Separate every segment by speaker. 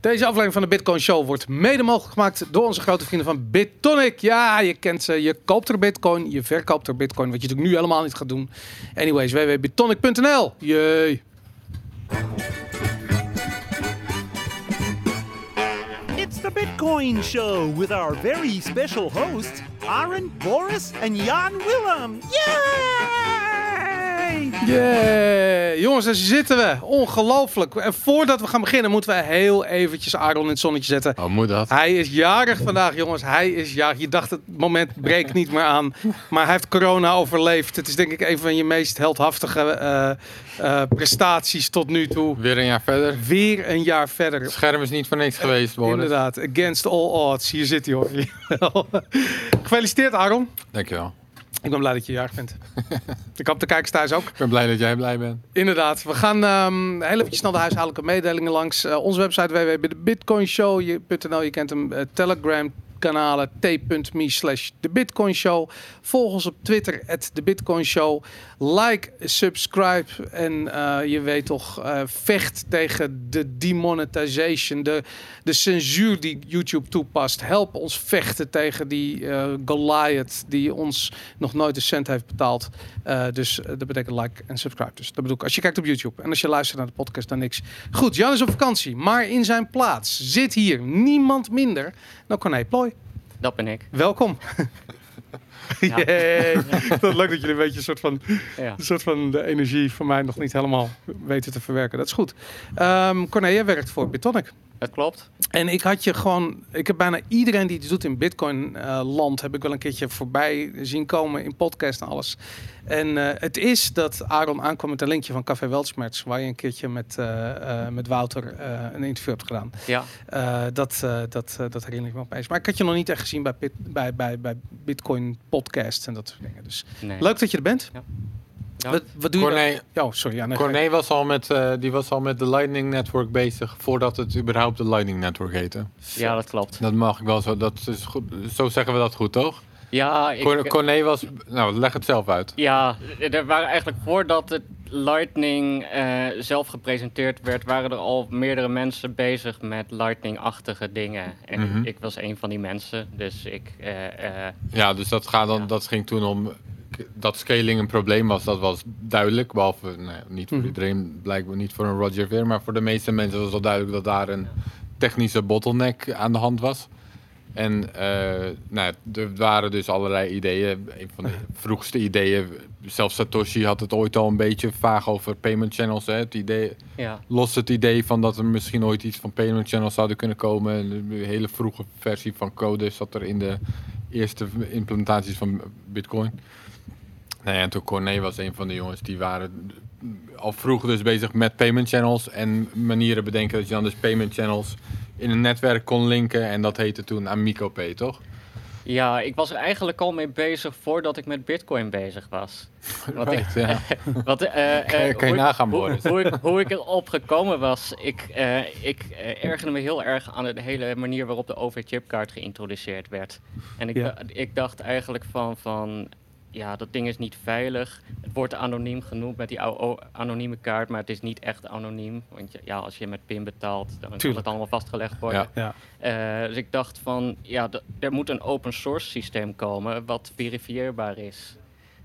Speaker 1: Deze aflevering van de Bitcoin Show wordt mede mogelijk gemaakt door onze grote vrienden van BitTonic. Ja, je kent ze. Je koopt er Bitcoin, je verkoopt er Bitcoin, wat je natuurlijk nu helemaal niet gaat doen. Anyways, www.bitonic.nl. Jee.
Speaker 2: It's the Bitcoin Show with our very special hosts, Aaron, Boris, and Jan Willem. Yay!
Speaker 1: Yeah. Jongens, daar zitten we. Ongelooflijk. En voordat we gaan beginnen, moeten we heel eventjes Aaron in het zonnetje zetten.
Speaker 3: Oh, moet dat?
Speaker 1: Hij is jarig vandaag, jongens. Hij is jarig. Je dacht het moment breekt niet meer aan. Maar hij heeft corona overleefd. Het is denk ik een van je meest heldhaftige eh, eh, prestaties tot nu toe.
Speaker 3: Weer een jaar verder.
Speaker 1: Weer een jaar verder.
Speaker 3: Het scherm is niet voor niks geweest, Boris.
Speaker 1: Inderdaad, against all odds. Hier zit hij hoor. Gefeliciteerd Aaron.
Speaker 3: Dankjewel.
Speaker 1: Ik ben blij dat je jarig bent. ik hoop de kijkers thuis ook.
Speaker 3: Ik ben blij dat jij blij bent.
Speaker 1: Inderdaad. We gaan um, heel even snel de huishoudelijke mededelingen langs. Uh, onze website www.bitcoinshow.nl. Je kent hem. Uh, Telegram kanalen t.me slash de Bitcoin Show. Volg ons op Twitter, at de Bitcoin Show. Like, subscribe en uh, je weet toch, uh, vecht tegen de demonetization, de, de censuur die YouTube toepast. Help ons vechten tegen die uh, Goliath die ons nog nooit een cent heeft betaald. dus dat betekent like en subscribe. Dus dat bedoel ik als je kijkt op YouTube en als je luistert naar de podcast dan niks. Goed, Jan is op vakantie, maar in zijn plaats zit hier niemand minder dan Corné Plooi.
Speaker 4: Dat ben ik.
Speaker 1: Welkom. Ja. dat leuk dat jullie een beetje een soort van, ja. een soort van de energie van mij nog niet helemaal weten te verwerken. Dat is goed. Um, Corné, jij werkt voor Bitonic.
Speaker 4: Dat klopt.
Speaker 1: En ik had je gewoon, ik heb bijna iedereen die het doet in Bitcoin uh, land, heb ik wel een keertje voorbij zien komen in podcast en alles. En uh, het is dat Aaron aankwam met een linkje van Café Weltschmerz, waar je een keertje met, uh, met Wouter een interview hebt gedaan.
Speaker 4: Ja.
Speaker 1: dat, dat, dat herinner ik me opeens. Maar ik had je nog niet echt gezien bij, bij, bij, bij Bitcoin podcast en dat soort dingen. Dus
Speaker 4: nee.
Speaker 1: leuk dat je er bent.
Speaker 4: Ja.
Speaker 1: Ja. Wat, wat doe
Speaker 3: Corné,
Speaker 1: je? dan? Oh, sorry. Ja, nee,
Speaker 3: Corné was al met, uh, die was al met de Lightning Network bezig voordat het überhaupt de Lightning Network heette.
Speaker 4: Ja, dat klopt.
Speaker 3: Dat mag ik wel zo. Dat is goed. Zo zeggen we dat goed, toch?
Speaker 4: Ja, ik,
Speaker 3: Corné was. Nou, leg het zelf uit.
Speaker 4: Ja, er waren eigenlijk voordat het Lightning uh, zelf gepresenteerd werd, waren er al meerdere mensen bezig met Lightning-achtige dingen. En
Speaker 3: Mhm.
Speaker 4: ik was een van die mensen, dus ik. eh, eh,
Speaker 3: Ja, dus dat, gaat dan,
Speaker 4: Ja.
Speaker 3: dat ging toen om dat scaling een probleem was. Dat was duidelijk. Behalve, niet voor
Speaker 1: Mhm.
Speaker 3: iedereen, blijkbaar niet voor een Roger Ver. Maar voor de meeste mensen was wel duidelijk dat daar een technische bottleneck aan de hand was. En eh, nou, er waren dus allerlei ideeën. Een van de vroegste ideeën, zelfs Satoshi had het ooit al een beetje vaag over payment channels. Hè? Het idee,
Speaker 4: ja,
Speaker 3: los het idee van dat er misschien ooit iets van payment channels zouden kunnen komen. En de hele vroege versie van code zat er in de eerste implementaties van Bitcoin. Nou ja, en toen Corné was een van de jongens die waren al vroeg dus bezig met payment channels en manieren bedenken dat je dan dus payment channels in een netwerk kon linken en dat heette toen Amico Pay, toch?
Speaker 4: ja, ik was er eigenlijk al mee bezig voordat ik met Bitcoin bezig was. Wat ik,
Speaker 3: ja.
Speaker 4: Wat, eh, eh,
Speaker 3: Kan je- kan je
Speaker 4: hoe ik-
Speaker 3: nagaan, Boris.
Speaker 4: Hoe ik, hoe ik erop gekomen was, ik, eh, ik eh, ergerde me heel erg aan de hele manier waarop de OV-chipkaart geïntroduceerd werd. En ik,
Speaker 1: Ja.
Speaker 4: ik dacht eigenlijk van, van, ja, dat ding is niet veilig. Het wordt anoniem genoemd met die anonieme kaart, maar het is niet echt anoniem. Want ja, als je met PIN betaalt, dan kan
Speaker 1: Tuurlijk.
Speaker 4: het allemaal vastgelegd worden.
Speaker 3: Ja.
Speaker 1: Ja.
Speaker 4: Eh, dus ik dacht van, ja, er moet een open source systeem komen wat verifieerbaar is.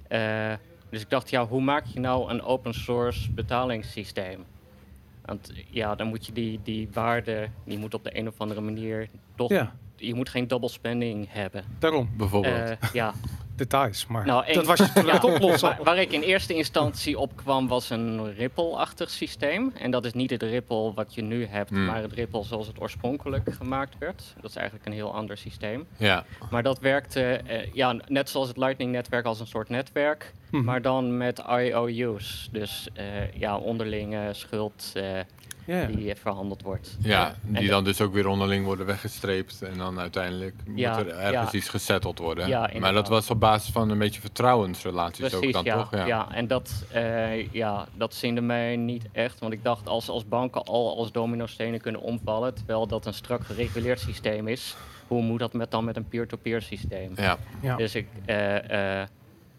Speaker 4: Eh, dus ik dacht, ja, hoe maak je nou een open source betalingssysteem? Want ja, dan moet je die, die waarde, die moet op de een of andere manier toch,
Speaker 1: Ja.
Speaker 4: Je moet geen double spending hebben.
Speaker 1: Daarom.
Speaker 3: Bijvoorbeeld.
Speaker 4: Eh, ja,
Speaker 1: Details. Maar
Speaker 4: Nou,
Speaker 1: dat was je toen oplossen.
Speaker 4: waar, waar ik in eerste instantie op kwam was een Ripple-achtig systeem. En dat is niet het Ripple wat je nu hebt,
Speaker 3: Hmm.
Speaker 4: maar het Ripple zoals het oorspronkelijk gemaakt werd. Dat is eigenlijk een heel ander systeem.
Speaker 3: ja.
Speaker 4: Maar dat werkte eh, ja, net zoals het Lightning-netwerk als een soort netwerk,
Speaker 1: Mhm.
Speaker 4: maar dan met IOU's. Dus eh, ja, onderlinge schuld eh,
Speaker 1: Ja, ja.
Speaker 4: die eh, verhandeld wordt.
Speaker 3: Ja,
Speaker 4: En
Speaker 3: die dan dus ook weer onderling worden weggestreept. En dan uiteindelijk
Speaker 4: Ja,
Speaker 3: moet er ergens
Speaker 4: ja.
Speaker 3: iets gesetteld worden.
Speaker 4: Ja,
Speaker 3: maar dat was op basis van een beetje vertrouwensrelaties
Speaker 4: Precies,
Speaker 3: ook dan,
Speaker 4: ja,
Speaker 3: toch?
Speaker 4: ja. en dat, eh ja, dat zinde mij niet echt. Want ik dacht, als, als banken al als dominostenen kunnen omvallen, terwijl dat een strak gereguleerd systeem is, hoe moet dat met, dan met een peer-to-peer systeem?
Speaker 3: Ja.
Speaker 1: Ja.
Speaker 4: Dus ik, eh, eh,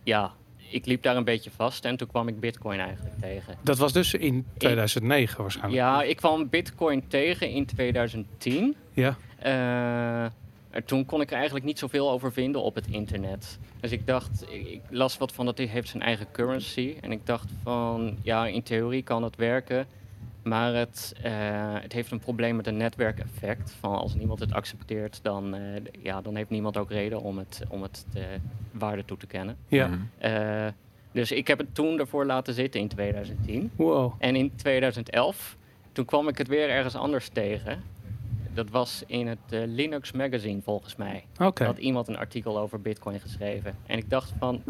Speaker 4: ja, ik liep daar een beetje vast en toen kwam ik Bitcoin eigenlijk tegen.
Speaker 1: Dat was dus in 2009 waarschijnlijk.
Speaker 4: Ja, ik kwam Bitcoin tegen in 2010.
Speaker 1: Ja.
Speaker 4: En toen kon ik er eigenlijk niet zoveel over vinden op het internet. Dus ik dacht, ik, las wat van dat hij heeft zijn eigen currency. En ik dacht van, ja, in theorie kan het werken. Maar het, eh, het heeft een probleem met een netwerkeffect. Van als niemand het accepteert, dan, eh, ja, dan heeft niemand ook reden om het, om het de waarde toe te kennen.
Speaker 1: Ja.
Speaker 3: Mhm.
Speaker 4: Eh, dus ik heb het toen ervoor laten zitten in 2010.
Speaker 1: Wow.
Speaker 4: En in 2011, toen kwam ik het weer ergens anders tegen. Dat was in het eh, Linux Magazine volgens mij.
Speaker 1: Oké.
Speaker 4: Had iemand een artikel over Bitcoin geschreven. En ik dacht van,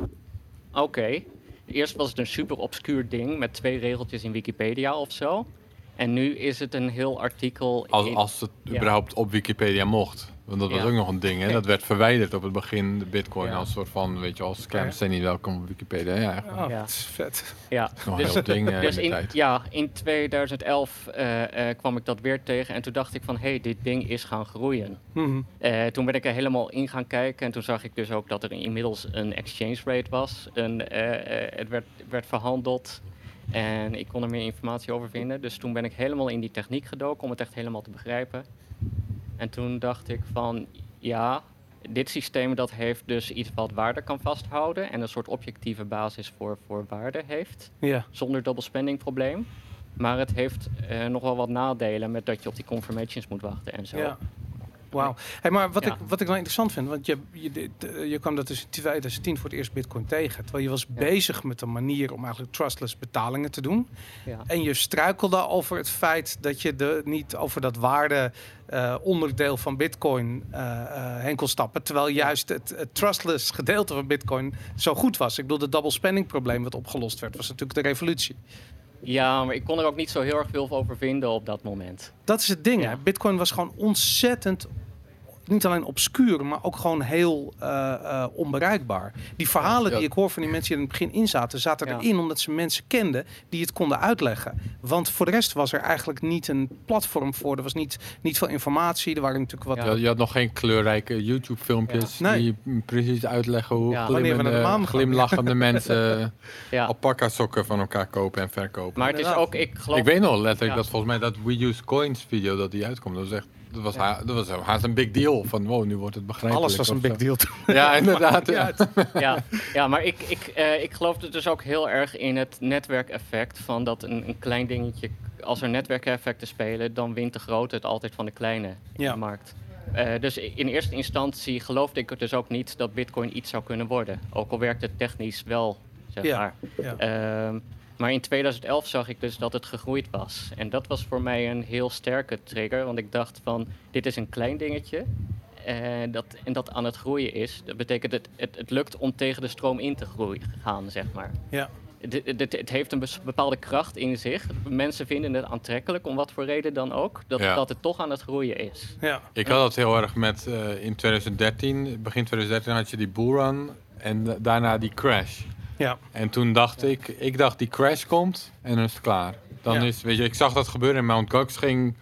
Speaker 4: oké. Eerst was het een super obscuur ding met twee regeltjes in Wikipedia of zo. En nu is het een heel artikel.
Speaker 3: Als,
Speaker 4: in-
Speaker 3: als het
Speaker 4: Ja.
Speaker 3: überhaupt op Wikipedia mocht. Want dat was
Speaker 4: Ja.
Speaker 3: ook nog een ding, hè? Dat werd verwijderd op het begin, de bitcoin.
Speaker 4: Ja.
Speaker 3: Als soort van, weet je, als scams zijn niet welkom op Wikipedia. Ja, echt.
Speaker 1: Oh,
Speaker 4: Ja.
Speaker 1: dat is vet.
Speaker 4: ja.
Speaker 3: nog
Speaker 4: Dus-
Speaker 3: een heel ding eh,
Speaker 4: Dus
Speaker 3: in de
Speaker 4: in,
Speaker 3: tijd.
Speaker 4: ja, in 2011 eh, eh, kwam ik dat weer tegen. En toen dacht ik van, hé, hey, dit ding is gaan groeien.
Speaker 1: Mhm.
Speaker 4: Eh, toen ben ik er helemaal in gaan kijken. En toen zag ik dus ook dat er inmiddels een exchange rate was. Een, eh, eh, het werd, werd verhandeld. En ik kon er meer informatie over vinden. Dus toen ben ik helemaal in die techniek gedoken om het echt helemaal te begrijpen. En toen dacht ik van, ja, dit systeem dat heeft dus iets wat waarde kan vasthouden. En een soort objectieve basis voor, voor waarde heeft
Speaker 1: Ja.
Speaker 4: zonder double spending probleem. Maar het heeft eh, nog wel wat nadelen met dat je op die confirmations moet wachten en zo.
Speaker 1: Ja. Wauw. Hey, maar wat,
Speaker 4: Ja.
Speaker 1: ik, wat ik wel interessant vind, want je, je, je kwam dat dus in 2010 voor het eerst Bitcoin tegen. Terwijl je was bezig met een manier om eigenlijk trustless betalingen te doen.
Speaker 4: Ja.
Speaker 1: En je struikelde over het feit dat je de, niet over dat waarde eh, onderdeel van Bitcoin eh, heen kon stappen. Terwijl juist het, het trustless gedeelte van Bitcoin zo goed was. Ik bedoel, het double spending probleem wat opgelost werd, was natuurlijk de revolutie.
Speaker 4: Ja, maar ik kon er ook niet zo heel erg veel over vinden op dat moment.
Speaker 1: Dat is het ding.
Speaker 4: Ja.
Speaker 1: Hè? Bitcoin was gewoon ontzettend. Niet alleen obscuur, maar ook gewoon heel eh, eh, onbereikbaar. Die verhalen
Speaker 3: Ja.
Speaker 1: die ik hoor van die mensen die in het begin in zaten, erin omdat ze mensen kenden die het konden uitleggen. Want voor de rest was er eigenlijk niet een platform voor. Er was niet, niet veel informatie. Er waren natuurlijk wat.
Speaker 4: Ja.
Speaker 3: Je, had, nog geen kleurrijke YouTube-filmpjes
Speaker 1: Ja. Nee.
Speaker 3: die precies uitleggen hoe
Speaker 4: Ja.
Speaker 1: Wanneer we naar de
Speaker 3: glimmende,
Speaker 1: maan gaan.
Speaker 3: glimlachende mensen
Speaker 4: Ja.
Speaker 3: alpaca-sokken van elkaar kopen en verkopen.
Speaker 4: Maar het is ook, ik geloof...
Speaker 3: ik weet nog letterlijk
Speaker 4: Ja.
Speaker 3: dat volgens mij dat We Use Coins video dat die uitkomt, dat was echt, dat was, ha- dat was haast een big deal. Van wow, nu wordt het begrijpelijk.
Speaker 1: alles was een big deal. toen.
Speaker 3: Ja, inderdaad. Ja.
Speaker 4: ja, ja, maar ik, ik, eh, ik geloof er dus ook heel erg in het netwerkeffect. Van dat een, een klein dingetje, als er netwerkeffecten spelen, dan wint de grote het altijd van de kleine in
Speaker 1: Ja.
Speaker 4: de markt. Eh, dus in eerste instantie geloofde ik het dus ook niet dat Bitcoin iets zou kunnen worden. Ook al werkt het technisch wel, zeg
Speaker 1: Ja,
Speaker 4: maar.
Speaker 1: ja.
Speaker 4: Maar in 2011 zag ik dus dat het gegroeid was. En dat was voor mij een heel sterke trigger. Want ik dacht van, dit is een klein dingetje. eh, dat, en dat aan het groeien is. Dat betekent het, het, het lukt om tegen de stroom in te groeien, gaan, zeg maar.
Speaker 1: Ja.
Speaker 4: Het, het, het- heeft een bepaalde kracht in zich. Mensen vinden het aantrekkelijk, om wat voor reden dan ook. Dat,
Speaker 3: Ja.
Speaker 4: dat het toch aan het groeien is.
Speaker 1: Ja.
Speaker 3: Ik had dat heel erg met eh, in 2013, begin 2013 had je die bullrun en da- daarna die crash.
Speaker 1: Ja.
Speaker 3: En toen dacht ik, ik dacht die crash komt en dan is het klaar. Dan
Speaker 1: Ja.
Speaker 3: is, weet je, ik zag dat gebeuren en Mount Gox ging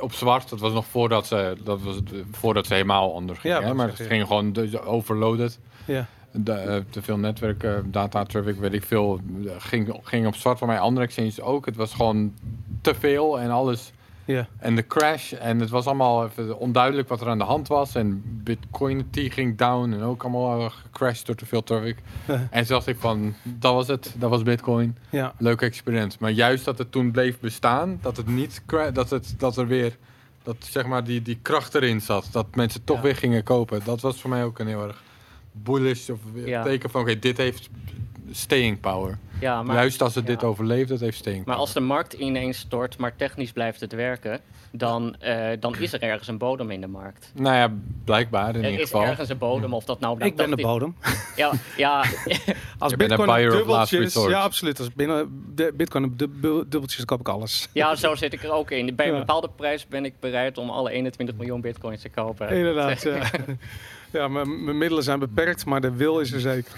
Speaker 3: op zwart. Dat was nog voordat ze, dat was het, voordat ze helemaal onder ging.
Speaker 1: Ja,
Speaker 3: hè?
Speaker 1: wat
Speaker 3: Maar het ging gewoon de- overloaded.
Speaker 1: Ja.
Speaker 3: De, eh, te veel netwerk, data traffic, weet ik veel, eh, ging, ging op zwart. Voor mij andere exchanges ook. Het was gewoon te veel en alles.
Speaker 1: Ja.
Speaker 3: En de crash. En het was allemaal even onduidelijk wat er aan de hand was. En Bitcoin T ging down. En ook allemaal eh, gecrashed door te veel traffic. en toen dacht ik van, dat was het. Dat was Bitcoin.
Speaker 1: Ja.
Speaker 3: Leuk experiment. Maar juist dat het toen bleef bestaan. Dat het niet, dat, het, dat er weer, dat zeg maar die, die kracht erin zat. Dat mensen toch
Speaker 1: Ja.
Speaker 3: weer gingen kopen. Dat was voor mij ook een heel erg bullish. Of teken van, oké, dit heeft staying power.
Speaker 4: Ja, maar,
Speaker 3: juist als het dit overleeft, dat heeft staying
Speaker 4: maar als de markt ineens stort, maar technisch blijft het werken... dan, eh, dan is er ergens een bodem in de markt.
Speaker 3: Nou ja, blijkbaar in
Speaker 4: Er
Speaker 3: ieder
Speaker 4: is
Speaker 3: geval.
Speaker 4: ergens een bodem, of dat nou...
Speaker 1: Ik ben de bodem.
Speaker 4: Ja, ja,
Speaker 1: Als Bitcoin
Speaker 3: buyer
Speaker 1: een
Speaker 3: of last
Speaker 1: dubbeltje is,
Speaker 3: resort.
Speaker 1: ja absoluut. Als binnen de Bitcoin een dub- dubbeltje is, dan koop ik alles.
Speaker 4: ja, zo zit ik er ook in. Bij een
Speaker 1: Ja.
Speaker 4: bepaalde prijs ben ik bereid om alle 21 miljoen bitcoins te kopen.
Speaker 1: Inderdaad, ja. Ja, mijn mijn middelen zijn beperkt, maar de wil is er zeker.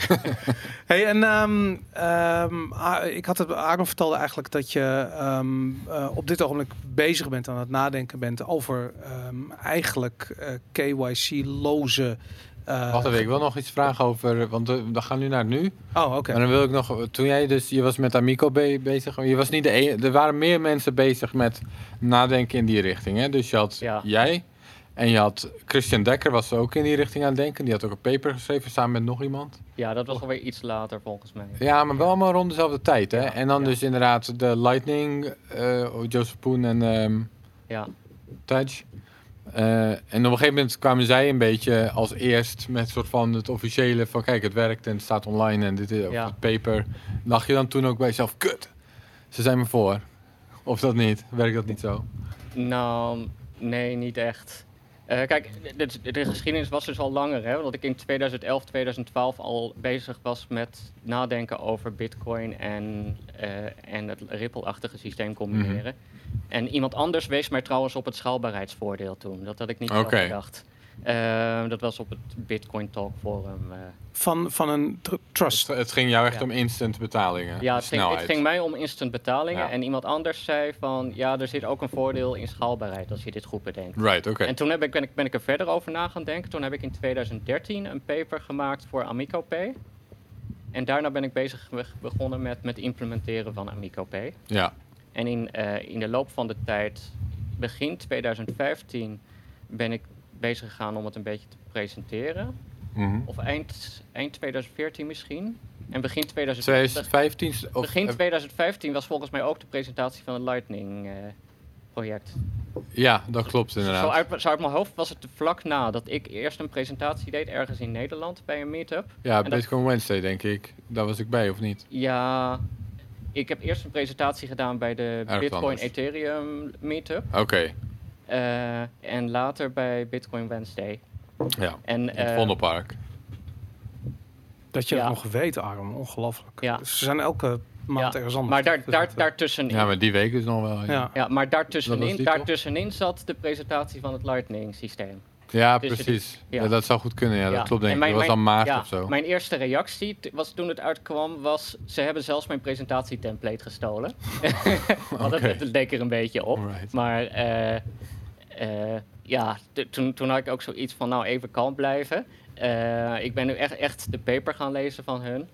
Speaker 1: hey, en ehm, ehm, ah, ik had het, Aaron vertelde eigenlijk dat je ehm, eh, op dit ogenblik bezig bent aan het nadenken bent over ehm, eigenlijk eh, KYC-loze Eh,
Speaker 3: Wacht even, ik wil nog iets vragen over, want we gaan nu naar het nu.
Speaker 1: Oh, oké.
Speaker 3: En dan wil ik nog, toen jij dus, je was met Amico be- bezig, je was niet de enige, er waren meer mensen bezig met nadenken in die richting. Hè? Dus je had
Speaker 4: Ja.
Speaker 3: jij en je had Christian Dekker was ook in die richting aan het denken. Die had ook een paper geschreven samen met nog iemand.
Speaker 4: Ja, dat was alweer iets later volgens mij.
Speaker 3: Ja, maar wel allemaal rond dezelfde tijd. Hè?
Speaker 4: Ja,
Speaker 3: en dan
Speaker 4: ja.
Speaker 3: dus inderdaad de Lightning, eh Joseph Poen en ehm
Speaker 4: Ja,
Speaker 3: Touch. Eh, en op een gegeven moment kwamen zij een beetje als eerst met soort van het officiële van kijk, het werkt en het staat online en dit is
Speaker 4: Ja.
Speaker 3: het paper. Dacht je dan toen ook bij jezelf, kut, ze zijn me voor. Of dat niet? Werkt dat niet zo?
Speaker 4: nou, nee, niet echt. Eh, kijk, de, de, de geschiedenis was dus al langer, hè? Want ik in 2011, 2012 al bezig was met nadenken over Bitcoin en, eh, en het Ripple-achtige systeem combineren. En iemand anders wees mij trouwens op het schaalbaarheidsvoordeel toen. Dat had ik niet
Speaker 3: Oké.
Speaker 4: gedacht. Eh, dat was op het Bitcoin Talk Forum. eh.
Speaker 1: Van, van een tr-
Speaker 3: Het,
Speaker 1: trust.
Speaker 3: het ging jou echt
Speaker 4: Ja.
Speaker 3: om instant betalingen.
Speaker 4: Ja, het ging, het mij om instant betalingen.
Speaker 3: Ja.
Speaker 4: En iemand anders zei van, ja, er zit ook een voordeel in schaalbaarheid als je dit goed bedenkt.
Speaker 3: Right, oké.
Speaker 4: En toen heb ik, ben, ik, ben ik er verder over na gaan denken. Toen heb ik in 2013 een paper gemaakt voor AmicoPay. En daarna ben ik bezig begonnen met, met implementeren van AmicoPay.
Speaker 3: Ja,
Speaker 4: En in, eh, in de loop van de tijd, begin 2015, ben ik bezig gegaan om het een beetje te presenteren.
Speaker 3: Mhm.
Speaker 4: Of eind, eind 2014 misschien. En begin 2015,
Speaker 3: 2015 of
Speaker 4: begin
Speaker 3: eh,
Speaker 4: 2015 was volgens mij ook de presentatie van het Lightning eh, project.
Speaker 3: ja, dat klopt inderdaad.
Speaker 4: Zo uit, zo uit mijn hoofd was het vlak na dat ik eerst een presentatie deed ergens in Nederland bij een meetup.
Speaker 3: ja,
Speaker 4: en dat-
Speaker 3: Bitcoin Wednesday denk ik. Daar was ik bij of niet?
Speaker 4: Ja, ik heb eerst een presentatie gedaan bij de Bitcoin
Speaker 3: anders.
Speaker 4: Ethereum meetup.
Speaker 3: Oké,
Speaker 4: en later bij Bitcoin Wednesday.
Speaker 3: ja.
Speaker 4: En,
Speaker 3: In het
Speaker 4: eh,
Speaker 3: Vondelpark.
Speaker 1: Dat je
Speaker 4: ja.
Speaker 1: het nog weet, Aaron. Ongelooflijk.
Speaker 4: Ja.
Speaker 1: Dus ze zijn elke maand
Speaker 4: Ja,
Speaker 1: ergens anders.
Speaker 4: maar daar, daar,
Speaker 1: dat, eh,
Speaker 4: daartussenin,
Speaker 3: Ja, maar die week is nog wel. Ja,
Speaker 4: maar
Speaker 3: Dat
Speaker 4: daartussenin, daartussenin zat de presentatie van het Lightning systeem.
Speaker 3: Ja,
Speaker 4: Dus
Speaker 3: precies.
Speaker 4: ja.
Speaker 3: Ja. dat zou goed kunnen. Ja, dat klopt denk
Speaker 4: En
Speaker 3: ik.
Speaker 4: mijn-
Speaker 3: dat was dan maart
Speaker 4: ja,
Speaker 3: of zo.
Speaker 4: Mijn eerste reactie was toen het uitkwam, was ze hebben zelfs mijn presentatietemplate gestolen. Het, het leek er een beetje op.
Speaker 3: Alright.
Speaker 4: Maar eh, eh, ja, t- toen, toen had ik ook zoiets van, nou even kalm blijven. Eh, ik ben nu echt, echt de paper gaan lezen van hun.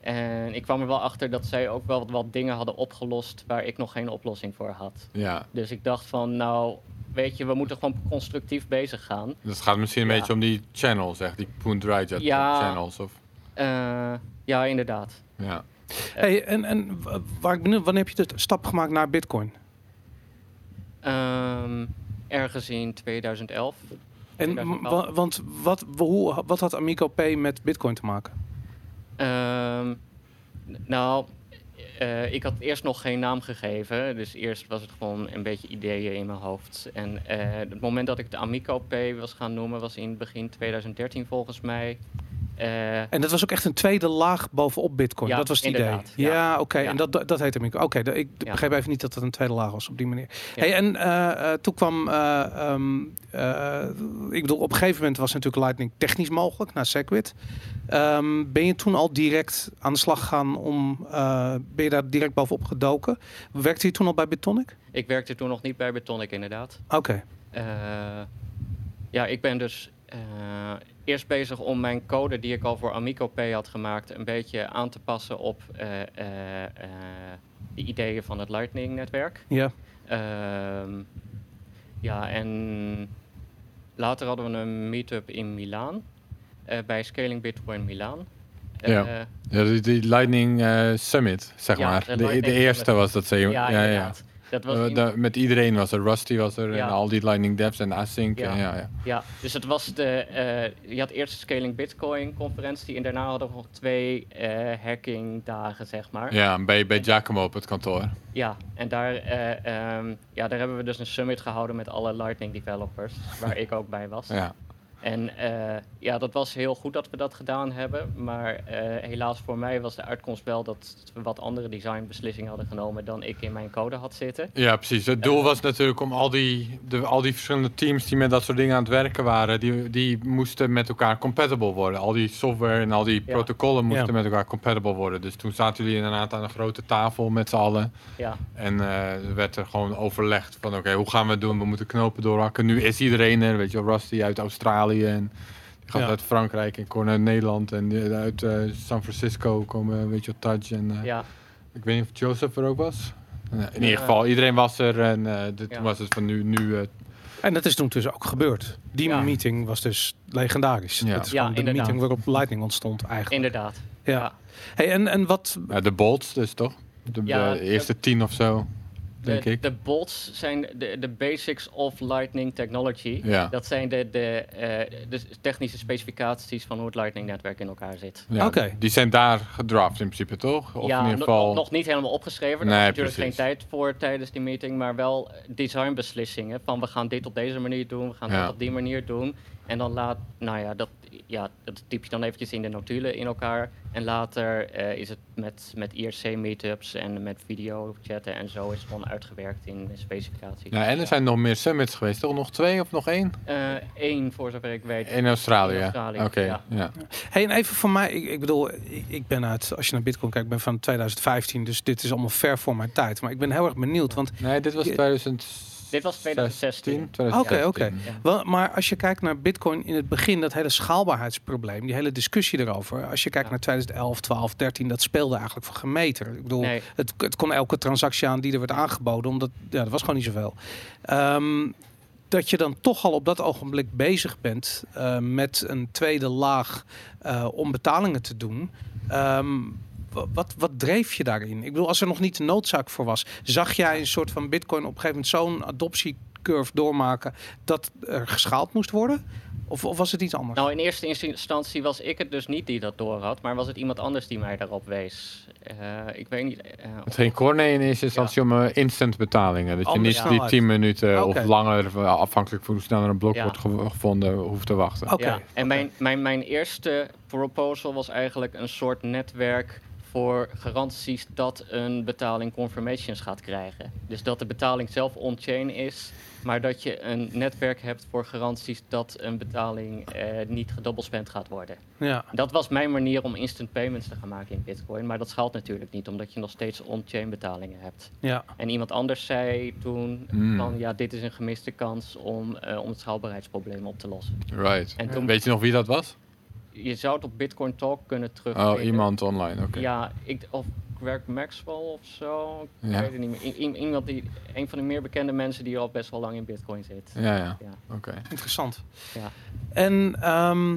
Speaker 4: En ik kwam er wel achter dat zij ook wel wat, wat dingen hadden opgelost waar ik nog geen oplossing voor had.
Speaker 3: Ja,
Speaker 4: Dus ik dacht van, nou, weet je, we moeten gewoon constructief bezig gaan.
Speaker 3: dat gaat misschien een
Speaker 4: Ja.
Speaker 3: beetje om die channels, echt. Die Poont Rajat
Speaker 4: Ja.
Speaker 3: channels. Of,
Speaker 4: Eh, ja, inderdaad.
Speaker 3: ja.
Speaker 1: Hey, en, en waar ik benieuwd, wanneer heb je de stap gemaakt naar Bitcoin?
Speaker 4: Ehm, ergens in 2011.
Speaker 1: En
Speaker 4: 2012.
Speaker 1: wa- want wat, hoe, wat had Amico Pay met Bitcoin te maken?
Speaker 4: Ehm, nou, eh, ik had eerst nog geen naam gegeven. Dus eerst was het gewoon een beetje ideeën in mijn hoofd. En eh, het moment dat ik de Amico Pay was gaan noemen was in begin 2013 volgens mij. Eh,
Speaker 1: En dat was ook echt een tweede laag bovenop Bitcoin.
Speaker 4: Ja,
Speaker 1: dat was het idee. Ja,
Speaker 4: Ja.
Speaker 1: oké.
Speaker 4: Ja.
Speaker 1: En dat, dat heet Amico. Oké, ik
Speaker 4: Ja.
Speaker 1: begreep even niet dat het een tweede laag was op die manier. Hey, en eh, eh, toen kwam, eh, ehm, eh, ik bedoel, op een gegeven moment was natuurlijk Lightning technisch mogelijk naar Segwit. Ehm, ben je toen al direct aan de slag gegaan om, ben je daar direct bovenop gedoken? Werkte je toen al bij Bitonic?
Speaker 4: ik werkte toen nog niet bij Betonic inderdaad.
Speaker 1: Oké.
Speaker 4: Ja, ik ben dus eh, eerst bezig om mijn code die ik al voor Amico Pay had gemaakt... een beetje aan te passen op eh, eh, eh, de ideeën van het Lightning-netwerk.
Speaker 1: Ja.
Speaker 4: Ehm, ja, en later hadden we een meetup in Milaan. eh, bij Scaling Bitcoin Milaan.
Speaker 3: Ja. Ja die, die Lightning eh, Summit, zeg
Speaker 4: Ja,
Speaker 3: maar.
Speaker 4: de
Speaker 3: De, de
Speaker 4: Lightning
Speaker 3: eerste
Speaker 4: Summit.
Speaker 3: was dat, zei je.
Speaker 4: ja,
Speaker 3: ja, ja.
Speaker 4: Dat was
Speaker 3: Eh, met iedereen was er. Rusty was er.
Speaker 4: Ja.
Speaker 3: En al die Lightning devs en Async.
Speaker 4: Ja.
Speaker 3: en Ja. Ja,
Speaker 4: Ja, dus het was de. eh, je had eerst de Scaling Bitcoin conferentie en daarna hadden we nog twee eh hacking dagen, zeg maar.
Speaker 3: ja. bij, bij Giacomo op het kantoor.
Speaker 4: Ja, en daar, eh, ehm, ja, daar hebben we dus een summit gehouden met alle Lightning developers, waar ik ook bij was.
Speaker 3: Ja.
Speaker 4: En eh, ja, dat was heel goed dat we dat gedaan hebben. Maar eh, helaas voor mij was de uitkomst wel dat we wat andere designbeslissingen hadden genomen dan ik in mijn code had zitten.
Speaker 3: Ja, precies. Het doel was natuurlijk om al die, de, al die verschillende teams die met dat soort dingen aan het werken waren, die, die moesten met elkaar compatible worden. Al die software en al die
Speaker 4: Ja.
Speaker 3: protocollen moesten
Speaker 1: Ja.
Speaker 3: met elkaar compatible worden. Dus toen zaten jullie inderdaad aan een grote tafel met z'n allen.
Speaker 4: Ja,
Speaker 3: En eh, er werd er gewoon overlegd van oké, hoe gaan we het doen? We moeten knopen doorhakken. Nu is iedereen er, weet je wel, Rusty uit Australië en Gaat
Speaker 1: Ja.
Speaker 3: uit Frankrijk en komen uit Nederland en uit eh, San Francisco komen, weet je, Touch en eh,
Speaker 4: Ja,
Speaker 3: ik weet niet of Joseph er ook was. In ieder geval, iedereen was er en eh dit
Speaker 4: Ja.
Speaker 3: was het van nu, nu eh,
Speaker 1: En dat is toen dus ook gebeurd. Die
Speaker 4: Ja.
Speaker 1: meeting was dus legendarisch.
Speaker 3: Ja.
Speaker 1: Dat is de
Speaker 4: inderdaad.
Speaker 1: meeting waarop Lightning ontstond eigenlijk.
Speaker 4: inderdaad.
Speaker 1: Ja.
Speaker 4: Ja.
Speaker 1: Hey, en, en wat...
Speaker 3: ja, de bolts dus toch? De,
Speaker 4: Ja,
Speaker 3: de eerste tien of zo, denk
Speaker 4: De,
Speaker 3: ik.
Speaker 4: de bots zijn de, de basics of Lightning technology.
Speaker 3: Ja.
Speaker 4: Dat zijn de, de, eh, de technische specificaties van hoe het Lightning-netwerk in elkaar zit.
Speaker 3: Ja,
Speaker 1: Oké.
Speaker 3: Die zijn daar gedraft in principe, toch? Of
Speaker 4: ja,
Speaker 3: in ieder geval...
Speaker 4: nog niet helemaal opgeschreven. Er
Speaker 3: Nee,
Speaker 4: was natuurlijk
Speaker 3: precies.
Speaker 4: geen tijd voor tijdens die meeting, maar wel designbeslissingen. Van we gaan dit op deze manier doen, we gaan
Speaker 3: Ja.
Speaker 4: dat op die manier doen. En dan laat, nou ja, dat, ja, dat typ je dan eventjes in de notulen in elkaar. En later eh, is het met, met IRC-meetups en met video chatten en zo is het gewoon uitgewerkt in de specificaties.
Speaker 3: Ja, en er zijn nog meer summits geweest, toch? Nog twee of nog één?
Speaker 4: Eén, voor zover ik weet.
Speaker 3: In Australië.
Speaker 4: In Australië,
Speaker 3: Oké,
Speaker 4: ja.
Speaker 3: ja.
Speaker 1: Hey, en even voor mij, ik, ik bedoel, ik, ik ben uit, als je naar Bitcoin kijkt, ik ben van 2015, dus dit is allemaal ver voor mijn tijd. Maar ik ben heel erg benieuwd, want
Speaker 3: Nee, dit was
Speaker 1: Je-
Speaker 3: 2016.
Speaker 4: Dit was 2016.
Speaker 3: 2016.
Speaker 1: Oké, oké.
Speaker 4: Ja.
Speaker 1: Maar als je kijkt naar Bitcoin in het begin, dat hele schaalbaarheidsprobleem, die hele discussie erover. Als je kijkt
Speaker 4: Ja.
Speaker 1: naar 2011, 12, 13, dat speelde eigenlijk voor geen meter. Ik bedoel,
Speaker 4: Nee.
Speaker 1: het, het kon elke transactie aan die er werd aangeboden, omdat ja, dat was gewoon niet zoveel. Ehm, dat je dan toch al op dat ogenblik bezig bent eh, met een tweede laag eh, om betalingen te doen. Ehm, wa- wat, wat dreef je daarin? Ik bedoel, als er nog niet de noodzaak voor was, zag jij een soort van Bitcoin op een gegeven moment zo'n adoptiecurve doormaken dat er geschaald moest worden? Of, of was het iets anders?
Speaker 4: Nou, in eerste instantie was ik het dus niet die dat door had, maar was het iemand anders die mij daarop wees. Eh, ik weet niet. eh,
Speaker 3: Het ging Corne in eerste instantie om eh, instant betalingen. Dat je niet die
Speaker 1: snelheid.
Speaker 3: 10 minuten of langer, eh, afhankelijk van hoe snel er een blok
Speaker 4: Ja.
Speaker 3: wordt ge- gevonden, hoeft te wachten.
Speaker 1: Oké.
Speaker 4: ja. En mijn, mijn, mijn eerste proposal was eigenlijk een soort netwerk voor garanties dat een betaling confirmations gaat krijgen. Dus dat de betaling zelf on-chain is, maar dat je een netwerk hebt voor garanties dat een betaling eh, niet gedoubelspend gaat worden.
Speaker 1: Ja.
Speaker 4: Dat was mijn manier om instant payments te gaan maken in Bitcoin, maar dat schaalt natuurlijk niet, omdat je nog steeds on-chain betalingen hebt.
Speaker 1: Ja.
Speaker 4: En iemand anders zei toen
Speaker 3: Hmm.
Speaker 4: van ja, dit is een gemiste kans om, eh, om het schaalbaarheidsprobleem op te lossen.
Speaker 3: Right.
Speaker 4: En toen,
Speaker 3: Weet je nog wie dat was?
Speaker 4: Je zou het op Bitcoin Talk kunnen terugvinden.
Speaker 3: Oh, iemand online, oké.
Speaker 4: Ja, ik, of Greg Maxwell of zo. Ik
Speaker 3: Ja.
Speaker 4: weet het niet meer. I- iemand die, een van de meer bekende mensen die al best wel lang in Bitcoin zit.
Speaker 3: Ja, ja.
Speaker 4: Ja.
Speaker 3: Oké.
Speaker 1: Interessant.
Speaker 4: Ja.
Speaker 1: En ehm,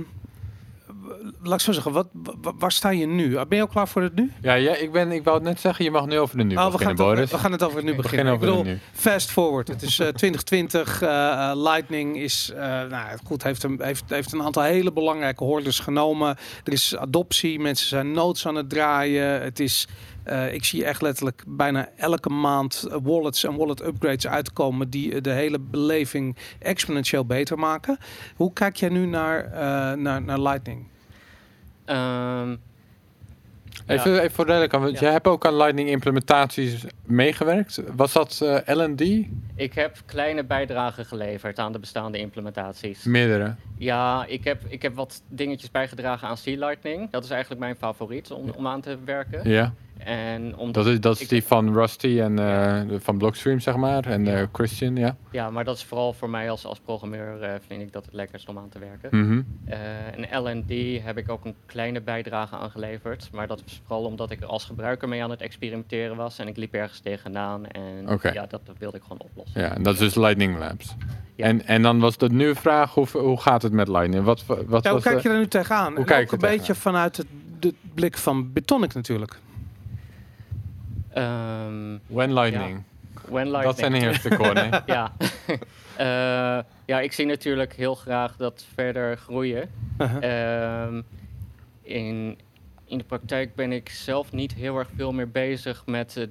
Speaker 1: laat ik zo zeggen, wat, wa- waar sta je nu? Ben je al klaar voor het nu?
Speaker 3: Ja, ja ik, ben, ik wou het net zeggen, je mag nu over de nu
Speaker 1: Oh, we, gaan
Speaker 3: beginnen,
Speaker 1: het over,
Speaker 3: Boris.
Speaker 1: we gaan het over het nu
Speaker 3: We
Speaker 1: beginnen. Ik bedoel, fast forward. Het is eh, 2020. eh, eh, Lightning is, nou goed, heeft een, heeft, heeft een aantal hele belangrijke hordes genomen. Er is adoptie, mensen zijn nodes aan het draaien. Het is, ik zie echt letterlijk bijna elke maand wallets en wallet upgrades uitkomen die de hele beleving exponentieel beter maken. Hoe kijk jij nu naar, naar, naar Lightning?
Speaker 4: Ehm,
Speaker 3: Even, even voor duidelijk, want
Speaker 4: Ja.
Speaker 3: jij hebt ook aan Lightning implementaties meegewerkt. Was dat eh, L&D?
Speaker 4: ik heb kleine bijdragen geleverd aan de bestaande implementaties.
Speaker 3: Meerdere.
Speaker 4: Ja, ik heb, ik heb wat dingetjes bijgedragen aan Sea Lightning. Dat is eigenlijk mijn favoriet om, om aan te werken.
Speaker 3: Ja,
Speaker 4: En omdat,
Speaker 3: dat is, dat is
Speaker 4: Ik-
Speaker 3: die van Rusty en eh, van Blockstream, zeg maar. En eh, Christian, ja.
Speaker 4: ja, maar dat is vooral voor mij als, als programmeur eh, vind ik dat het lekkerst om aan te werken.
Speaker 3: Mhm.
Speaker 4: Eh, en L&D heb ik ook een kleine bijdrage aan geleverd. Maar dat is vooral omdat ik er als gebruiker mee aan het experimenteren was. En ik liep ergens tegenaan. En ja, dat wilde ik gewoon oplossen.
Speaker 3: Ja, en dat is dus Lightning Labs.
Speaker 4: Ja.
Speaker 3: En, en dan was de nieuwe vraag, hoe, hoe gaat het met Lightning? Wat, wat
Speaker 1: Ja, hoe
Speaker 3: was
Speaker 1: kijk
Speaker 3: de-
Speaker 1: je er nu tegenaan?
Speaker 3: Hoe
Speaker 1: En
Speaker 3: kijk
Speaker 1: ook
Speaker 3: je
Speaker 1: een beetje vanuit het, de blik van Bitonic natuurlijk.
Speaker 4: Ehm,
Speaker 3: When Lightning.
Speaker 4: when Lightning.
Speaker 3: Dat zijn de eerste corner.
Speaker 4: ja. Eh, ja, ik zie natuurlijk heel graag dat verder groeien.
Speaker 1: Uh-huh.
Speaker 4: Ehm, in, in de praktijk ben ik zelf niet heel erg veel meer bezig met het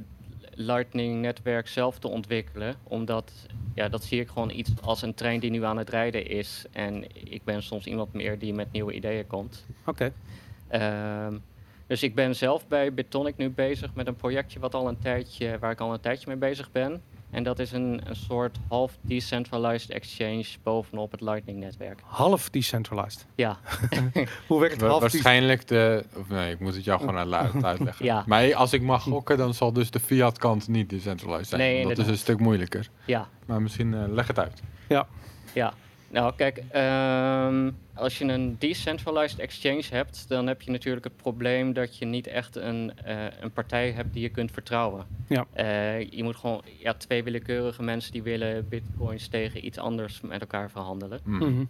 Speaker 4: Lightning-netwerk zelf te ontwikkelen. Omdat, ja, dat zie ik gewoon iets als een trein die nu aan het rijden is. En ik ben soms iemand meer die met nieuwe ideeën komt.
Speaker 1: Oké.
Speaker 4: Ehm, dus ik ben zelf bij Bitonic nu bezig met een projectje wat al een tijdje, waar ik al een tijdje mee bezig ben. En dat is een, een soort half decentralized exchange bovenop het Lightning-netwerk.
Speaker 1: Half decentralized.
Speaker 4: Ja,
Speaker 1: Hoe werkt
Speaker 3: Wa-
Speaker 1: half
Speaker 3: Waarschijnlijk de... Of nee, ik moet het jou gewoon uit- uit- uitleggen.
Speaker 4: Ja.
Speaker 3: Maar als ik mag gokken, dan zal dus de fiat kant niet decentralized zijn.
Speaker 4: Nee,
Speaker 3: dat is een stuk moeilijker.
Speaker 4: ja,
Speaker 3: Maar misschien eh, leg het uit.
Speaker 4: ja. Nou, kijk, ehm, als je een decentralized exchange hebt, dan heb je natuurlijk het probleem dat je niet echt een, eh, een partij hebt die je kunt vertrouwen.
Speaker 1: Ja.
Speaker 4: Eh, je moet gewoon ja, twee willekeurige mensen die willen bitcoins tegen iets anders met elkaar verhandelen.
Speaker 3: Mm.
Speaker 1: Mhm.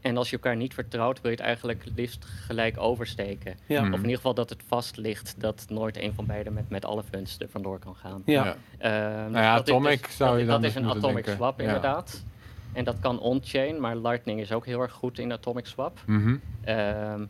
Speaker 4: En als je elkaar niet vertrouwt, wil je het eigenlijk liefst gelijk oversteken.
Speaker 1: Ja.
Speaker 3: Mhm.
Speaker 4: Of in ieder geval dat het vast ligt dat nooit een van beiden met, met alle funds er vandoor kan gaan.
Speaker 1: Ja.
Speaker 4: Ehm, dus
Speaker 3: ja,
Speaker 4: dat is
Speaker 3: atomic
Speaker 4: dus-
Speaker 3: zou
Speaker 4: dat,
Speaker 3: je
Speaker 4: dat
Speaker 3: dan
Speaker 4: is
Speaker 3: dus
Speaker 4: een atomic
Speaker 3: denken.
Speaker 4: swap
Speaker 3: Ja.
Speaker 4: inderdaad. En dat kan on-chain, maar Lightning is ook heel erg goed in atomic swap.
Speaker 3: Mhm.
Speaker 4: Ehm,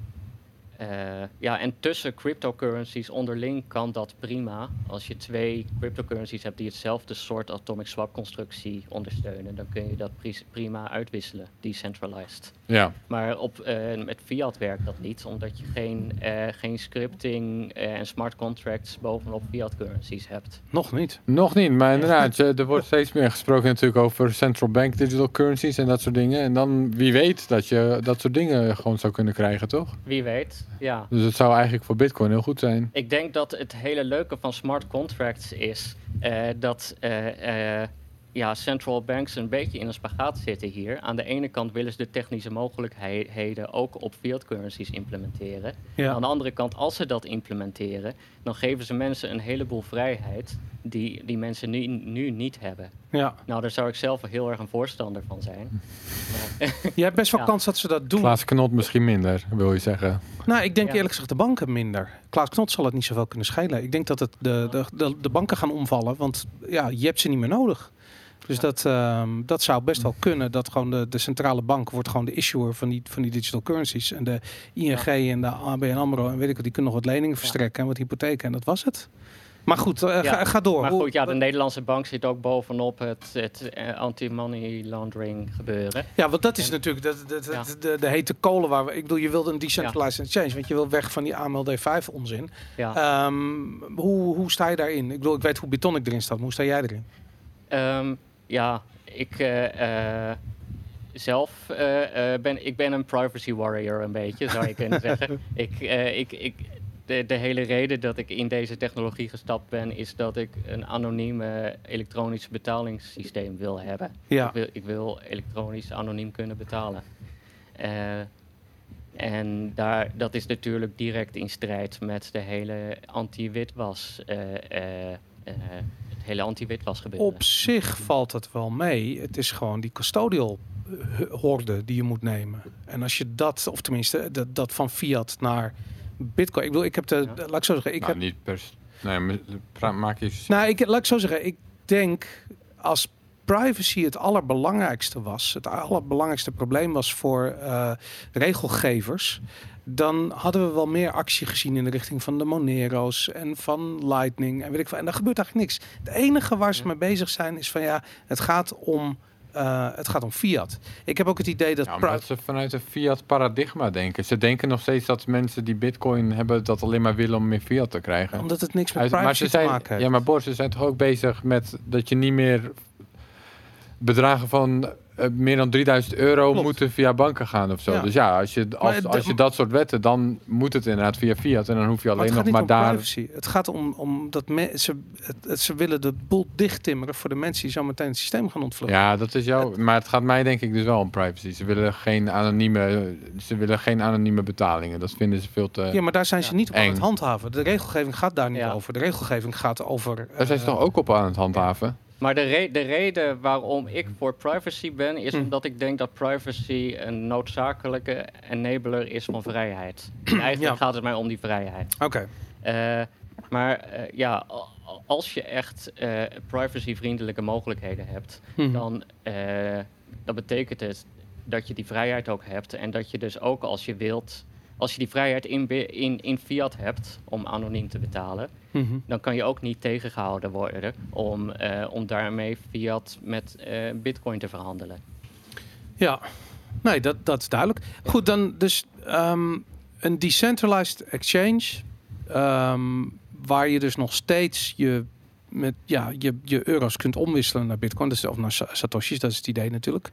Speaker 4: eh, ja, en tussen cryptocurrencies onderling kan dat prima. Als je twee cryptocurrencies hebt die hetzelfde soort atomic swap constructie ondersteunen, dan kun je dat pri- prima uitwisselen, decentralized.
Speaker 3: Ja.
Speaker 4: Maar op, eh, met fiat werkt dat niet, omdat je geen, eh, geen scripting eh, en smart contracts bovenop fiat currencies hebt.
Speaker 1: Nog niet.
Speaker 3: Nog niet, maar inderdaad, je- er wordt steeds meer gesproken natuurlijk over central bank digital currencies en dat soort dingen. En dan wie weet dat je dat soort dingen gewoon zou kunnen krijgen, toch?
Speaker 4: Wie weet, ja.
Speaker 3: Dus het zou eigenlijk voor bitcoin heel goed zijn.
Speaker 4: Ik denk dat het hele leuke van smart contracts is eh, dat eh, eh, ja, central banks een beetje in een spagaat zitten hier. Aan de ene kant willen ze de technische mogelijkheden ook op fiat currencies implementeren.
Speaker 1: Ja.
Speaker 4: Aan de andere kant, als ze dat implementeren, dan geven ze mensen een heleboel vrijheid die, die mensen nu, nu niet hebben.
Speaker 1: ja.
Speaker 4: Nou, daar zou ik zelf wel heel erg een voorstander van zijn. Maar,
Speaker 1: Je hebt best wel
Speaker 4: Ja.
Speaker 1: kans dat ze dat doen.
Speaker 3: Klaas Knot misschien minder, wil je zeggen.
Speaker 1: Nou, ik denk
Speaker 4: Ja.
Speaker 1: eerlijk gezegd de banken minder. Klaas Knot zal het niet zoveel kunnen schelen. Ik denk dat het de, de, de, de banken gaan omvallen, want ja, je hebt ze niet meer nodig. Dus dat, ehm, dat zou best wel kunnen. Dat gewoon de, de centrale bank wordt gewoon de issuer van die, van die digital currencies. En de ING en de ABN AMRO en weet ik wat, die kunnen nog wat leningen verstrekken en wat hypotheken. En dat was het. Maar goed, eh,
Speaker 4: Ja.
Speaker 1: ga, ga door.
Speaker 4: maar goed, ja, de Nederlandse bank zit ook bovenop het, het eh, anti-money laundering gebeuren.
Speaker 1: Ja, want dat is
Speaker 4: En-
Speaker 1: natuurlijk de, de, de,
Speaker 4: Ja.
Speaker 1: de, de hete kolen waar we... Ik bedoel, je wilde een decentralized exchange, want je wil weg van die AMLD5 onzin.
Speaker 4: Ja.
Speaker 1: Ehm, hoe, hoe sta je daarin? Ik bedoel, ik weet hoe Bitonic erin staat, maar hoe sta jij erin?
Speaker 4: Ehm, ja, ik eh, eh, zelf eh, ben, ik ben een privacy warrior een beetje, zou je kunnen zeggen. Ik, ik, ik, de, de hele reden dat ik in deze technologie gestapt ben, is dat ik een anonieme elektronisch betalingssysteem wil hebben.
Speaker 1: Ja.
Speaker 4: Ik, wil, ik wil elektronisch anoniem kunnen betalen. En daar, dat is natuurlijk direct in strijd met de hele anti-witwas, het hele anti-witwas gebeuren.
Speaker 1: Op zich valt het wel mee. Het is gewoon die custodial eh, horde die je moet nemen. En als je dat, of tenminste dat, dat van fiat naar bitcoin. Ik bedoel, ik heb de,
Speaker 4: Ja.
Speaker 1: laat ik zo zeggen, ik
Speaker 3: nou,
Speaker 1: heb,
Speaker 3: niet per... Nee, maak je...
Speaker 1: nou, ik, laat ik zo zeggen, ik denk als privacy het allerbelangrijkste was, het allerbelangrijkste probleem was voor eh, regelgevers, dan hadden we wel meer actie gezien in de richting van de Monero's en van Lightning en weet ik veel. En daar gebeurt eigenlijk niks. Het enige waar ze mee bezig zijn is van ja, het gaat om, eh, het gaat om fiat. Ik heb ook het idee dat
Speaker 3: Ja, omdat ze vanuit een fiat paradigma denken. Ze denken nog steeds dat mensen die bitcoin hebben dat alleen maar willen om meer fiat te krijgen.
Speaker 1: omdat het niks met
Speaker 3: maar
Speaker 1: privacy
Speaker 3: ze zijn,
Speaker 1: te maken heeft.
Speaker 3: ja, maar Boris, ze zijn toch ook bezig met dat je niet meer bedragen van meer dan 3000 euro
Speaker 1: Klopt.
Speaker 3: moeten via banken gaan of zo.
Speaker 1: Ja.
Speaker 3: Dus ja, als je, als,
Speaker 1: het-
Speaker 3: als je dat soort wetten, dan moet het inderdaad via fiat. En dan hoef je
Speaker 1: Maar
Speaker 3: alleen
Speaker 1: gaat
Speaker 3: nog maar daar...
Speaker 1: privacy. Het gaat om, om dat mensen, ze willen de boel dichttimmeren voor de mensen die zo meteen het systeem gaan ontvluchten.
Speaker 3: Ja, dat is jouw. Maar het gaat mij denk ik dus wel om privacy. Ze willen geen anonieme, ze willen geen anonieme betalingen. Dat vinden ze veel te.
Speaker 1: Ja, maar daar zijn ze
Speaker 4: Ja.
Speaker 1: niet op aan het handhaven. De regelgeving gaat daar niet
Speaker 4: Ja.
Speaker 1: over. De regelgeving gaat over.
Speaker 3: Daar zijn ze
Speaker 1: eh,
Speaker 3: toch ook op aan het handhaven.
Speaker 4: Maar de, re- de reden waarom ik voor privacy ben, is
Speaker 1: Hm.
Speaker 4: omdat ik denk dat privacy een noodzakelijke enabler is van vrijheid. En eigenlijk
Speaker 1: Ja.
Speaker 4: gaat het mij om die vrijheid.
Speaker 1: Oké.
Speaker 4: Eh, maar eh, ja, als je echt eh privacyvriendelijke mogelijkheden hebt,
Speaker 1: Hm.
Speaker 4: dan dat betekent het dat je die vrijheid ook hebt. En dat je dus ook als je wilt, als je die vrijheid in, in, in fiat hebt om anoniem te betalen,
Speaker 1: Mhm.
Speaker 4: dan kan je ook niet tegengehouden worden om, eh, om daarmee fiat met eh, bitcoin te verhandelen.
Speaker 1: Ja, nee, dat, dat is duidelijk. Goed, dan dus ehm, een decentralized exchange, ehm, waar je dus nog steeds je, met, ja, je, je euro's kunt omwisselen naar bitcoin, dus, of naar sa- satoshis, dat is het idee natuurlijk.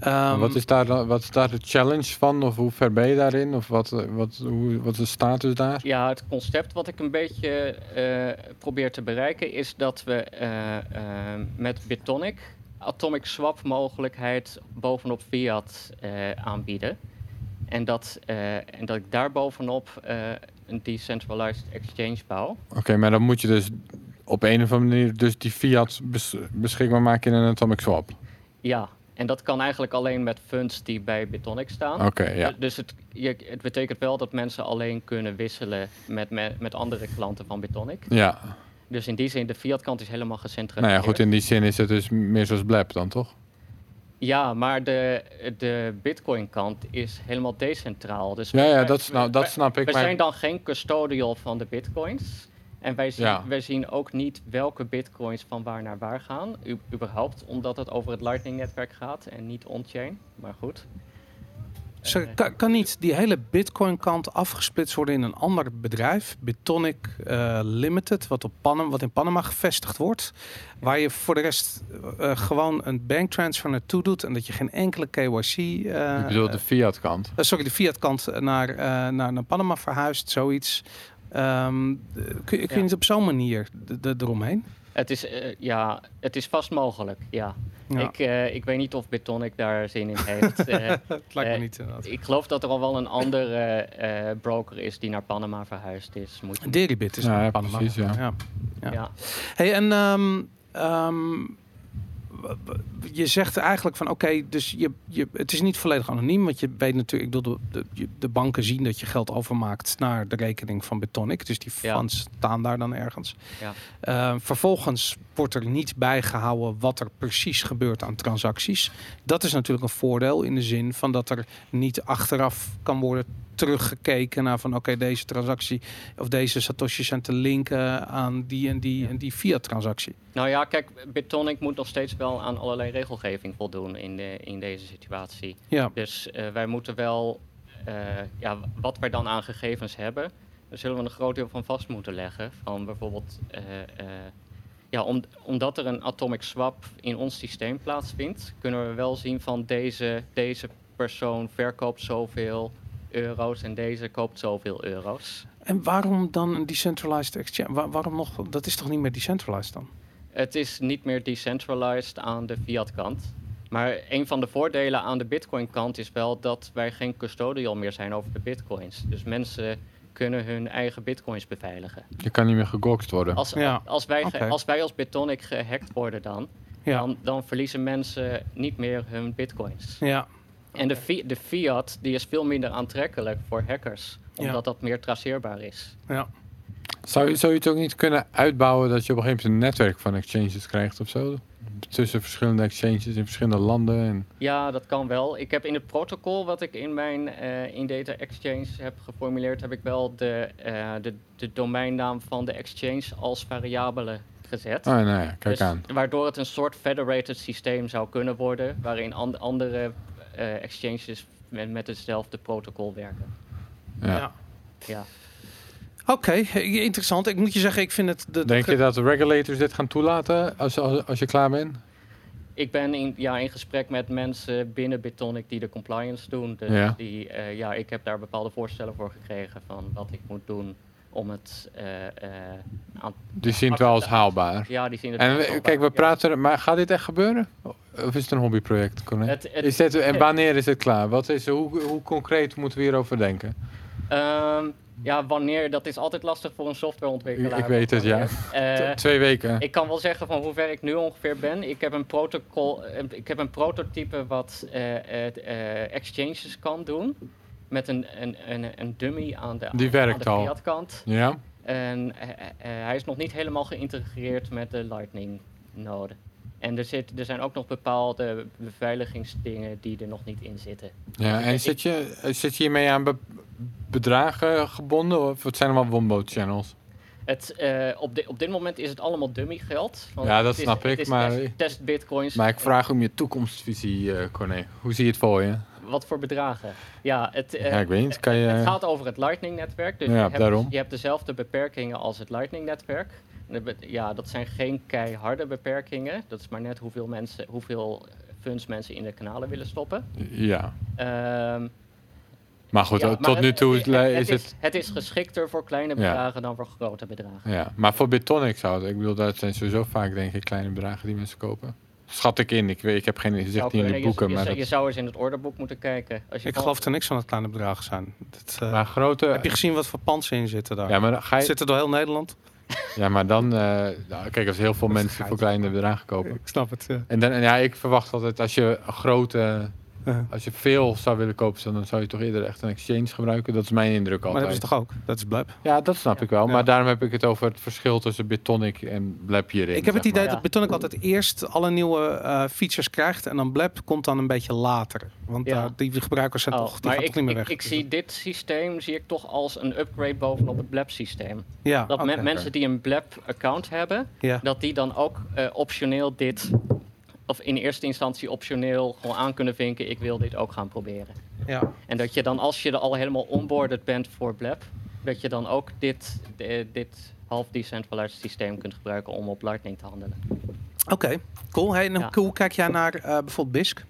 Speaker 1: Ehm,
Speaker 3: wat, is daar, dan- wat is daar de challenge van? Of hoe ver ben je daarin? Of wat, wat, hoe, wat is de status daar?
Speaker 4: Ja, het concept wat ik een beetje eh, probeer te bereiken is dat we eh, eh, met Bitonic atomic swap mogelijkheid bovenop fiat eh, aanbieden. En dat, eh, en dat ik daar bovenop eh, een decentralized exchange bouw.
Speaker 3: Oké, maar dan moet je dus op een of andere manier dus die fiat bes- beschikbaar maken in een atomic swap.
Speaker 4: Ja, en dat kan eigenlijk alleen met funds die bij Bitonic staan.
Speaker 3: Oké, ja.
Speaker 4: Du- Dus het, je, het betekent wel dat mensen alleen kunnen wisselen met, met, met andere klanten van Bitonic.
Speaker 3: Ja,
Speaker 4: Dus in die zin, de fiat kant is helemaal gecentraliseerd.
Speaker 3: nou ja, goed, in die zin is het dus meer zoals Blab dan, toch?
Speaker 4: Ja, maar de, de bitcoin kant is helemaal decentraal. Dus
Speaker 3: Ja, ja, dat snap, dat snap ik.
Speaker 4: We
Speaker 3: Maar
Speaker 4: zijn dan geen custodial van de bitcoins. En wij zien,
Speaker 3: Ja.
Speaker 4: wij zien ook niet welke bitcoins van waar naar waar gaan. U, überhaupt, omdat het over het Lightning-netwerk gaat en niet on-chain. Maar goed.
Speaker 1: Zeg,
Speaker 4: Eh,
Speaker 1: kan, kan niet die hele Bitcoin-kant afgesplitst worden in een ander bedrijf, Bitonic eh, Limited, wat, op Panama, wat in Panama gevestigd wordt, waar je voor de rest eh, gewoon een banktransfer naartoe doet en dat je geen enkele KYC, eh,
Speaker 3: ik bedoel de fiat kant.
Speaker 1: eh, sorry, de fiat-kant naar, eh, naar, naar Panama verhuist, zoiets. Ehm, eh, kun, je- kun je niet op zo'n manier eromheen?
Speaker 4: Het is, eh, ja, het is vast mogelijk, ja.
Speaker 1: Ja,
Speaker 4: Ik, eh, ik weet niet of Bitonic daar zin in heeft. Eh,
Speaker 1: het lijkt me niet inderdaad.
Speaker 4: ik geloof dat er al wel een andere eh, broker is die naar Panama verhuisd is. Moet je-
Speaker 1: Deribit is
Speaker 3: Ja,
Speaker 1: naar
Speaker 3: ja,
Speaker 1: Panama.
Speaker 3: precies, ja.
Speaker 1: ja. Ja.
Speaker 4: ja.
Speaker 1: Hey, en ehm, ehm, je zegt eigenlijk van oké, dus je, je, het is niet volledig anoniem, want je weet natuurlijk, ik bedoel, de, de, banken zien dat je geld overmaakt naar de rekening van Bitonic, dus die
Speaker 4: Ja.
Speaker 1: funds staan daar dan ergens.
Speaker 4: Ja.
Speaker 1: Ehm, vervolgens wordt er niet bijgehouden wat er precies gebeurt aan transacties. Dat is natuurlijk een voordeel in de zin van dat er niet achteraf kan worden teruggekeken naar van oké, deze transactie of deze satoshis zijn te linken aan die en die en die fiat transactie.
Speaker 4: Nou ja, kijk, Bitonic moet nog steeds wel aan allerlei regelgeving voldoen in, de, in deze situatie.
Speaker 1: Ja,
Speaker 4: Dus eh, wij moeten wel, eh, ja, wat wij dan aan gegevens hebben, daar zullen we een groot deel van vast moeten leggen. Van bijvoorbeeld, eh, ja, om, omdat er een atomic swap in ons systeem plaatsvindt, kunnen we wel zien van deze, deze persoon verkoopt zoveel euro's en deze koopt zoveel euro's.
Speaker 1: en waarom dan een decentralized exchange? Waar- waarom nog? Dat is toch niet meer decentralized dan?
Speaker 4: Het is niet meer decentralized aan de fiat kant. Maar een van de voordelen aan de bitcoin kant is wel dat wij geen custodial meer zijn over de bitcoins. Dus mensen kunnen hun eigen bitcoins beveiligen.
Speaker 3: Je kan niet meer gegokt worden.
Speaker 4: Als,
Speaker 1: Ja,
Speaker 4: als, wij, als wij als Bitonic gehackt worden dan,
Speaker 1: Ja,
Speaker 4: dan, dan verliezen mensen niet meer hun bitcoins.
Speaker 1: ja,
Speaker 4: En de, fi- de fiat die is veel minder aantrekkelijk voor hackers,
Speaker 1: Ja.
Speaker 4: omdat dat meer traceerbaar is.
Speaker 1: ja.
Speaker 3: Zou je, zou je het ook niet kunnen uitbouwen dat je op een gegeven moment een netwerk van exchanges krijgt of zo? Tussen verschillende exchanges in verschillende landen. En...
Speaker 4: Ja, dat kan wel. Ik heb in het protocol wat ik in mijn eh in Data Exchange heb geformuleerd, heb ik wel de, eh, de, de domeinnaam van de exchange als variabele gezet.
Speaker 3: Oh, nou ja, kijk
Speaker 4: Dus
Speaker 3: aan.
Speaker 4: Waardoor het een soort federated systeem zou kunnen worden, waarin an- andere eh, exchanges met, met hetzelfde protocol werken.
Speaker 3: Ja.
Speaker 1: ja.
Speaker 4: Ja.
Speaker 1: Oké, interessant. Ik moet je zeggen, ik vind het... De,
Speaker 3: Denk je dat de regulators dit gaan toelaten als, als, als je klaar bent?
Speaker 4: Ik ben in, ja, in gesprek met mensen binnen Bitonic die de compliance doen. Dus
Speaker 3: Ja.
Speaker 4: die, eh, ja, ik heb daar bepaalde voorstellen voor gekregen van wat ik moet doen om het eh, eh, aan...
Speaker 3: Die zien het wel als haalbaar.
Speaker 4: Ja, die zien het
Speaker 3: En we- kijk, we praten er, maar gaat dit echt gebeuren? Of is het een hobbyproject?
Speaker 4: Het, het,
Speaker 3: Is dit, en wanneer is het klaar? Wat is, hoe, hoe concreet moeten we hierover denken?
Speaker 4: ehm, ja, wanneer, dat is altijd lastig voor een softwareontwikkelaar.
Speaker 3: Ik weet het, ja.
Speaker 4: Eh,
Speaker 3: Twee weken.
Speaker 4: Ik kan wel zeggen van hoe ver ik nu ongeveer ben. Ik heb een protocol, ik heb een prototype wat exchanges kan doen. Met een, een, een, een dummy aan de,
Speaker 3: Die
Speaker 4: aan
Speaker 3: werkt
Speaker 4: de
Speaker 3: al.
Speaker 4: fiat kant.
Speaker 3: Ja?
Speaker 4: En eh, eh, hij is nog niet helemaal geïntegreerd met de Lightning node. En er, zit, er zijn ook nog bepaalde beveiligingsdingen die er nog niet in zitten.
Speaker 3: ja. En
Speaker 4: Ik-
Speaker 3: zit je, zit je hiermee aan be- bedragen gebonden? Of het zijn allemaal Wombo channels?
Speaker 4: Het, eh, op, di- op dit moment is het allemaal dummy geld. want
Speaker 3: Ja, dat
Speaker 4: is-
Speaker 3: snap ik, maar-
Speaker 4: Test, test bitcoins.
Speaker 3: Maar ik vraag om je toekomstvisie, Corné. Hoe zie je het voor je?
Speaker 4: Wat voor bedragen? Ja, het, eh,
Speaker 3: ja, ik weet niet. Kan
Speaker 4: Het
Speaker 3: je...
Speaker 4: gaat over het Lightning-netwerk. Dus
Speaker 3: Ja,
Speaker 4: je, hebt,
Speaker 3: daarom.
Speaker 4: je hebt dezelfde beperkingen als het Lightning-netwerk. Ja, dat zijn geen keiharde beperkingen. Dat is maar net hoeveel, mensen, hoeveel funds mensen in de kanalen willen stoppen.
Speaker 3: Ja.
Speaker 4: Ehm,
Speaker 3: Maar goed,
Speaker 4: ja,
Speaker 3: tot
Speaker 4: maar
Speaker 3: nu
Speaker 4: het-
Speaker 3: toe
Speaker 4: het,
Speaker 3: is,
Speaker 4: het,
Speaker 3: is het...
Speaker 4: het is geschikter voor kleine
Speaker 3: Ja.
Speaker 4: bedragen dan voor grote bedragen.
Speaker 3: Ja, maar voor Bitonic zou het... Ik bedoel, dat zijn sowieso vaak denk ik kleine bedragen die mensen kopen. Schat ik in. Ik, weet, ik heb geen inzicht niet in de boeken.
Speaker 4: je,
Speaker 3: maar,
Speaker 4: je,
Speaker 3: dat-
Speaker 4: je zou eens in het orderboek moeten kijken. Als je
Speaker 1: Ik geloof er niks van dat kleine bedragen zijn. Dat, eh,
Speaker 3: maar grote...
Speaker 1: heb je gezien wat voor pansen in zitten daar?
Speaker 3: ja, maar dan ga je,
Speaker 1: Zitten door heel Nederland?
Speaker 3: ja, maar dan... eh, nou, kijk, als heel veel mensen voor kleine bedragen kopen.
Speaker 1: Ik snap het. ja.
Speaker 3: En dan, en ja, ik verwacht altijd als je een grote...
Speaker 1: Uh,
Speaker 3: Als je veel zou willen kopen, dan zou je toch eerder echt een exchange gebruiken. Dat is mijn indruk
Speaker 1: maar dat
Speaker 3: altijd.
Speaker 1: is toch ook? Dat is blab.
Speaker 3: Ja, dat snap ik wel.
Speaker 1: Ja.
Speaker 3: Maar daarom heb ik het over het verschil tussen Bitonic en Blab hierin.
Speaker 1: Ik heb het idee
Speaker 3: maar.
Speaker 4: Ja.
Speaker 1: dat Bitonic altijd eerst alle nieuwe eh, features krijgt en dan Blab komt dan een beetje later. Want
Speaker 4: Ja.
Speaker 1: eh, die gebruikers zijn
Speaker 4: Oh,
Speaker 1: toch, die
Speaker 4: maar
Speaker 1: gaan
Speaker 4: ik,
Speaker 1: toch niet meer
Speaker 4: ik,
Speaker 1: weg.
Speaker 4: ik zie dit systeem zie ik toch als een upgrade bovenop het Blab systeem.
Speaker 1: ja,
Speaker 4: Dat mensen die een Blab account hebben,
Speaker 1: Ja.
Speaker 4: dat die dan ook eh, optioneel dit, of in eerste instantie optioneel gewoon aan kunnen vinken, ik wil dit ook gaan proberen.
Speaker 1: Ja.
Speaker 4: En dat je dan, als je er al helemaal onboarded bent voor Blab, dat je dan ook dit, de- dit half decentralized systeem kunt gebruiken om op Lightning te handelen.
Speaker 1: Oké, cool. Hey,
Speaker 4: Ja.
Speaker 1: hoe kijk jij naar eh, bijvoorbeeld BISC?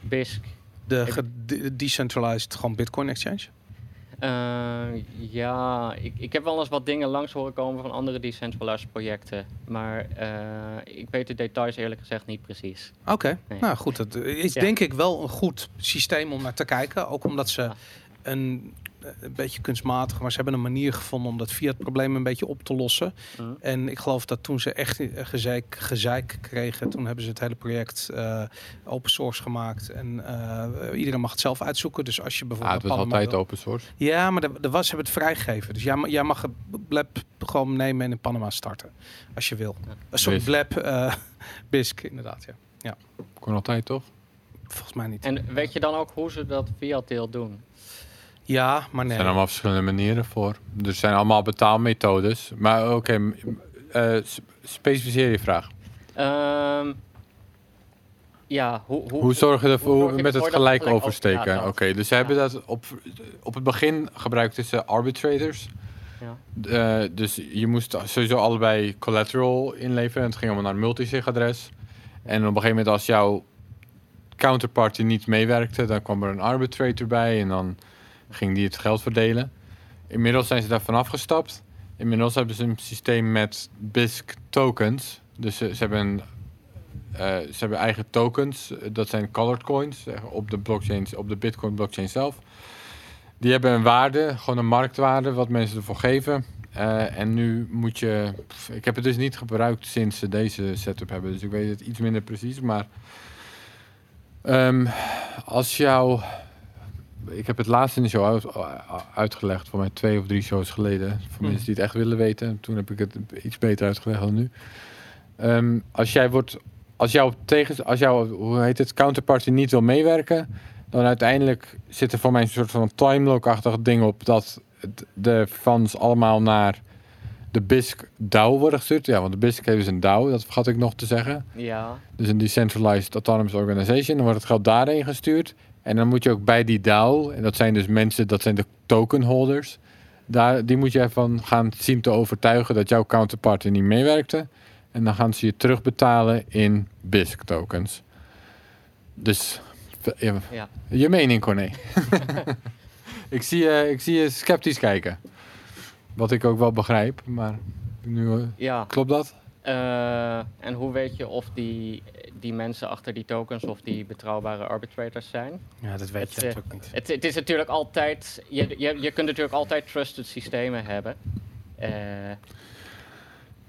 Speaker 4: BISC.
Speaker 1: De gede- decentralized gewoon Bitcoin exchange?
Speaker 4: Eh, ja, ik, ik heb wel eens wat dingen langs horen komen van andere decentralized projecten. Maar eh, ik weet de details eerlijk gezegd niet precies.
Speaker 1: Oké,
Speaker 4: Nee.
Speaker 1: nou goed. Het is
Speaker 4: Ja.
Speaker 1: denk ik wel een goed systeem om naar te kijken. Ook omdat ze
Speaker 4: Ja.
Speaker 1: een, een beetje kunstmatig, maar ze hebben een manier gevonden om dat via het probleem een beetje op te lossen.
Speaker 4: Mhm.
Speaker 1: En ik geloof dat toen ze echt eh, gezeik, gezeik kregen, toen hebben ze het hele project eh, open source gemaakt. En eh, iedereen mag het zelf uitzoeken. Dus als je
Speaker 3: Ja,
Speaker 1: bijvoorbeeld.
Speaker 3: het was altijd
Speaker 1: wil-
Speaker 3: open source.
Speaker 1: Ja, maar er, er was, ze hebben het vrijgegeven. Dus jij, jij mag het Blab gewoon nemen en in Panama starten. Als je wil.
Speaker 4: Ja.
Speaker 1: Eh, sorry,
Speaker 3: Bisq.
Speaker 1: Blab, eh Bisq, inderdaad. Ja.
Speaker 3: Kon altijd, toch?
Speaker 1: Volgens mij niet.
Speaker 4: En weet je dan ook hoe ze dat via Tail doen?
Speaker 1: Ja, maar
Speaker 3: Er
Speaker 1: nee.
Speaker 3: zijn allemaal verschillende manieren voor. Er zijn allemaal betaalmethodes. Maar oké, eh, specificeer je vraag.
Speaker 4: Ehm, ja, hoe, hoe,
Speaker 3: Hoe zorg je ervoor
Speaker 4: hoe
Speaker 3: met het gelijk oversteken?
Speaker 4: over-
Speaker 3: Oké, dus ze hebben dat op, op het begin gebruikten ze arbitrators.
Speaker 4: Ja.
Speaker 3: Eh, dus je moest sowieso allebei collateral inleveren. En het ging allemaal naar een multisig-adres. En op een gegeven moment als jouw counterparty niet meewerkte, dan kwam er een arbitrator bij en dan ging die het geld verdelen. Inmiddels zijn ze daar vanaf gestapt. Inmiddels hebben ze een systeem met BISC tokens. Dus ze, hebben eh, ze hebben eigen tokens. Dat zijn colored coins op de blockchain, op de Bitcoin blockchain zelf. Die hebben een waarde, gewoon een marktwaarde, wat mensen ervoor geven. Eh, en nu moet je. ik heb het dus niet gebruikt sinds ze deze setup hebben, dus ik weet het iets minder precies. Maar ehm, als jouw. Ik heb het laatst in de show uit- uitgelegd, voor mij twee of drie shows geleden. Voor
Speaker 1: Hmm.
Speaker 3: mensen die het echt willen weten. Toen heb ik het iets beter uitgelegd dan nu. Ehm, als jij wordt. Als jouw tegen. Als jouw. Hoe heet het? Counterparty niet wil meewerken. Dan uiteindelijk zit er voor mij een soort van timelock-achtig ding op. Dat de funds allemaal naar de BISC DAO worden gestuurd. Ja, want de BISC heeft dus een DAO. Dat vergat ik nog te zeggen.
Speaker 4: ja,
Speaker 3: Dus een Decentralized Autonomous Organization. Dan wordt het geld daarheen gestuurd. En dan moet je ook bij die DAO, en dat zijn dus mensen, dat zijn de token holders. Daar, die moet je ervan gaan zien te overtuigen dat jouw counterparty niet meewerkte. En dan gaan ze je terugbetalen in BISC tokens. Dus ja,
Speaker 4: ja.
Speaker 3: je mening, Corné. ik, zie, je ik zie je sceptisch kijken. Wat ik ook wel begrijp, maar nu, eh,
Speaker 4: ja.
Speaker 3: klopt dat?
Speaker 4: Eh, en hoe weet je of die, die mensen achter die tokens of die betrouwbare arbitrators zijn?
Speaker 1: Ja, dat weet
Speaker 4: Het,
Speaker 1: je
Speaker 4: eh,
Speaker 1: natuurlijk niet.
Speaker 4: Het, het is natuurlijk altijd, je, je, je kunt natuurlijk altijd trusted systemen hebben. Eh,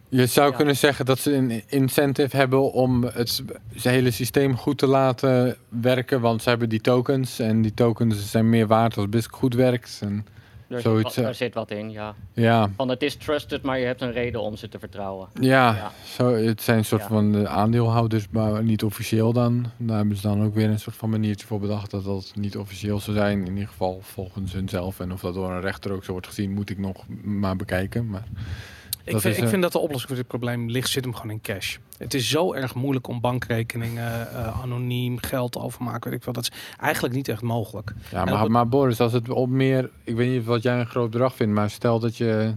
Speaker 3: Je zou
Speaker 4: Ja.
Speaker 3: kunnen zeggen dat ze een incentive hebben om het, het hele systeem goed te laten werken. Want ze hebben die tokens en die tokens zijn meer waard als BISC goed werkt. En, Zoiets,
Speaker 4: zit wat, daar zit wat in, ja.
Speaker 3: ja,
Speaker 4: Van het is trusted, maar je hebt een reden om ze te vertrouwen.
Speaker 3: ja,
Speaker 4: Ja.
Speaker 3: Zo, het zijn een soort
Speaker 4: Ja.
Speaker 3: van eh, aandeelhouders, maar niet officieel dan. Daar hebben ze dan ook weer een soort van maniertje voor bedacht dat dat niet officieel zou zijn. In ieder geval volgens hunzelf. En of dat door een rechter ook zo wordt gezien, moet ik nog maar bekijken. Maar
Speaker 1: Ik vind, ik
Speaker 3: eh,
Speaker 1: vind dat de oplossing voor dit probleem ligt, zit hem gewoon in cash. Het is zo erg moeilijk om bankrekeningen eh, anoniem geld te overmaken. Weet ik wel. Dat is eigenlijk niet echt mogelijk.
Speaker 3: Ja, maar,
Speaker 1: het-
Speaker 3: maar Boris, als het op meer... Ik weet niet wat jij een groot bedrag vindt, maar stel dat je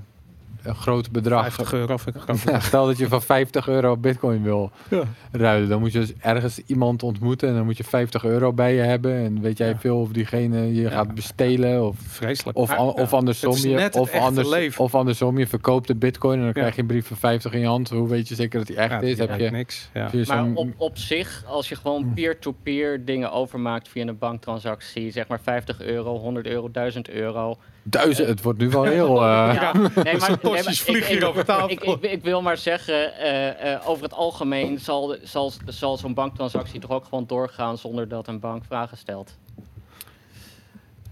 Speaker 3: een groot bedrag.
Speaker 1: 50 euro
Speaker 3: Ja, stel dat je van 50 euro bitcoin wil
Speaker 1: Ja.
Speaker 3: ruilen. Dan moet je dus ergens iemand ontmoeten. En dan moet je 50 euro bij je hebben. En weet jij
Speaker 1: Ja.
Speaker 3: veel of diegene je gaat bestelen. Of,
Speaker 1: Vreselijk.
Speaker 3: of, of, andersom, je, of, anders,
Speaker 1: leven.
Speaker 3: of andersom, je verkoopt de bitcoin. En dan krijg je een brief van 50 in je hand. Hoe weet je zeker dat die echt
Speaker 1: ja,
Speaker 3: is?
Speaker 1: die
Speaker 3: Heb je,
Speaker 1: niks. Ja.
Speaker 3: heb je
Speaker 4: Maar op, op zich, als je gewoon peer-to-peer dingen overmaakt via een banktransactie, zeg maar 50 euro, 100 euro, 1000 euro.
Speaker 3: Duizend, het wordt nu wel heel... eh,
Speaker 4: Ja, nee, maar, nee, ik-
Speaker 1: vliegen over tafel.
Speaker 4: Ik, ik, ik wil maar zeggen, eh, eh, over het algemeen zal, zal, zal zo'n banktransactie toch ook gewoon doorgaan zonder dat een bank vragen stelt.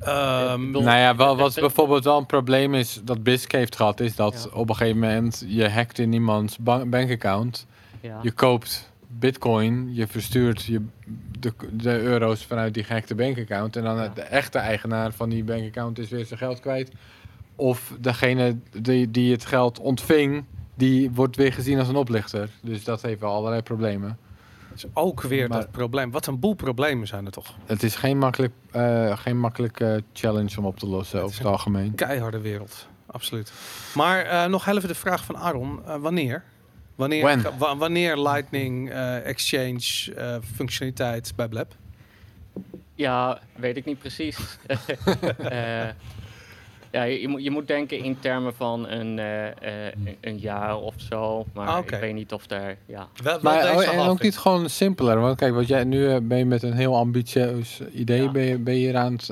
Speaker 1: Ehm,
Speaker 3: Nou ja, wel, wat bijvoorbeeld wel een probleem is dat BISC heeft gehad, is dat
Speaker 4: Ja.
Speaker 3: op een gegeven moment je hackt in iemands bank bankaccount.
Speaker 4: Ja.
Speaker 3: Je koopt bitcoin, je verstuurt je, de, de euro's vanuit die gehackte bankaccount. En dan
Speaker 4: Ja.
Speaker 3: de echte eigenaar van die bankaccount is weer zijn geld kwijt. Of degene die, die het geld ontving, die wordt weer gezien als een oplichter. Dus dat heeft wel allerlei problemen.
Speaker 1: is ook weer
Speaker 3: Maar-
Speaker 1: dat probleem. Wat een boel problemen zijn er toch.
Speaker 3: Het is geen makkelijk, eh, geen makkelijke challenge om op te lossen
Speaker 1: Het
Speaker 3: over het algemeen.
Speaker 1: Keiharde wereld. Absoluut. Maar eh, nog even de vraag van Aaron. Eh, wanneer? Wanneer,
Speaker 3: When?
Speaker 1: wa- wanneer Lightning eh, Exchange eh, functionaliteit bij Blab?
Speaker 4: Ja, weet ik niet precies. Eh, ja, je, je moet, je moet denken in termen van een, eh, eh, een jaar of zo. Maar
Speaker 1: Ah,
Speaker 4: ik weet niet of daar... Ja.
Speaker 1: Wel, wel
Speaker 3: Maar
Speaker 1: deze
Speaker 3: oh, en ook niet gewoon simpeler. Want kijk, wat jij nu ben je met een heel ambitieus idee
Speaker 4: Ja.
Speaker 3: ben, je, ben je hier aan het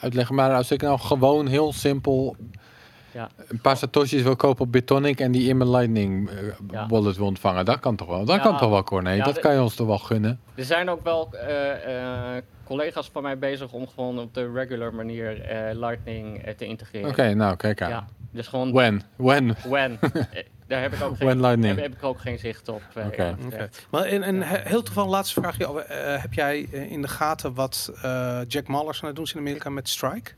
Speaker 3: uitleggen. Maar als ik nou gewoon heel simpel
Speaker 4: Ja.
Speaker 3: een paar satoshis wil kopen op Bitonic en die in mijn Lightning
Speaker 4: Ja.
Speaker 3: wallet wil ontvangen, dat kan toch wel? Dat
Speaker 4: Ja.
Speaker 3: kan toch wel, Corné?
Speaker 4: Ja,
Speaker 3: dat kan je ons toch wel gunnen?
Speaker 4: Er zijn ook wel eh, eh, collega's van mij bezig om gewoon op de regular manier eh, Lightning te integreren.
Speaker 3: Oké, nou kijk aan.
Speaker 4: Ja, dus gewoon
Speaker 3: When? When?
Speaker 4: when. Daar heb ik ook geen, heb, heb ik ook geen zicht op. gezegd.
Speaker 1: Maar en, en he- heel toevallig, laatste vraagje. over, eh, heb jij in de gaten wat eh, Jack Mallers aan het doen is in Amerika met Strike?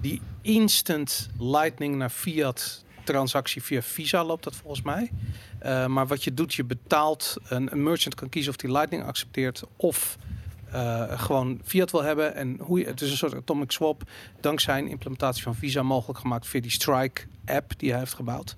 Speaker 1: Die instant Lightning naar fiat transactie via Visa loopt dat volgens mij. Eh, maar wat je doet, je betaalt, een, merchant kan kiezen of die Lightning accepteert of eh, gewoon fiat wil hebben. En hoe je, het is een soort atomic swap, dankzij een implementatie van Visa mogelijk gemaakt via die Strike app die hij heeft gebouwd.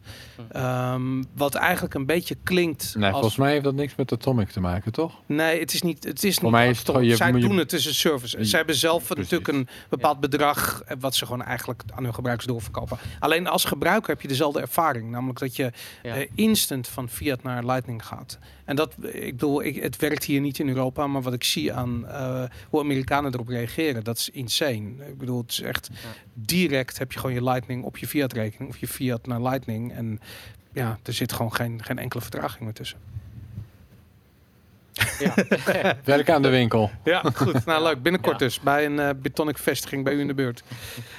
Speaker 1: Ehm, wat eigenlijk een beetje klinkt
Speaker 3: Nee,
Speaker 1: als...
Speaker 3: volgens mij heeft dat niks met Atomic te maken, toch?
Speaker 1: Nee, het is niet. Het is
Speaker 3: Voor
Speaker 1: niet
Speaker 3: mij is het
Speaker 1: achterop.
Speaker 3: gewoon je-
Speaker 1: Zij
Speaker 3: je-
Speaker 1: doen het, een service. Zij hebben zelf
Speaker 3: Precies.
Speaker 1: natuurlijk een bepaald bedrag eh, wat ze gewoon eigenlijk aan hun gebruikers doorverkopen. Alleen als gebruiker heb je dezelfde ervaring, namelijk dat je
Speaker 4: Ja.
Speaker 1: eh, instant van fiat naar Lightning gaat. En dat, ik bedoel, ik, het werkt hier niet in Europa, maar wat ik zie aan eh, hoe Amerikanen erop reageren, dat is insane. Ik bedoel, het is echt direct heb je gewoon je Lightning op je fiat rekening of je fiat naar Lightning en ja, er zit gewoon geen, geen enkele vertraging meer tussen.
Speaker 4: Ja.
Speaker 3: Werk aan de winkel.
Speaker 1: Ja, goed. Nou, leuk. Binnenkort
Speaker 4: Ja.
Speaker 1: dus bij een eh Bitonic vestiging bij u in de buurt.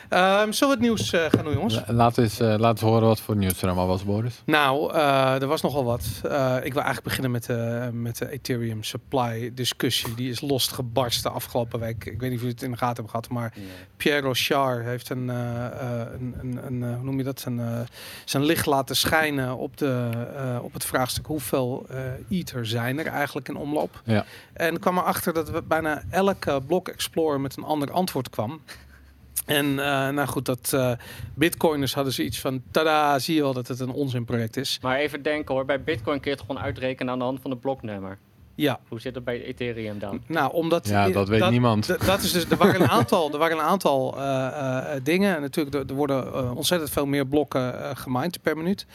Speaker 1: Ehm zullen we het nieuws eh, gaan doen, jongens?
Speaker 3: La- Laat eens, laat eens horen wat voor nieuws er allemaal was, Boris.
Speaker 1: Nou, er was nogal wat. Ik wil eigenlijk beginnen met, de met de Ethereum supply discussie. Die is losgebarsten afgelopen week. Ik weet niet of jullie het in de gaten hebben gehad, maar Pierre Rochard heeft een, een, een, een hoe noem je dat, zijn, zijn licht laten schijnen op, de, op het vraagstuk hoeveel Ether zijn er eigenlijk in omloop.
Speaker 3: Ja.
Speaker 1: En kwam erachter dat we bijna elke Block Explorer met een ander antwoord kwam. En eh, nou goed, dat eh, bitcoiners hadden zoiets van, tada, zie je wel dat het een onzinproject is.
Speaker 4: Maar even denken hoor, bij Bitcoin kun je het gewoon uitrekenen aan de hand van de bloknummer.
Speaker 1: Ja,
Speaker 4: Hoe zit het bij Ethereum dan?
Speaker 1: nou omdat...
Speaker 3: Ja, dat weet niemand.
Speaker 1: Dat is dus, er waren een aantal, er waren een aantal eh, eh, dingen. En natuurlijk, er, er worden eh, ontzettend veel meer blokken eh gemined per minuut.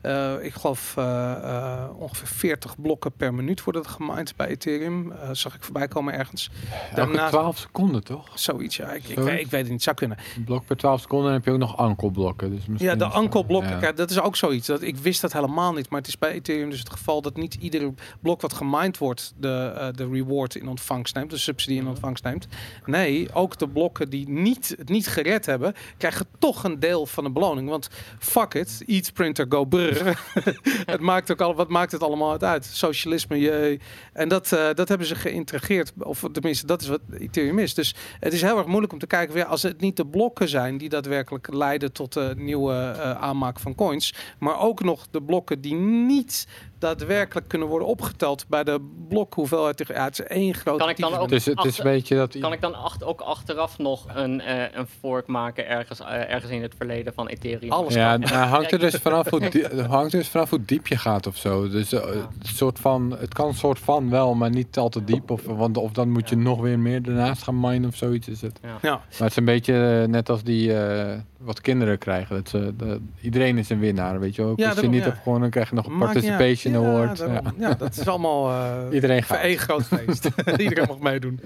Speaker 1: Eh, ik geloof eh, eh, ongeveer 40 blokken per minuut worden gemined bij Ethereum. Zag ik voorbij komen ergens.
Speaker 3: Elke
Speaker 1: Daarnaast-
Speaker 3: 12 seconden, toch?
Speaker 1: Zoiets, ja. Ik, ik,
Speaker 3: Zoiets?
Speaker 1: weet, ik weet het niet, zou kunnen.
Speaker 3: Een blok per 12 seconden en heb je ook nog ankelblokken. Dus
Speaker 1: Ja, de ankelblokken,
Speaker 3: ja.
Speaker 1: kijk, dat is ook zoiets. Dat, ik wist dat helemaal niet, maar het is bij Ethereum dus het geval dat niet ieder blok wat gemined wordt de, eh, de reward in ontvangst neemt, de subsidie in ontvangst neemt. Nee, ook de blokken die niet, het niet gered hebben, krijgen toch een deel van de beloning. Want fuck it, eat printer go brr. het maakt ook al, wat maakt het allemaal uit? Socialisme, jee. En dat, eh, dat hebben ze geïntegreerd, of tenminste, dat is wat Ethereum is. Dus het is heel erg moeilijk om te kijken, ja, als het niet de blokken zijn die daadwerkelijk leiden tot de nieuwe eh, aanmaak van coins, maar ook nog de blokken die niet daadwerkelijk kunnen worden opgeteld bij de blokhoeveelheid. Ja, het is één grote
Speaker 4: Kan ik dan ook-
Speaker 3: Dus het is een beetje dat...
Speaker 4: Kan ik dan acht, ook achteraf nog een, eh, een fork maken ergens, eh, ergens in het verleden van Ethereum?
Speaker 1: Alles
Speaker 3: Ja,
Speaker 1: kan.
Speaker 3: nou, hangt er dus vanaf hoe, die- hangt dus vanaf hoe diep je gaat of zo. Dus eh, het, soort van, het kan een soort van wel, maar niet al te diep. Of, want, of dan moet je nog weer meer ernaast gaan minen of zoiets is het.
Speaker 1: Ja.
Speaker 3: Maar het is een beetje net als die eh, wat kinderen krijgen. Dat ze, iedereen is een winnaar, weet je wel. Ook
Speaker 1: Ja,
Speaker 3: als je niet
Speaker 1: ja.
Speaker 3: hebt gewonnen, dan krijg je nog een participation Award.
Speaker 1: daarom.
Speaker 3: Ja.
Speaker 1: Ja. dat is allemaal eh
Speaker 3: Iedereen
Speaker 1: voor
Speaker 3: gaat.
Speaker 1: één groot feest. Iedereen mag meedoen.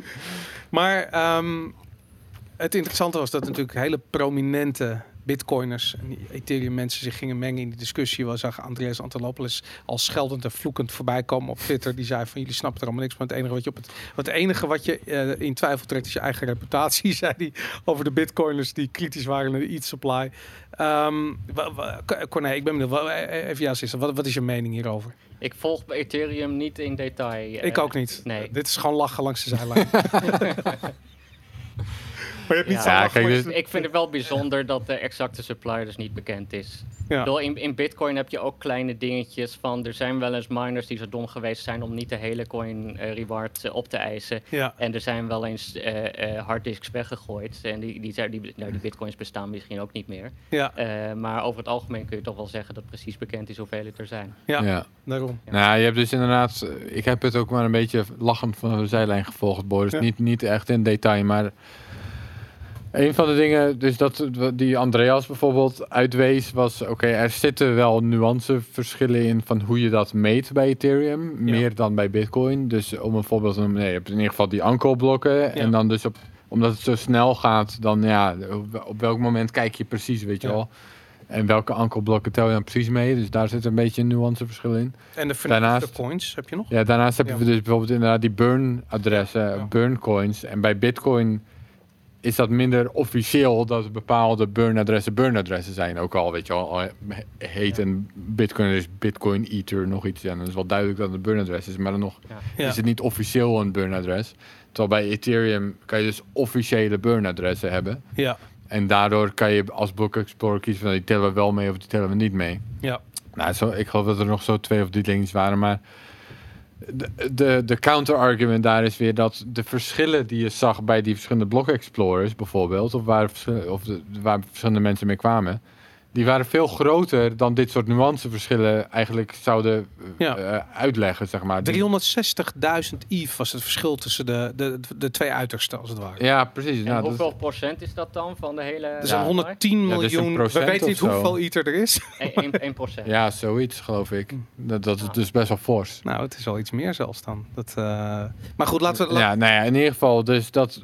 Speaker 1: Maar ehm, het interessante was dat natuurlijk hele prominente bitcoiners en Ethereum mensen zich gingen mengen in die discussie. We zagen Andreas Antonopoulos al scheldend en vloekend voorbij komen op Twitter. Die zei van jullie snappen er allemaal niks van. Het enige wat je op het, wat het enige wat je eh, in twijfel trekt is je eigen reputatie, zei hij over de bitcoiners die kritisch waren naar de ETH supply. Ehm wa- wa- Corné, ik ben benieuwd. Eh, Even Sister, wat, wat is je mening hierover?
Speaker 4: Ik volg bij Ethereum niet in detail. eh,
Speaker 1: Ik ook niet.
Speaker 4: Nee.
Speaker 1: Dit is gewoon lachen langs de zijlijn. maar je hebt niet
Speaker 4: Ja,
Speaker 3: kijk, dus-
Speaker 4: Ik vind het wel bijzonder dat de exacte supply dus niet bekend is.
Speaker 1: Ja.
Speaker 4: Ik bedoel, In, in Bitcoin heb je ook kleine dingetjes van. Er zijn wel eens miners die zo dom geweest zijn om niet de hele coin eh, reward eh, op te eisen.
Speaker 1: Ja.
Speaker 4: En er zijn wel eens eh, eh, harddisks weggegooid. En die, die, zijn- die, nou, die bitcoins bestaan misschien ook niet meer.
Speaker 1: Ja,
Speaker 4: Eh, maar over het algemeen kun je toch wel zeggen dat precies bekend is hoeveel het er zijn.
Speaker 1: ja,
Speaker 3: Ja.
Speaker 1: daarom.
Speaker 4: Ja.
Speaker 3: Nou, je hebt dus inderdaad... Ik heb het ook maar een beetje lachend van de zijlijn gevolgd, Boris.
Speaker 1: Ja.
Speaker 3: Niet, niet echt in detail, maar... Een van de dingen, dus dat die Andreas bijvoorbeeld uitwees, was: oké, er zitten wel nuanceverschillen in van hoe je dat meet bij Ethereum, meer dan bij Bitcoin. Dus om een voorbeeld te noemen, nee, je hebt in ieder geval die ankelblokken. En dan dus op, omdat het zo snel gaat, dan ja, op, welk moment kijk je precies, weet je
Speaker 1: Ja.
Speaker 3: wel. En welke ankelblokken tel je dan precies mee? Dus daar zit een beetje een nuanceverschil in.
Speaker 1: En de
Speaker 3: Daarnaast-
Speaker 1: coins heb je nog?
Speaker 3: Ja, daarnaast heb
Speaker 1: Ja.
Speaker 3: je dus bijvoorbeeld inderdaad die burn-adressen,
Speaker 1: Ja.
Speaker 3: burn-coins. En bij Bitcoin is dat minder officieel dat bepaalde burn-adressen burn-adressen zijn. Ook al, weet je wel, al heet een Bitcoin dus Bitcoin Ether nog iets. Ja, dan is wel duidelijk dat het een burn-adres is, maar dan nog
Speaker 4: Ja.
Speaker 3: Is het niet officieel een burn-adres. Terwijl bij Ethereum kan je dus officiële burn-adressen hebben.
Speaker 1: Ja,
Speaker 3: En daardoor kan je als Block Explorer kiezen van die tellen we wel mee of die tellen we niet mee.
Speaker 1: ja,
Speaker 3: Nou, zo, ik geloof dat er nog zo twee of drie dingetjes waren, maar de, de, counter-argument daar is weer dat de verschillen die je zag bij die verschillende block explorers bijvoorbeeld, of waar, of de, waar verschillende mensen mee kwamen, die waren veel groter dan dit soort nuanceverschillen eigenlijk zouden eh,
Speaker 1: Ja.
Speaker 3: eh, uitleggen, zeg maar. Die-
Speaker 1: 360.000 ETH was het verschil tussen de, de, de twee uitersten, als het ware.
Speaker 3: Ja, precies.
Speaker 4: En
Speaker 3: Nou,
Speaker 4: hoeveel procent is dat dan van de hele...
Speaker 1: Er
Speaker 3: Ja.
Speaker 1: zijn 110
Speaker 3: Ja, dus een
Speaker 1: miljoen. We weten niet hoeveel ether er is.
Speaker 4: 1 procent.
Speaker 3: ja, zoiets geloof ik.
Speaker 1: Mm.
Speaker 3: Dat, dat is dus best wel fors.
Speaker 1: Nou, het is al iets meer zelfs dan. Dat, eh, Maar goed, laten we.
Speaker 3: Ja, nou ja, in ieder geval, dus dat.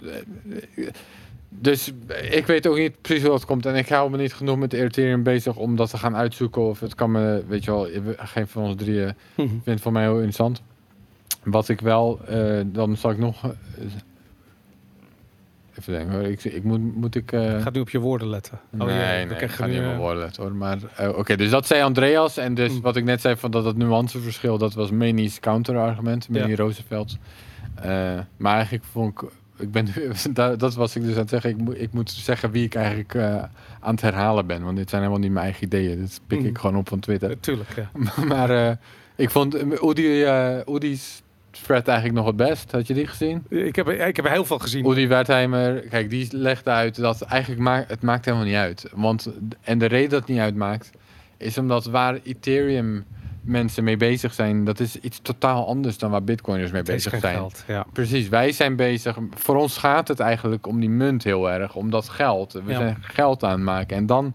Speaker 3: Dus ik weet ook niet precies hoe dat komt. En ik hou me niet genoeg met Ethereum bezig om dat te gaan uitzoeken. Of het kan me, weet je wel, geen van ons drieën
Speaker 1: Mhm.
Speaker 3: vindt het voor mij heel interessant. Wat ik wel, eh, dan zal ik nog. eh, even denken hoor. Ik, ik moet, moet ik. eh,
Speaker 1: Gaat nu op je woorden letten.
Speaker 3: nee,
Speaker 1: jee,
Speaker 3: nee,
Speaker 1: we
Speaker 3: ik ga
Speaker 1: nu,
Speaker 3: niet meer
Speaker 1: eh,
Speaker 3: woorden letten, hoor. Maar oké, dus dat zei Andreas. En dus
Speaker 1: Mm.
Speaker 3: wat ik net zei van dat het nuanceverschil, dat was Menis counterargument, Meni
Speaker 1: Ja.
Speaker 3: Roosevelt. Maar eigenlijk vond ik, ik ben, da- dat was ik dus aan het zeggen. Ik, moet ik moet zeggen wie ik eigenlijk eh, aan het herhalen ben. Want dit zijn helemaal niet mijn eigen ideeën. Dit pik
Speaker 1: Mm.
Speaker 3: ik gewoon op van Twitter.
Speaker 1: Natuurlijk, ja.
Speaker 3: maar eh, ik vond Oedi, eh, Oedi's thread eigenlijk nog het best. Had je die gezien?
Speaker 1: Ik heb, ik heb heel veel gezien.
Speaker 3: Oedi Wertheimer, kijk, die legt uit dat eigenlijk maakt het maakt helemaal niet uit. Want, en de reden dat het niet uitmaakt, is omdat waar Ethereum mensen mee bezig zijn, dat is iets totaal anders dan waar Bitcoiners mee bezig zijn.
Speaker 1: geld. Ja.
Speaker 3: Precies, wij zijn bezig. Voor ons gaat het eigenlijk om die munt heel erg, om dat geld. We
Speaker 1: Ja.
Speaker 3: zijn geld aan het maken. En dan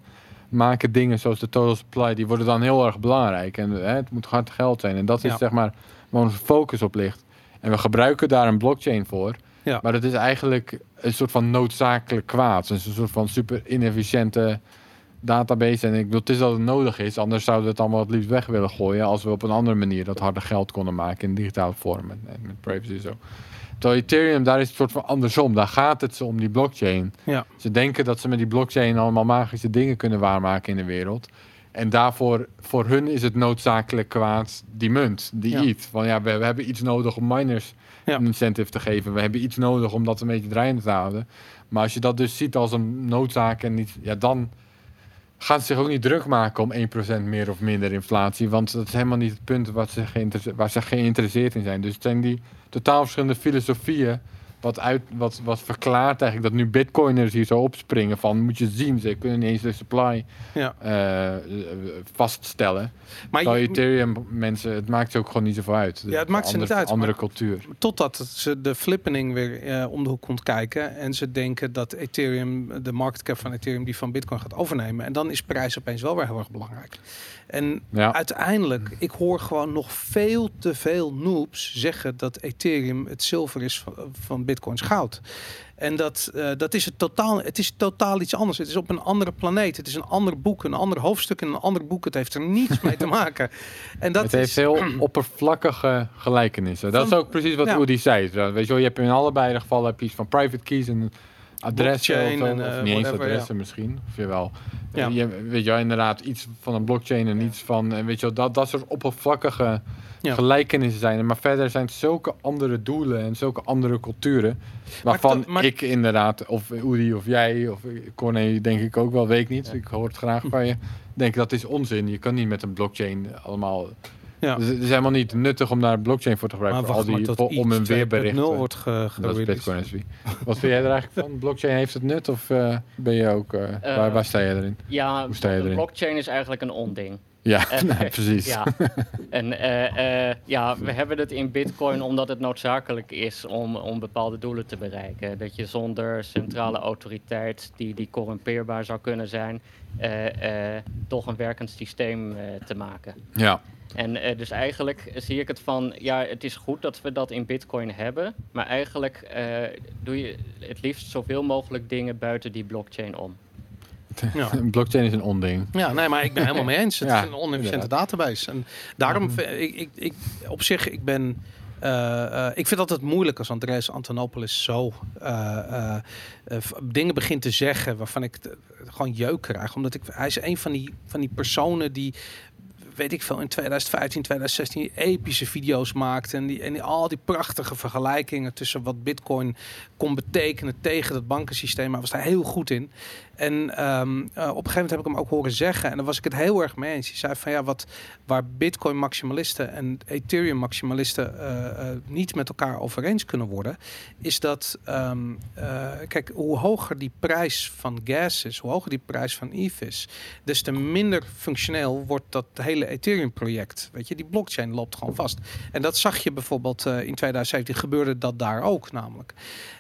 Speaker 3: maken dingen zoals de total supply, die worden dan heel erg belangrijk. En hè, het moet hard geld zijn. En dat is
Speaker 1: Ja.
Speaker 3: zeg maar waar onze focus op ligt. En we gebruiken daar een blockchain voor.
Speaker 1: Ja.
Speaker 3: Maar dat is eigenlijk een soort van noodzakelijk kwaad. Dus een soort van super inefficiënte database. En ik bedoel, het is dat het nodig is. Anders zouden we het allemaal het liefst weg willen gooien. Als we op een andere manier dat harde geld konden maken in digitale vorm. En, en met privacy zo. Terwijl Ethereum, daar is het soort van andersom. Daar gaat het ze om die blockchain.
Speaker 1: Ja.
Speaker 3: Ze denken dat ze met die blockchain allemaal magische dingen kunnen waarmaken in de wereld. En daarvoor, voor hun is het noodzakelijk kwaad die munt, die
Speaker 1: Ja.
Speaker 3: ETH. Van ja, we, we hebben iets nodig om miners
Speaker 1: Ja.
Speaker 3: een incentive te geven. We hebben iets nodig om dat een beetje draaiende te houden. Maar als je dat dus ziet als een noodzaak en niet, ja, dan, gaan ze zich ook niet druk maken om 1% meer of minder inflatie. Want dat is helemaal niet het punt ze waar ze geïnteresseerd in zijn. Dus het zijn die totaal verschillende filosofieën. Wat, uit, wat, wat verklaart eigenlijk dat nu bitcoiners hier zo opspringen van... moet je zien, ze kunnen niet eens de supply
Speaker 1: Ja.
Speaker 3: eh, vaststellen.
Speaker 1: Maar
Speaker 3: Terwijl
Speaker 1: je-
Speaker 3: Ethereum mensen, het maakt ze ook gewoon niet zoveel uit.
Speaker 1: Ja, het maakt ze
Speaker 3: Andere-
Speaker 1: niet uit,
Speaker 3: Andere cultuur.
Speaker 1: Totdat ze de flippening weer eh, om de hoek komt kijken. En ze denken dat Ethereum, de market cap van Ethereum, die van Bitcoin gaat overnemen. En dan is prijs opeens wel weer heel erg belangrijk. En
Speaker 3: Ja.
Speaker 1: uiteindelijk, ik hoor gewoon nog veel te veel noobs zeggen dat Ethereum het zilver is van, van Bitcoins goud. En dat, eh, dat is het totaal, het is totaal iets anders. Het is op een andere planeet. Het is een ander boek, een ander hoofdstuk in een ander boek. Het heeft er niets mee te maken. En dat
Speaker 3: het heeft
Speaker 1: is,
Speaker 3: heel oppervlakkige gelijkenissen. Dat is ook precies wat
Speaker 1: ja.
Speaker 3: Udi zei. Weet je wel, je hebt in allebei de gevallen heb je iets van private keys en adressen of, zo,
Speaker 1: en,
Speaker 3: of
Speaker 1: eh,
Speaker 3: niet eens
Speaker 1: whatever,
Speaker 3: adressen misschien. Of jawel.
Speaker 1: Ja.
Speaker 3: Je, weet je inderdaad iets van een blockchain en iets van, en weet je wel, dat, dat soort oppervlakkige gelijkenissen zijn. Maar verder zijn het zulke andere doelen en zulke andere culturen. Waarvan
Speaker 1: maar-
Speaker 3: ik inderdaad, of Udi of jij, of Corné denk ik ook wel, weet ik niet. Ik hoor het graag van je. Denk dat is onzin. Je kan niet met een blockchain allemaal
Speaker 1: ja.
Speaker 3: dus het is helemaal niet nuttig om daar een blockchain voor te
Speaker 1: Maar
Speaker 3: gebruiken.
Speaker 1: wacht
Speaker 3: voor al
Speaker 1: maar
Speaker 3: die,
Speaker 1: tot
Speaker 3: om een weerbericht.
Speaker 1: 2.0
Speaker 3: eh,
Speaker 1: wordt ge
Speaker 3: Dat is. Bitcoin SV. Wat vind jij er eigenlijk van? Blockchain heeft het nut of eh, ben je ook... eh, waar, waar sta je erin?
Speaker 4: Ja,
Speaker 3: Hoe sta je
Speaker 4: de
Speaker 3: erin?
Speaker 4: blockchain is eigenlijk een onding.
Speaker 3: Ja,
Speaker 4: Eh,
Speaker 3: nou, precies.
Speaker 4: Ja, en eh, eh, ja, we hebben het in Bitcoin omdat het noodzakelijk is om, om bepaalde doelen te bereiken. Dat je zonder centrale autoriteit, die, die corrumpeerbaar zou kunnen zijn, eh, eh, toch een werkend systeem eh, te maken.
Speaker 3: Ja.
Speaker 4: En eh, dus eigenlijk zie ik het van, ja, het is goed dat we dat in Bitcoin hebben, maar eigenlijk eh, doe je het liefst zoveel mogelijk dingen buiten die blockchain om.
Speaker 1: Ja.
Speaker 3: Een blockchain is een onding.
Speaker 1: Ja, nee, maar ik ben helemaal mee eens. Het
Speaker 3: Ja,
Speaker 1: is een onefficiënte database. En daarom, vind ik, ik, ik, op zich, ik ben... eh, eh, ik vind het altijd moeilijk als Andreas Antonopoulos zo eh, eh, eh, dingen begint te zeggen waarvan ik het, gewoon jeuk krijg. Omdat ik, hij is een van die, van die personen die, weet ik veel, in 2015, 2016 epische video's maakt. En, die, en die, al die prachtige vergelijkingen tussen wat bitcoin kon betekenen tegen het bankensysteem. Maar was daar heel goed in. En ehm, eh, op een gegeven moment heb ik hem ook horen zeggen. En daar was ik het heel erg mee eens. Hij zei van ja, wat, waar bitcoin maximalisten en ethereum maximalisten eh, eh, niet met elkaar over eens kunnen worden. Is dat, ehm, eh, kijk, hoe hoger die prijs van gas is, hoe hoger die prijs van ETH is, des te minder functioneel wordt dat hele ethereum project. Weet je, die blockchain loopt gewoon vast. En dat zag je bijvoorbeeld in 2017 gebeurde dat daar ook namelijk.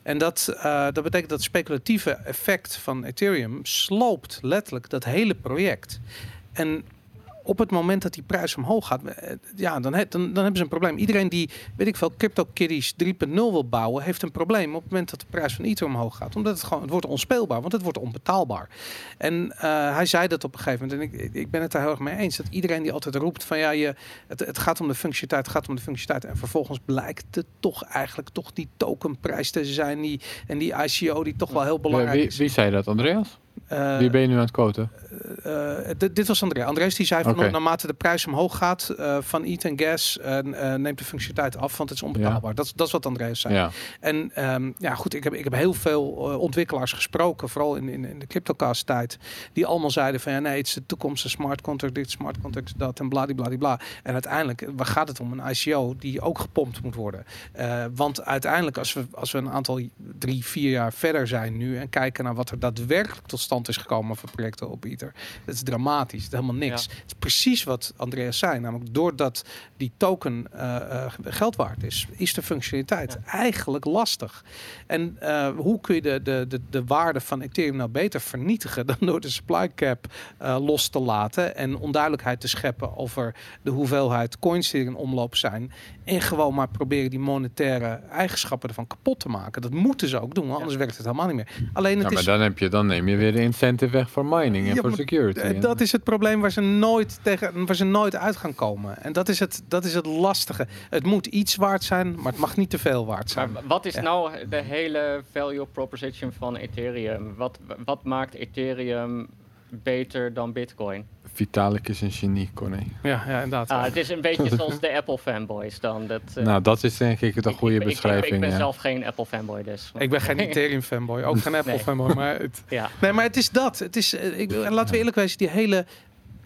Speaker 1: En dat, dat betekent dat het speculatieve effect van Ethereum sloopt letterlijk dat hele project. En op het moment dat die prijs omhoog gaat, eh, ja, dan, he- dan, dan hebben ze een probleem. Iedereen die, weet ik veel, CryptoKitties 3.0 wil bouwen, heeft een probleem op het moment dat de prijs van Ether omhoog gaat. Omdat het gewoon, het wordt onspeelbaar, want het wordt onbetaalbaar. En eh, hij zei dat op een gegeven moment, en ik, ik ben het daar heel erg mee eens, dat iedereen die altijd roept van ja, je, het, het gaat om de functionaliteit, het gaat om de functionaliteit. En vervolgens blijkt het toch eigenlijk toch die tokenprijs te zijn die, en die ICO die toch wel heel belangrijk
Speaker 3: wie,
Speaker 1: is.
Speaker 3: wie zei dat? Andreas?
Speaker 1: Eh,
Speaker 3: wie ben je nu aan het quoten?
Speaker 1: eh, dit, dit was André. Andrees die zei van
Speaker 3: Oké.
Speaker 1: naarmate de prijs omhoog gaat eh, van ETH en gas, eh, eh, neemt de functionaliteit af, want het is onbetaalbaar. Dat, is- dat is wat Andreas zei.
Speaker 3: Ja.
Speaker 1: En ehm, ja, goed, ik heb, ik heb heel veel eh, ontwikkelaars gesproken, vooral in, in, in de cryptocast tijd, die allemaal zeiden van ja, nee, het is de toekomst, smart contract dit, smart contract dat en bladibladibla. En uiteindelijk eh, waar gaat het om een ICO die ook gepompt moet worden. Eh, want uiteindelijk, als we, als we een aantal drie, vier jaar verder zijn nu en kijken naar wat er daadwerkelijk tot stand is gekomen voor projecten op Ether, dat is dramatisch. Is helemaal niks. Het is precies wat Andreas zei, namelijk doordat die token eh, geld waard is, is de functionaliteit eigenlijk lastig. En eh, hoe kun je de, de, de, de waarde van Ethereum nou beter vernietigen dan door de supply cap los te laten en onduidelijkheid te scheppen over de hoeveelheid coins die er in omloop zijn en gewoon maar proberen die monetaire eigenschappen ervan kapot te maken. Dat moeten ze ook doen, want anders werkt het helemaal niet meer. Alleen het
Speaker 3: Ja, maar
Speaker 1: is
Speaker 3: dan, heb je, dan neem je weer de incentive weg voor mining en
Speaker 1: Ja,
Speaker 3: voor security.
Speaker 1: eh,
Speaker 3: En-
Speaker 1: Dat is het probleem waar ze nooit tegen, waar ze nooit uit gaan komen. En dat is het, dat is het lastige. Het moet iets waard zijn, maar het mag niet te veel waard zijn.
Speaker 4: Maar wat is
Speaker 1: Ja.
Speaker 4: nou de hele value proposition van Ethereum? Wat, wat maakt Ethereum beter dan Bitcoin.
Speaker 3: Vitalik is een genie, Corné.
Speaker 1: Ja, ja inderdaad.
Speaker 4: Ah, het is een beetje zoals de Apple fanboys dan. Dat, eh,
Speaker 3: Nou, dat is denk ik een
Speaker 4: ik-
Speaker 3: goede
Speaker 4: ik- ik-
Speaker 3: beschrijving.
Speaker 4: Ik, ben
Speaker 3: ja.
Speaker 4: zelf geen Apple fanboy, dus.
Speaker 1: ik ben geen Ethereum fanboy, ook geen Apple
Speaker 4: Nee.
Speaker 1: fanboy. Maar het,
Speaker 4: Ja.
Speaker 1: nee, maar het is dat. Het is, eh, ik, en laten we eerlijk wezen, die hele...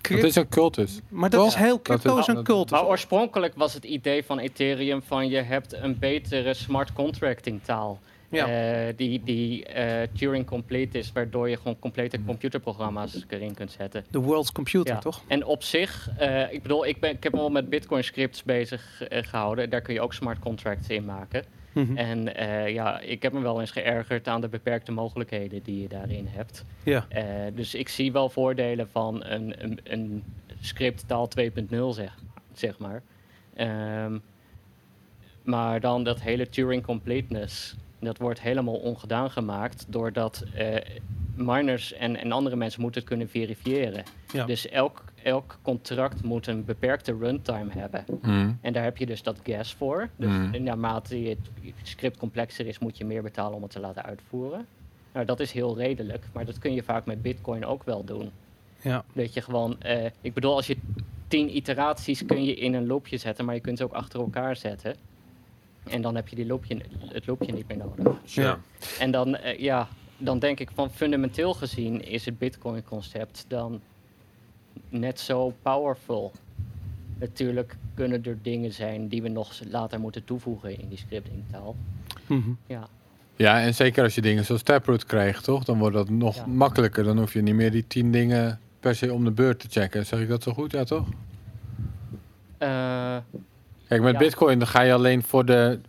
Speaker 3: Het is een cultus.
Speaker 1: maar dat
Speaker 3: toch?
Speaker 1: is heel crypto is
Speaker 3: is-
Speaker 1: een cult.
Speaker 4: Maar oorspronkelijk was het idee van Ethereum van je hebt een betere smart contracting taal.
Speaker 1: Ja.
Speaker 4: Eh, die die eh, Turing complete is, waardoor je gewoon complete
Speaker 3: Mm.
Speaker 4: computerprogramma's erin kunt zetten.
Speaker 1: De world's computer,
Speaker 4: Ja.
Speaker 1: toch?
Speaker 4: En op zich, eh, ik bedoel, ik, ben, ik heb me al met Bitcoin scripts bezig eh, gehouden. Daar kun je ook smart contracts in maken.
Speaker 1: Mhm.
Speaker 4: En eh, ja, ik heb me wel eens geërgerd aan de beperkte mogelijkheden die je daarin hebt.
Speaker 1: Ja.
Speaker 4: Eh, dus ik zie wel voordelen van een, een, een scripttaal 2.0, zeg, zeg maar. Ehm, maar dan dat hele Turing completeness, dat wordt helemaal ongedaan gemaakt doordat eh, miners en, en andere mensen moeten het kunnen verifiëren.
Speaker 1: Ja.
Speaker 4: Dus elk, elk contract moet een beperkte runtime hebben.
Speaker 3: Mhm.
Speaker 4: En daar heb je dus dat gas voor. Dus
Speaker 3: Mm.
Speaker 4: naarmate je het script complexer is, moet je meer betalen om het te laten uitvoeren. Nou, dat is heel redelijk, maar dat kun je vaak met Bitcoin ook wel doen.
Speaker 1: Ja.
Speaker 4: Dat je gewoon, eh, ik bedoel, als je tien iteraties kun je in een loopje zetten, maar je kunt ze ook achter elkaar zetten. En dan heb je die loopje, het loopje niet meer nodig.
Speaker 1: Ja.
Speaker 4: En dan, eh, ja, dan denk ik van fundamenteel gezien is het Bitcoin-concept dan net zo powerful. Natuurlijk kunnen er dingen zijn die we nog later moeten toevoegen in die scriptingtaal.
Speaker 1: Mhm.
Speaker 4: Ja,
Speaker 3: Ja, en zeker als je dingen zoals Taproot krijgt, toch? Dan wordt dat nog
Speaker 4: Ja.
Speaker 3: makkelijker. Dan hoef je niet meer die tien dingen per se om de beurt te checken. Zeg ik dat zo goed? Ja, toch?
Speaker 4: Eh,
Speaker 3: Kijk, met
Speaker 4: Ja.
Speaker 3: Bitcoin dan ga je alleen voor de.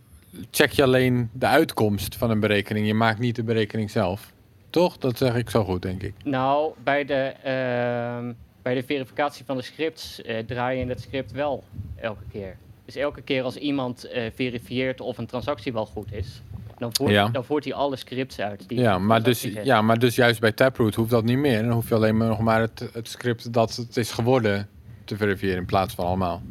Speaker 3: Check je alleen de uitkomst van een berekening. Je maakt niet de berekening zelf. Toch? Dat zeg ik zo goed, denk ik.
Speaker 4: nou, bij de, ehm, bij de verificatie van de scripts eh, draai je het script wel elke keer. Dus elke keer als iemand eh, verifieert of een transactie wel goed is, dan voert,
Speaker 3: Ja.
Speaker 4: dan voert hij alle scripts uit. Die
Speaker 3: Ja
Speaker 4: in
Speaker 3: maar, dus, ja, maar dus juist bij Taproot hoeft dat niet meer. Dan hoef je alleen maar nog maar het, het script dat het is geworden te verifiëren in plaats van allemaal.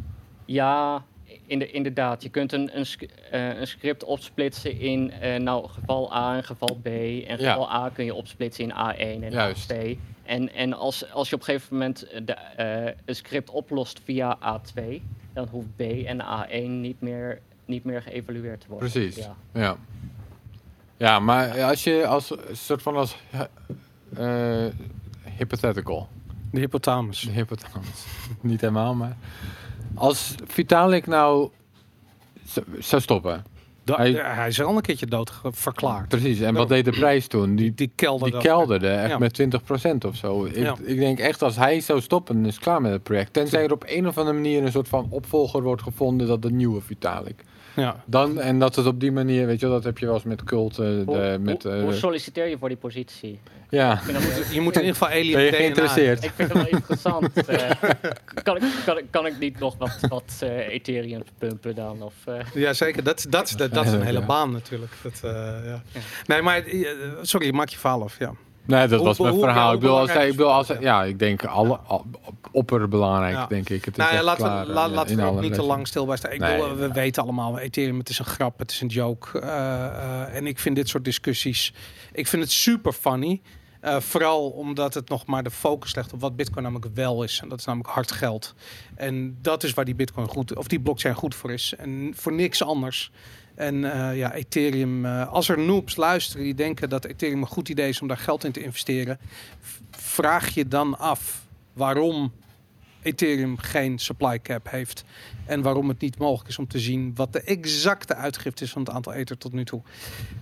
Speaker 4: Ja, in de, inderdaad. Je kunt een, een, eh, een script opsplitsen in eh, nou, geval A en geval B. En
Speaker 3: Ja.
Speaker 4: geval A kun je opsplitsen in A1 en
Speaker 3: Juist.
Speaker 4: A2. En, en als, als je op een gegeven moment de, eh, een script oplost via A2, dan hoeft B en A1 niet meer, niet meer geëvalueerd te worden.
Speaker 3: Precies.
Speaker 4: Ja.
Speaker 3: Ja. Ja, maar als je als soort van als eh, hypothetical.
Speaker 1: De hypothalamus.
Speaker 3: De hypothalamus. Niet helemaal, maar. Als Vitalik nou zou stoppen.
Speaker 1: Da-
Speaker 3: Hij-
Speaker 1: is al een keertje dood verklaard.
Speaker 3: Precies. En wat deed de prijs toen? Die,
Speaker 1: Die kelderde.
Speaker 3: die kelderde echt
Speaker 1: Ja.
Speaker 3: met 20% of zo. Ik,
Speaker 1: Ja.
Speaker 3: ik denk echt als hij zou stoppen, dan is het klaar met het project. Tenzij er op een of andere manier een soort van opvolger wordt gevonden dat de nieuwe Vitalik.
Speaker 1: Ja.
Speaker 3: Dan, en dat het op die manier, weet je dat heb je wel eens met cult. eh,
Speaker 4: Hoe,
Speaker 3: de, met,
Speaker 4: hoe,
Speaker 3: eh,
Speaker 4: hoe solliciteer je voor die positie?
Speaker 3: ja.
Speaker 4: Wel-
Speaker 1: Je moet in ieder geval alien
Speaker 3: Ben je
Speaker 1: DNA
Speaker 3: geïnteresseerd?
Speaker 4: Ik vind het wel interessant. eh. kan, ik, kan, ik, kan ik niet nog wat, wat eh, Ethereum pumpen dan? Of, eh,
Speaker 1: Ja, zeker. Dat, dat, is- dat, dat is een hele baan natuurlijk. Dat, eh, ja. Nee, maar sorry, ik maak je verhaal af. Ja.
Speaker 3: Nee, dat was mijn verhaal. Ik bedoel, als, ik bedoel, als, ja, ik denk alle, al, opperbelangrijk,
Speaker 1: Ja.
Speaker 3: denk ik. Het
Speaker 1: Nou ja, laten
Speaker 3: klaar,
Speaker 1: we, la-
Speaker 3: eh,
Speaker 1: laten we ook niet te lang stil bij staan. Ik
Speaker 3: Nee,
Speaker 1: bedoel, we weten allemaal, Ethereum, het is een grap, het is een joke. eh, eh, en ik vind dit soort discussies, ik vind het super funny. Eh, vooral omdat het nog maar de focus legt op wat Bitcoin namelijk wel is. En dat is namelijk hard geld. En dat is waar die Bitcoin goed, of die blockchain goed voor is. En voor niks anders. En eh, ja, Ethereum, eh, als er noobs luisteren die denken dat Ethereum een goed idee is om daar geld in te investeren, vraag je dan af waarom Ethereum geen supply cap heeft. En waarom het niet mogelijk is om te zien wat de exacte uitgifte is van het aantal ether tot nu toe.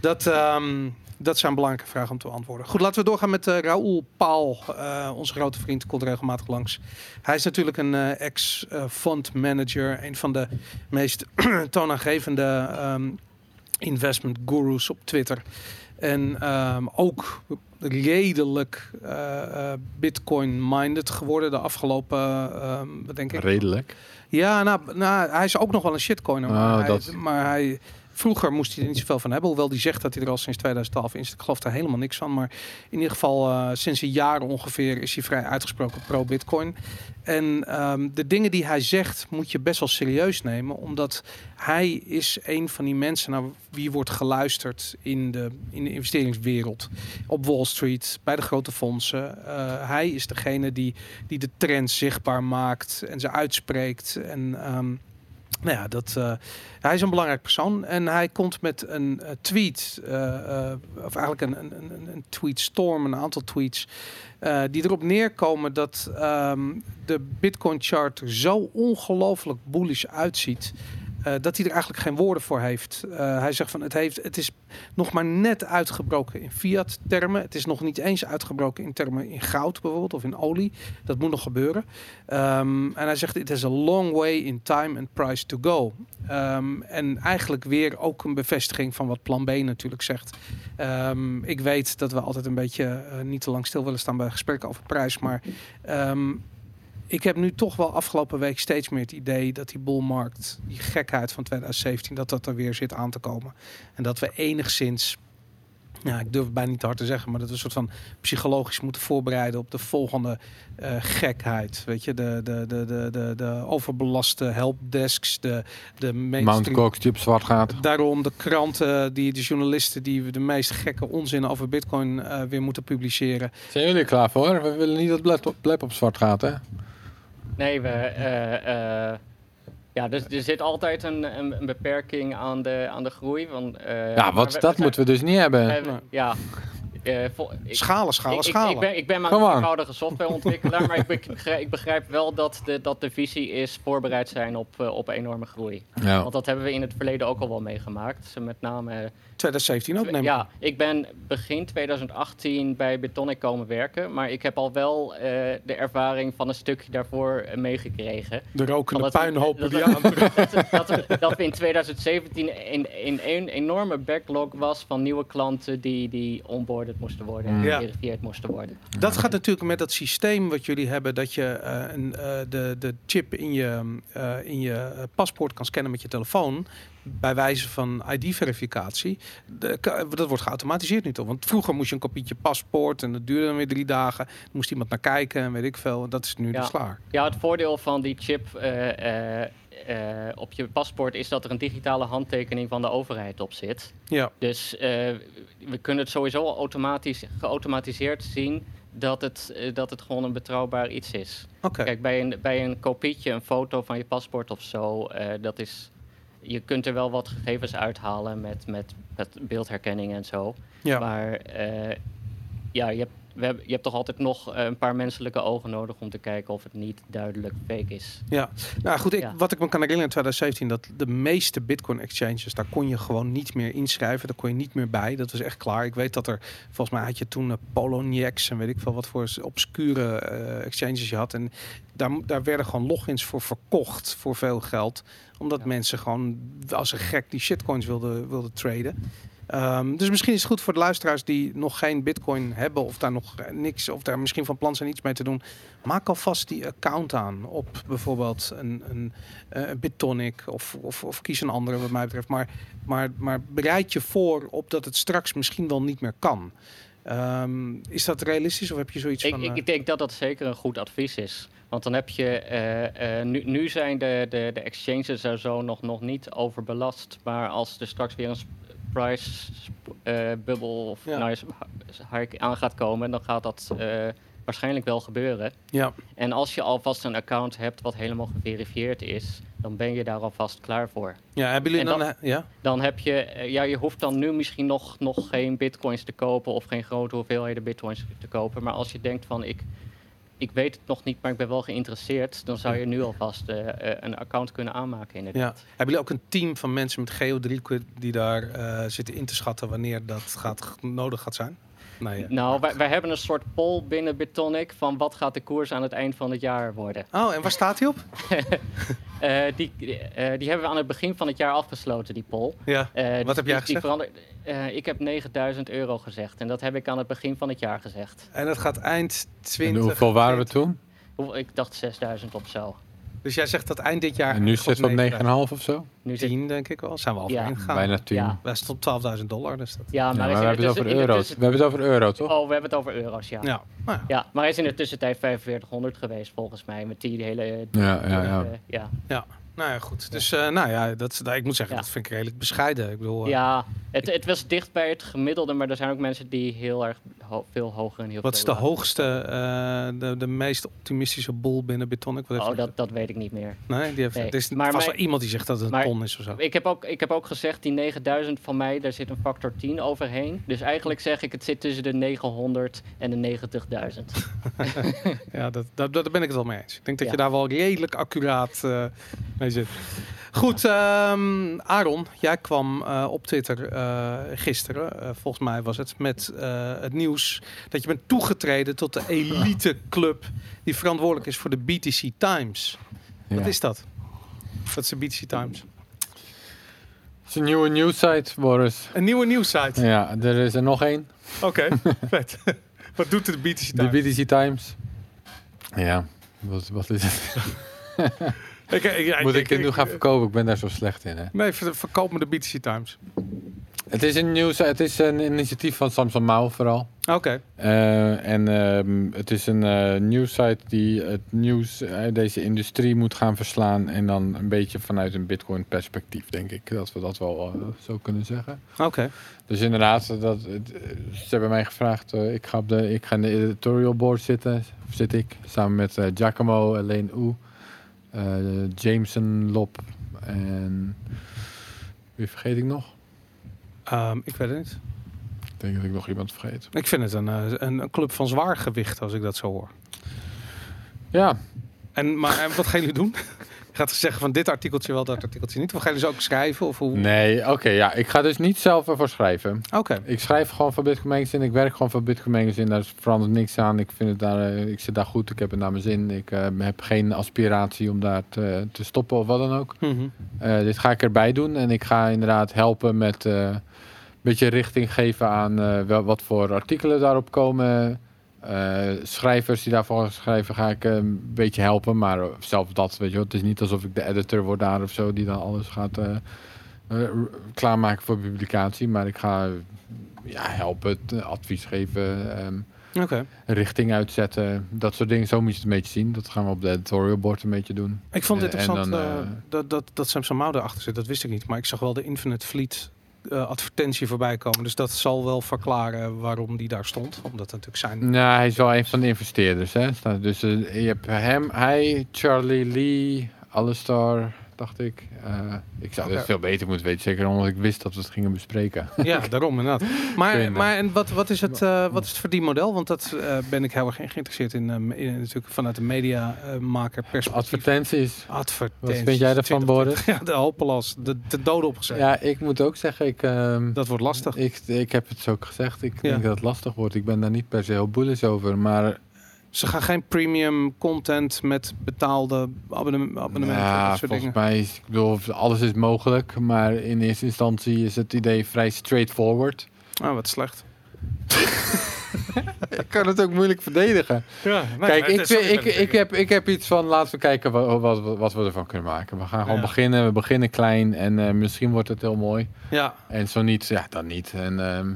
Speaker 1: Dat, ehm, dat zijn belangrijke vragen om te beantwoorden. Goed, laten we doorgaan met eh Raoul Paal. eh, onze grote vriend, komt regelmatig langs. Hij is natuurlijk een eh, ex-fund manager. Een van de meest toonaangevende ehm, investment gurus op Twitter. En ehm, ook redelijk eh, eh, Bitcoin-minded geworden de afgelopen, ehm, wat denk ik?
Speaker 3: Redelijk.
Speaker 1: Ja, nou, nou, hij is ook nog wel een shitcoiner.
Speaker 3: Oh,
Speaker 1: maar, hij, maar hij vroeger moest hij er niet zoveel van hebben. Hoewel die zegt dat hij er al sinds 2012 in zit. Ik geloof daar helemaal niks van. Maar in ieder geval eh, sinds een jaar ongeveer is hij vrij uitgesproken pro-Bitcoin. En ehm, de dingen die hij zegt moet je best wel serieus nemen. Omdat hij is een van die mensen naar wie wordt geluisterd in de, in de investeringswereld. Op Wall Street, bij de grote fondsen. Eh, hij is degene die, die de trends zichtbaar maakt en ze uitspreekt. En ehm, nou ja, dat, eh, hij is een belangrijk persoon en hij komt met een eh, tweet, eh, of eigenlijk een, een, een, tweetstorm, een aantal tweets, die erop neerkomen dat ehm, de Bitcoin chart er zo ongelooflijk bullish uitziet. Eh, dat hij er eigenlijk geen woorden voor heeft. Eh, hij zegt van het, heeft, het is nog maar net uitgebroken in fiat termen. Het is nog niet eens uitgebroken in termen in goud bijvoorbeeld of in olie. Dat moet nog gebeuren. Ehm, en hij zegt it is a long way in time and price to go. Ehm, en eigenlijk weer ook een bevestiging van wat plan B natuurlijk zegt. Ehm, ik weet dat we altijd een beetje eh, niet te lang stil willen staan bij gesprekken over prijs. Maar ik heb nu toch wel afgelopen week steeds meer het idee dat die bullmarkt, die gekheid van 2017, dat dat er weer zit aan te komen. En dat we enigszins, ja, ik durf het bijna niet te hard te zeggen, maar dat we een soort van psychologisch moeten voorbereiden op de volgende eh, gekheid. Weet je, de, de, de, de, de, de overbelaste helpdesks, de, de
Speaker 3: Mount Cox die op zwart gaat.
Speaker 1: Daarom de kranten, die, de journalisten die de meest gekke onzin over Bitcoin eh, weer moeten publiceren.
Speaker 3: Zijn jullie er klaar voor? We willen niet dat op, Blep op zwart gaat, hè?
Speaker 4: Nee, we. eh, eh, ja, dus er zit altijd een, een, een beperking aan de, aan de groei. Want, eh,
Speaker 3: Ja, wat,
Speaker 4: we-
Speaker 3: dat
Speaker 4: we
Speaker 3: moeten we dus niet hebben.
Speaker 4: Ja. eh, vol- ik-
Speaker 1: Schalen, schalen,
Speaker 4: ik,
Speaker 1: schalen.
Speaker 4: Ik, ben, ik ben maar een eenvoudige softwareontwikkelaar, maar ik begrijp, ik begrijp wel dat de, dat de visie is voorbereid zijn op, op enorme groei.
Speaker 3: Ja.
Speaker 4: Want dat hebben we in het verleden ook al wel meegemaakt. Met name
Speaker 1: 2017 ook, neem
Speaker 4: ja, ik ben begin 2018 bij Bitonic komen werken, maar ik heb al wel eh, de ervaring van een stukje daarvoor eh, meegekregen.
Speaker 1: De rokende puinhopen
Speaker 4: dat-
Speaker 1: die aan.
Speaker 4: dat, dat, we- dat we in 2017 in, in een enorme backlog was van nieuwe klanten die, die onboarded moesten worden en.
Speaker 1: Ja.
Speaker 4: moesten worden.
Speaker 1: Dat gaat natuurlijk met dat systeem wat jullie hebben, dat je eh, een, de, de chip in je, in je paspoort kan scannen met je telefoon. Bij wijze van ID-verificatie. De- Dat wordt geautomatiseerd nu toch? Want vroeger moest je een kopietje paspoort en dat duurde dan weer drie dagen. Moest iemand naar kijken en weet ik veel. En dat is nu
Speaker 4: Ja.
Speaker 1: dus klaar.
Speaker 4: Ja, het voordeel van die chip eh, eh, eh, op je paspoort is dat er een digitale handtekening van de overheid op zit.
Speaker 1: Ja,
Speaker 4: Dus we kunnen het sowieso automatisch, geautomatiseerd zien dat het, dat het gewoon een betrouwbaar iets is.
Speaker 1: oké.
Speaker 4: Kijk, bij een, bij een kopietje, een foto van je paspoort of zo, dat is, je kunt er wel wat gegevens uithalen met, met, met beeldherkenning en zo.
Speaker 1: Ja.
Speaker 4: Maar eh, ja, je hebt, we hebben, je hebt toch altijd nog eh, een paar menselijke ogen nodig om te kijken of het niet duidelijk fake is.
Speaker 1: Ja, nou goed, ik,
Speaker 4: Ja.
Speaker 1: wat ik me kan herinneren in 2017, dat de meeste Bitcoin exchanges, daar kon je gewoon niet meer inschrijven, daar kon je niet meer bij. Dat was echt klaar. Ik weet dat er, volgens mij had je toen uh, Poloniex en weet ik veel wat voor obscure eh, exchanges je had. En daar, daar werden gewoon logins voor verkocht voor veel geld, omdat
Speaker 4: Ja.
Speaker 1: mensen gewoon als een gek die shitcoins wilden, wilden traden. Ehm, dus misschien is het goed voor de luisteraars die nog geen bitcoin hebben of daar nog niks of daar misschien van plan zijn iets mee te doen. Maak alvast die account aan op bijvoorbeeld een, een, eh, een BitTonic of, of, of kies een andere wat mij betreft. Maar, maar, maar bereid je voor op dat het straks misschien wel niet meer kan. Ehm, is dat realistisch of heb je zoiets
Speaker 4: Ik,
Speaker 1: van... eh,
Speaker 4: ik denk dat dat zeker een goed advies is. Want dan heb je, eh, nu, nu zijn de, de, de exchanges er zo nog, nog niet overbelast. Maar als er straks weer een price sp- eh, bubble of
Speaker 1: Ja.
Speaker 4: aan gaat komen, dan gaat dat eh, waarschijnlijk wel gebeuren.
Speaker 1: ja,
Speaker 4: En als je alvast een account hebt wat helemaal geverifieerd is, dan ben je daar alvast klaar voor.
Speaker 1: ja, hebben jullie dan... ja?
Speaker 4: Dan heb je, eh, ja, je hoeft dan nu misschien nog, nog geen bitcoins te kopen of geen grote hoeveelheden bitcoins te kopen. Maar als je denkt van ik, ik weet het nog niet, maar ik ben wel geïnteresseerd, dan zou je nu alvast eh, eh, een account kunnen aanmaken
Speaker 1: Ja.
Speaker 4: inderdaad.
Speaker 1: Hebben jullie ook een team van mensen met geodriehoeken die daar eh, zitten in te schatten wanneer dat gaat, nodig gaat zijn? Ja.
Speaker 4: Nou, wij, wij hebben een soort poll binnen Bitonic van wat gaat de koers aan het eind van het jaar worden.
Speaker 1: Oh, en waar staat hij op?
Speaker 4: Eh, die, eh, die hebben we aan het begin van het jaar afgesloten, die poll.
Speaker 1: Ja.
Speaker 4: Eh,
Speaker 1: Wat heb jij
Speaker 4: die
Speaker 1: gezegd?
Speaker 4: eh, ik heb 9000 euro gezegd en dat heb ik aan het begin van het jaar gezegd.
Speaker 1: En dat gaat eind
Speaker 3: En
Speaker 1: 20...
Speaker 3: hoeveel waren we toen?
Speaker 4: Ik dacht 6000 of zo.
Speaker 1: Dus jij zegt dat eind dit jaar...
Speaker 3: En nu zit het op 9,5
Speaker 1: 9.000.
Speaker 3: of zo?
Speaker 4: Nu zit,
Speaker 1: 10 denk ik wel. Zijn we overheen
Speaker 4: Ja.
Speaker 1: gegaan.
Speaker 3: Bijna 10.
Speaker 4: Ja.
Speaker 1: Wij stonden op 12.000 dollar. Dus dat...
Speaker 4: ja,
Speaker 3: Ja,
Speaker 4: maar,
Speaker 3: maar we hebben het over euro's. We hebben het over euro, toch?
Speaker 4: Oh, we hebben het over euro's, ja.
Speaker 1: Ja. Nou ja.
Speaker 4: Ja, maar hij is in de tussentijd 4500 geweest volgens mij. Met die hele...
Speaker 3: Ja, ja, ja.
Speaker 4: ja.
Speaker 1: Nou ja, goed. Dus eh, nou ja, dat, ik moet zeggen,
Speaker 4: Ja.
Speaker 1: dat vind ik redelijk bescheiden. Ik bedoel, eh,
Speaker 4: ja, het, het was dicht bij het gemiddelde, maar er zijn ook mensen die heel erg ho- veel hoger en heel
Speaker 1: wat is de
Speaker 4: lager
Speaker 1: hoogste, eh, de, de meest optimistische boel binnen Bitonic? Wat
Speaker 4: Oh, dat, dat weet ik niet meer.
Speaker 1: Nee, die heeft,
Speaker 4: Nee.
Speaker 1: er is
Speaker 4: Maar
Speaker 1: vast
Speaker 4: mijn-
Speaker 1: wel iemand die zegt dat het een ton is of zo.
Speaker 4: Ik heb, ook, ik heb ook gezegd, die 9000 van mij, daar zit een factor 10 overheen. Dus eigenlijk zeg ik, het zit tussen de 900 en de 90.000.
Speaker 1: Ja, dat, dat, daar ben ik het wel mee eens. Ik denk dat
Speaker 4: Ja.
Speaker 1: je daar wel redelijk accuraat eh, mee zit. Goed, ehm, Aaron, jij kwam eh, op Twitter eh, gisteren, eh, volgens mij was het, met het nieuws dat je bent toegetreden tot de elite club die verantwoordelijk is voor de BTC Times. Wat is dat? Dat is de BTC Times.
Speaker 3: Het is een nieuwe nieuwssite, Boris.
Speaker 1: Een nieuwe nieuwssite.
Speaker 3: Ja, er is er nog één.
Speaker 1: Oké, vet. Wat doet de BTC
Speaker 3: De
Speaker 1: Times?
Speaker 3: BTC Times. Ja, wat, wat is het?
Speaker 1: Ik-
Speaker 3: Moet ik dit nu gaan verkopen? Ik ben daar zo slecht in, hè?
Speaker 1: Nee, ver- verkoop me de BTC Times.
Speaker 3: Het is een nieuws, het is een initiatief van Samsung Mao vooral.
Speaker 1: Oké.
Speaker 3: Eh, en ehm, het is een eh nieuwssite die het nieuws uit deze industrie moet gaan verslaan. En dan een beetje vanuit een Bitcoin perspectief, denk ik. Dat we dat wel eh, zo kunnen zeggen.
Speaker 1: Oké.
Speaker 3: Dus inderdaad, dat, ze hebben mij gevraagd. ik, ga op de, ik ga in de editorial board zitten. Of zit ik. Samen met Giacomo, Elaine Oe, Jameson Lop en... Wie vergeet ik nog?
Speaker 1: Ehm, ik weet het niet.
Speaker 3: Ik denk dat ik nog iemand vergeet.
Speaker 1: Ik vind het een, eh, een, een club van zwaar gewicht als ik dat zo hoor.
Speaker 3: Ja,
Speaker 1: En, maar en wat gaan jullie doen? Gaat ze zeggen van dit artikeltje wel, dat artikeltje niet? Of gaan jullie ze ook schrijven? Of hoe?
Speaker 3: nee, oké. ja, ik ga dus niet zelf ervoor schrijven.
Speaker 1: Oké.
Speaker 3: Ik schrijf gewoon voor Bitcoin Magazine. Ik werk gewoon voor Bitcoin Magazine. Daar verandert niks aan. Ik, vind het daar, eh, ik zit daar goed. Ik heb het naar mijn zin. Ik eh, heb geen aspiratie om daar te, te stoppen of wat dan ook.
Speaker 1: Mhm.
Speaker 3: Eh, dit ga ik erbij doen. En ik ga inderdaad helpen met een beetje richting geven aan wel, wat voor artikelen daarop komen. Eh, schrijvers die daarvoor schrijven, ga ik eh, een beetje helpen. Maar zelf dat, weet je wel. Het is niet alsof ik de editor word daar of zo, die dan alles gaat eh, klaarmaken voor publicatie. Maar ik ga ja, helpen, advies geven, ehm, richting uitzetten. Dat soort dingen, zo moet je het een beetje zien. Dat gaan we op de editorial board een beetje doen.
Speaker 1: Ik vond het interessant
Speaker 3: dan,
Speaker 1: dat, dat, dat Samsung Mao erachter zit. Dat wist ik niet. Maar ik zag wel de Infinite Fleet eh, advertentie voorbij komen. Dus dat zal wel verklaren waarom die daar stond. Omdat het natuurlijk zijn...
Speaker 3: Nou, hij is wel een van de investeerders. Hè? Dus eh, je hebt hem, hij, Charlie Lee, Alistar, dacht ik. Eh, ik zou het veel beter moeten weten, zeker omdat ik wist dat we het gingen bespreken.
Speaker 1: Ja, daarom inderdaad. Maar, maar en wat, wat, is het, eh, wat is het verdienmodel? Want dat eh, ben ik heel erg geïnteresseerd in. eh, in natuurlijk vanuit de mediamaker perspectief.
Speaker 3: Advertenties.
Speaker 1: Advertenties.
Speaker 3: Wat vind jij daarvan,
Speaker 1: 20,
Speaker 3: Boris?
Speaker 1: Ja, de hopelas. De, de dode opgezet.
Speaker 3: Ja, ik moet ook zeggen, ik, ehm,
Speaker 1: Dat wordt lastig.
Speaker 3: ik, ik heb het zo ook gezegd. Ik
Speaker 1: Ja.
Speaker 3: denk dat het lastig wordt. Ik ben daar niet per se heel bullish over. Maar
Speaker 1: Ze gaan geen premium content met betaalde abonnem- abonnementen.
Speaker 3: ja,
Speaker 1: dat soort
Speaker 3: volgens
Speaker 1: dingen.
Speaker 3: mij is, ik bedoel, alles is mogelijk. Maar in eerste instantie is het idee vrij straightforward.
Speaker 1: Oh, wat slecht.
Speaker 3: Ik kan het ook moeilijk verdedigen.
Speaker 1: Ja,
Speaker 3: Kijk, ik, ik, ik, heb, ik heb iets van, laten we kijken wat, wat, wat we ervan kunnen maken. We gaan gewoon
Speaker 1: Ja.
Speaker 3: beginnen. We beginnen klein en eh, misschien wordt het heel mooi.
Speaker 1: Ja,
Speaker 3: En zo niet, ja, dan niet. En, ehm,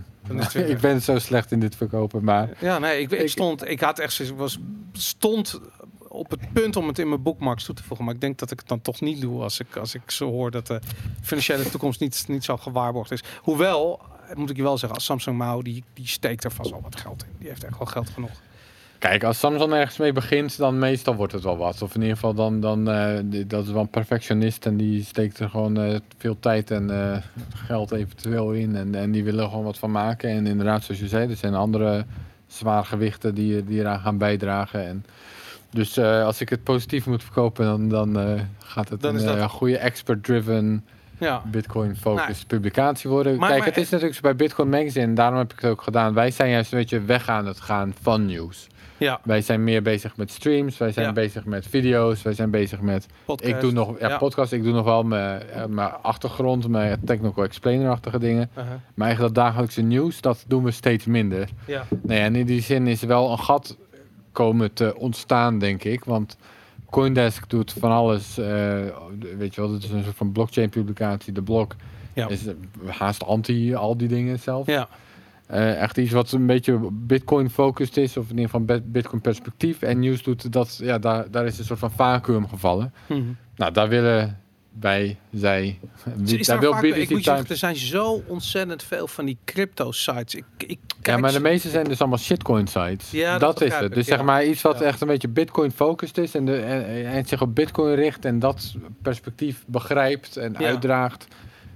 Speaker 3: ik ben zo slecht in dit verkopen, maar
Speaker 1: ja nee, ik, stond, ik had echt, was, stond op het punt om het in mijn bookmarks toe te voegen. Maar ik denk dat ik het dan toch niet doe als ik, als ik zo hoor dat de financiële toekomst niet, niet zo gewaarborgd is. Hoewel, moet ik je wel zeggen, als Samsung Mao, die, die steekt er vast wel wat geld in. Die heeft echt wel geld genoeg.
Speaker 3: kijk, als Samsung ergens mee begint, dan meestal wordt het wel wat. Of in ieder geval, dan, dan eh, die- dat is wel een perfectionist en die steekt er gewoon eh, veel tijd en eh, geld eventueel in. En, en die willen gewoon wat van maken. En inderdaad, zoals je zei, er zijn andere zwaargewichten die, die eraan gaan bijdragen. En dus eh, als ik het positief moet verkopen, dan, dan eh, gaat het
Speaker 1: Dan
Speaker 3: een eh, goede expert-driven
Speaker 1: Ja,
Speaker 3: Bitcoin-focused publicatie worden.
Speaker 1: Maar-
Speaker 3: Kijk,
Speaker 1: maar-
Speaker 3: het is natuurlijk zo bij Bitcoin Magazine, daarom heb ik het ook gedaan. Wij zijn juist een beetje weg aan het gaan van nieuws.
Speaker 1: ja.
Speaker 3: Wij zijn meer bezig met streams, wij zijn
Speaker 1: Ja.
Speaker 3: bezig met video's, wij zijn bezig met...
Speaker 1: Podcast.
Speaker 3: Ik doe nog, ja,
Speaker 1: Ja.
Speaker 3: podcast, ik doe nog wel mijn, eh, mijn achtergrond, mijn technical explainer-achtige dingen.
Speaker 1: Uh-huh.
Speaker 3: Maar eigenlijk dat dagelijkse nieuws, dat doen we steeds minder.
Speaker 1: Ja.
Speaker 3: Nee, en in die zin is er wel een gat komen te ontstaan, denk ik. Want Coindesk doet van alles. eh, weet je wel, dat is een soort van blockchain publicatie. De blog
Speaker 1: Ja.
Speaker 3: is eh, haast anti al die dingen zelf.
Speaker 1: Ja,
Speaker 3: Eh, echt iets wat een beetje bitcoin focused is. Of in ieder geval bit- bitcoin perspectief. En nieuws doet dat, ja, daar, daar is een soort van vacuüm gevallen.
Speaker 1: Mhm.
Speaker 3: Nou, daar willen wij, zij,
Speaker 1: Is
Speaker 3: daar wil
Speaker 1: vaak, ik moet zeggen, er zijn zo ontzettend veel van die crypto-sites. Ik, ik
Speaker 3: Ja, maar de meeste zijn dus allemaal shitcoin sites.
Speaker 1: Ja, dat
Speaker 3: dat is het. Dus
Speaker 1: ja.
Speaker 3: zeg maar iets wat
Speaker 1: Ja.
Speaker 3: echt een beetje bitcoin focused is en, de, en, en zich op bitcoin richt en dat perspectief begrijpt en uitdraagt.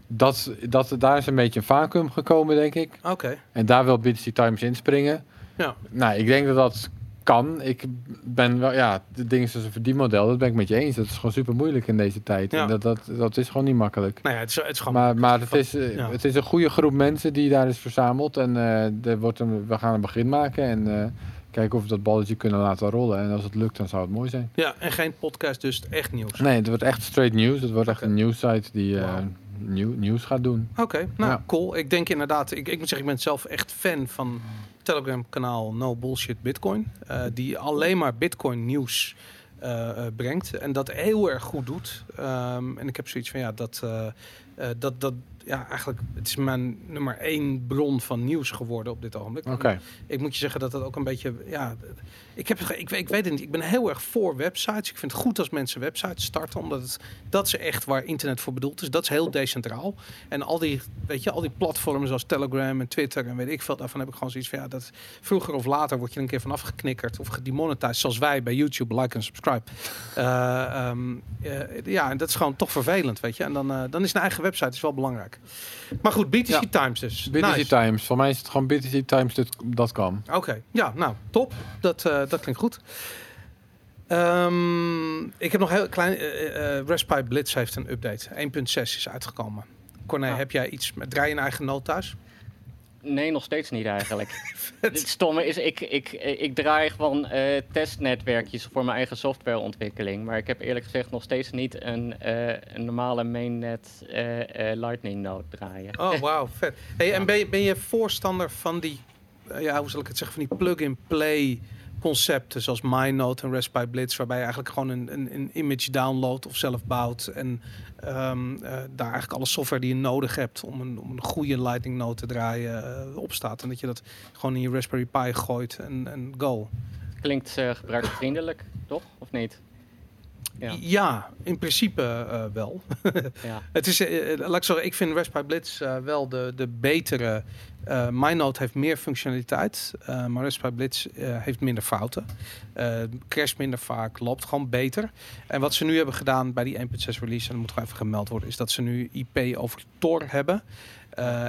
Speaker 3: Dat, dat, daar is een beetje een vacuüm gekomen, denk ik.
Speaker 1: Oké,
Speaker 3: En daar wil BTC Times inspringen.
Speaker 1: ja.
Speaker 3: Nou, ik denk dat dat kan. Ik ben wel, ja, de dingen zoals een verdienmodel, dat ben ik met je eens. Dat is gewoon super moeilijk in deze tijd.
Speaker 1: Ja.
Speaker 3: En dat, dat, dat is gewoon niet makkelijk.
Speaker 1: Nou ja, het is, het is gewoon...
Speaker 3: Maar, maar het, is, eh,
Speaker 1: ja.
Speaker 3: het is een goede groep mensen die daar is verzameld. En eh, er wordt een, we gaan een begin maken en eh, kijken of we dat balletje kunnen laten rollen. En als het lukt, dan zou het mooi zijn.
Speaker 1: Ja, en geen podcast, dus echt nieuws.
Speaker 3: Nee, het wordt echt straight news. Het wordt echt een nieuwssite die eh,
Speaker 1: Wauw.
Speaker 3: Nieuw, nieuws gaat doen.
Speaker 1: Oké, nou
Speaker 3: Ja.
Speaker 1: cool. Ik denk inderdaad, ik, ik moet zeggen, ik ben zelf echt fan van Telegram kanaal No Bullshit Bitcoin. eh, die alleen maar Bitcoin nieuws eh, eh, brengt. En dat heel erg goed doet. Ehm, en ik heb zoiets van ja, dat, dat, dat ja, eigenlijk, het is mijn nummer één bron van nieuws geworden op dit ogenblik.
Speaker 3: Oké.
Speaker 1: Ik moet je zeggen dat dat ook een beetje, ja, ik, heb, ik, weet- ik weet het niet. Ik ben heel erg voor websites. Ik vind het goed als mensen websites starten, omdat het, dat is echt waar internet voor bedoeld is. Dat is heel decentraal. En al die, weet je, al die platformen zoals Telegram en Twitter en weet ik veel, daarvan heb ik gewoon zoiets van, ja, dat vroeger of later word je er een keer vanaf geknikkerd of gedemonetized, zoals wij bij YouTube, like en subscribe. Eh, ehm, eh, ja, en dat is gewoon toch vervelend, weet je. En dan, eh, dan is een eigen website is wel belangrijk. Maar goed, BTC
Speaker 3: Ja.
Speaker 1: Times dus.
Speaker 3: BTC
Speaker 1: Nice.
Speaker 3: Times. Voor mij is het gewoon btctimes.com.
Speaker 1: Oké, ja, nou, top. Dat, dat klinkt goed. Ehm, ik heb nog heel klein. eh eh Raspberry Blitz heeft een update. 1.6 is uitgekomen. Corné, heb jij iets met draai je een eigen nood thuis?
Speaker 4: Nee, nog steeds niet eigenlijk. Het stomme is, ik, ik, ik draai gewoon eh, testnetwerkjes voor mijn eigen softwareontwikkeling. Maar ik heb eerlijk gezegd nog steeds niet een, eh, een normale mainnet eh, eh, Lightning node draaien.
Speaker 1: Oh, wauw, vet. Hey, en ben je, ben je voorstander van die, eh, ja, hoe zal ik het zeggen, van die plug-and-play concepten zoals MyNote en Raspberry Blitz, waarbij je eigenlijk gewoon een, een, een image downloadt of zelf bouwt en ehm, eh, daar eigenlijk alle software die je nodig hebt om een, om een goede Lightning node te draaien eh, op staat en dat je dat gewoon in je Raspberry Pi gooit en, en go.
Speaker 4: Klinkt eh, gebruiksvriendelijk, toch? Of niet? Ja.
Speaker 1: Ja, in principe eh, wel.
Speaker 4: Ja.
Speaker 1: Het is, eh, eh, laat ik zeggen, ik vind Raspberry Blitz wel de, de betere. MyNote heeft meer functionaliteit, maar Raspberry Blitz heeft minder fouten. Crasht minder vaak, loopt gewoon beter. En wat ze nu hebben gedaan bij die 1.6 release, en dat moet gewoon even gemeld worden, is dat ze nu IP over Tor hebben.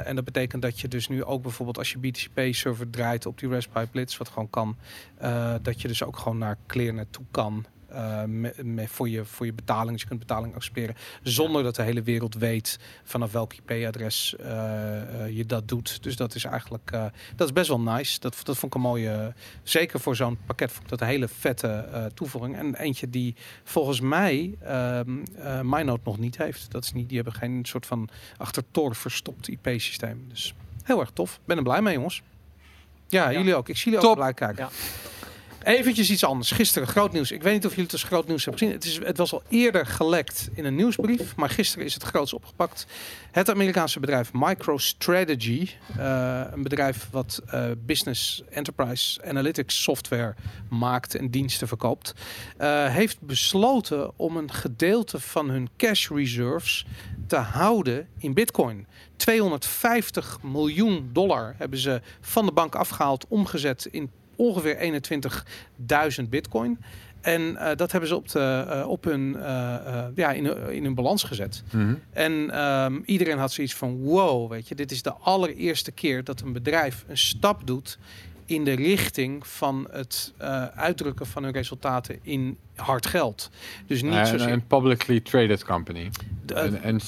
Speaker 1: En dat betekent dat je dus nu ook bijvoorbeeld als je BTCP-server draait op die Raspberry Blitz, wat gewoon kan, dat je dus ook gewoon naar Clearnet toe kan. Me- me- voor, je, voor je betaling. Dus je kunt betaling accepteren zonder dat de hele wereld weet vanaf welk IP-adres eh, eh, je dat doet. Dus dat is eigenlijk dat is best wel nice. Dat, dat vond ik een mooie, zeker voor zo'n pakket vond ik dat een hele vette toevoeging. En eentje die volgens mij ehm MyNote nog niet heeft. Dat is niet, die hebben geen soort van achter Tor verstopt IP-systeem. Dus heel erg tof. Ben er blij mee, jongens. Ja,
Speaker 4: Ja.
Speaker 1: jullie ook. Ik zie jullie ook blij kijken.
Speaker 4: Ja.
Speaker 1: Eventjes iets anders. Gisteren groot nieuws. Ik weet niet of jullie het als groot nieuws hebben gezien. Het, is, het was al eerder gelekt in een nieuwsbrief, maar gisteren is het groots opgepakt. Het Amerikaanse bedrijf MicroStrategy, eh, een bedrijf wat eh, business enterprise analytics software maakt en diensten verkoopt, eh, heeft besloten om een gedeelte van hun cash reserves te houden in Bitcoin. 250 miljoen dollar hebben ze van de bank afgehaald, omgezet in ongeveer 21.000 bitcoin. En eh, dat hebben ze op, de, eh, op hun, eh, ja, in, hun- in hun balans gezet.
Speaker 3: Mhm.
Speaker 1: En ehm, iedereen had zoiets van: wow, weet je, dit is de allereerste keer dat een bedrijf een stap doet in de richting van het uitdrukken van hun resultaten in hard geld. Dus niet
Speaker 3: Eh,
Speaker 1: zozeer.
Speaker 3: een publicly traded company.
Speaker 1: de-
Speaker 3: Een, een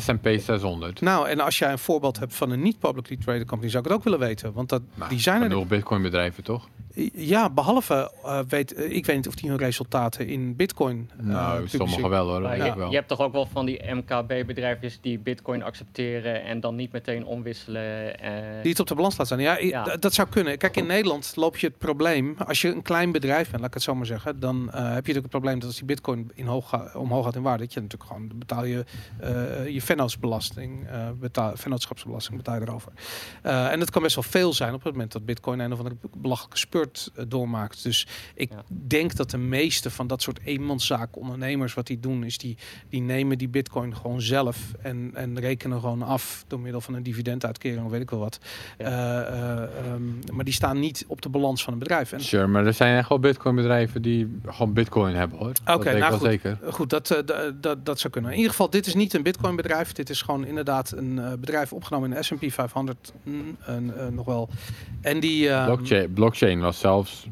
Speaker 3: S&P 600.
Speaker 1: nou, en als jij een voorbeeld hebt van een niet publicly traded company, zou ik het ook willen weten. Want dat,
Speaker 3: Nou,
Speaker 1: die zijn er.
Speaker 3: Genoeg bitcoin bedrijven, toch?
Speaker 1: Ja, behalve, eh, weet, eh, ik weet niet of die hun resultaten in bitcoin eh,
Speaker 3: Nou, sommigen wel hoor. Dat
Speaker 4: je,
Speaker 3: weet ik wel.
Speaker 4: je hebt toch ook wel van die MKB-bedrijfjes die bitcoin accepteren en dan niet meteen omwisselen. eh,
Speaker 1: Die het op de balans laat staan. Ja,
Speaker 4: Ja.
Speaker 1: dat zou kunnen. Kijk, in Nederland loop je het probleem. Als je een klein bedrijf bent, laat ik het zo maar zeggen. Dan eh, heb je natuurlijk het probleem dat als die bitcoin in hoog ga- omhoog gaat in waarde. Dat je natuurlijk gewoon betaal je eh, je vennootsbelasting. eh betaal, vennootschapsbelasting betaal je erover. Eh, en dat kan best wel veel zijn op het moment dat bitcoin een of andere belachelijke spurt doormaakt. Dus ik
Speaker 4: Ja.
Speaker 1: denk dat de meeste van dat soort eenmanszaken ondernemers wat die doen is die, die nemen die bitcoin gewoon zelf en, en rekenen gewoon af door middel van een dividenduitkering of weet ik wel wat.
Speaker 4: Ja.
Speaker 1: Eh, eh, ehm, maar die staan niet op de balans van een bedrijf. En
Speaker 3: Sure, maar er zijn echt wel bitcoin bedrijven die gewoon bitcoin hebben hoor.
Speaker 1: Oké, nou goed.
Speaker 3: zeker.
Speaker 1: Goed, dat, eh, dat, dat zou kunnen. In ieder geval, dit is niet een Bitcoin-bedrijf. Dit is gewoon inderdaad een eh, bedrijf opgenomen in de S&P 500. Mm, en, eh, nog wel. En die... eh,
Speaker 3: Blockchain, blockchain was zelfs,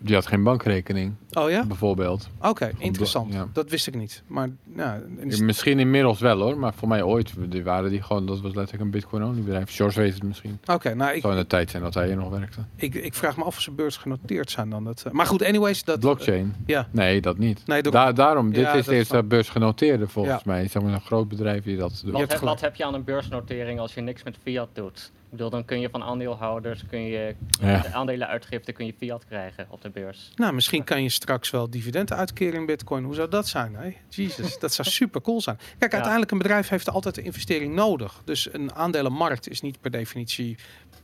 Speaker 3: die had geen bankrekening
Speaker 1: Oh ja?
Speaker 3: bijvoorbeeld.
Speaker 1: Oké, interessant.
Speaker 3: ja.
Speaker 1: Dat wist ik niet. Maar ja, in-
Speaker 3: Misschien inmiddels wel hoor, maar voor mij ooit die waren die gewoon, dat was letterlijk een bitcoin-only bedrijf. George weet het misschien.
Speaker 1: oké, nou, ik,
Speaker 3: Zou in de tijd zijn dat hij hier nog werkte.
Speaker 1: ik, ik vraag me af of ze beursgenoteerd zijn dan. Dat, eh, maar goed, anyways. Dat,
Speaker 3: Blockchain?
Speaker 1: ja.
Speaker 3: Nee, dat niet.
Speaker 1: Nee, door-
Speaker 3: Da- daarom, dit
Speaker 1: Ja,
Speaker 3: is de eerste beursgenoteerde volgens
Speaker 1: Ja.
Speaker 3: mij. Zeg maar een groot bedrijf die dat doet.
Speaker 4: heb, wat heb je aan een beursnotering als je niks met fiat doet? Ik bedoel, dan kun je van aandeelhouders, kun je
Speaker 3: Ja.
Speaker 4: de aandelenuitgifte, kun je fiat krijgen op de beurs.
Speaker 1: Nou, misschien kan je straks wel dividend uitkeren in bitcoin. Hoe zou dat zijn? Hè? Jezus, dat zou super cool zijn. Kijk, uiteindelijk een bedrijf heeft altijd een investering nodig. Dus een aandelenmarkt is niet per definitie...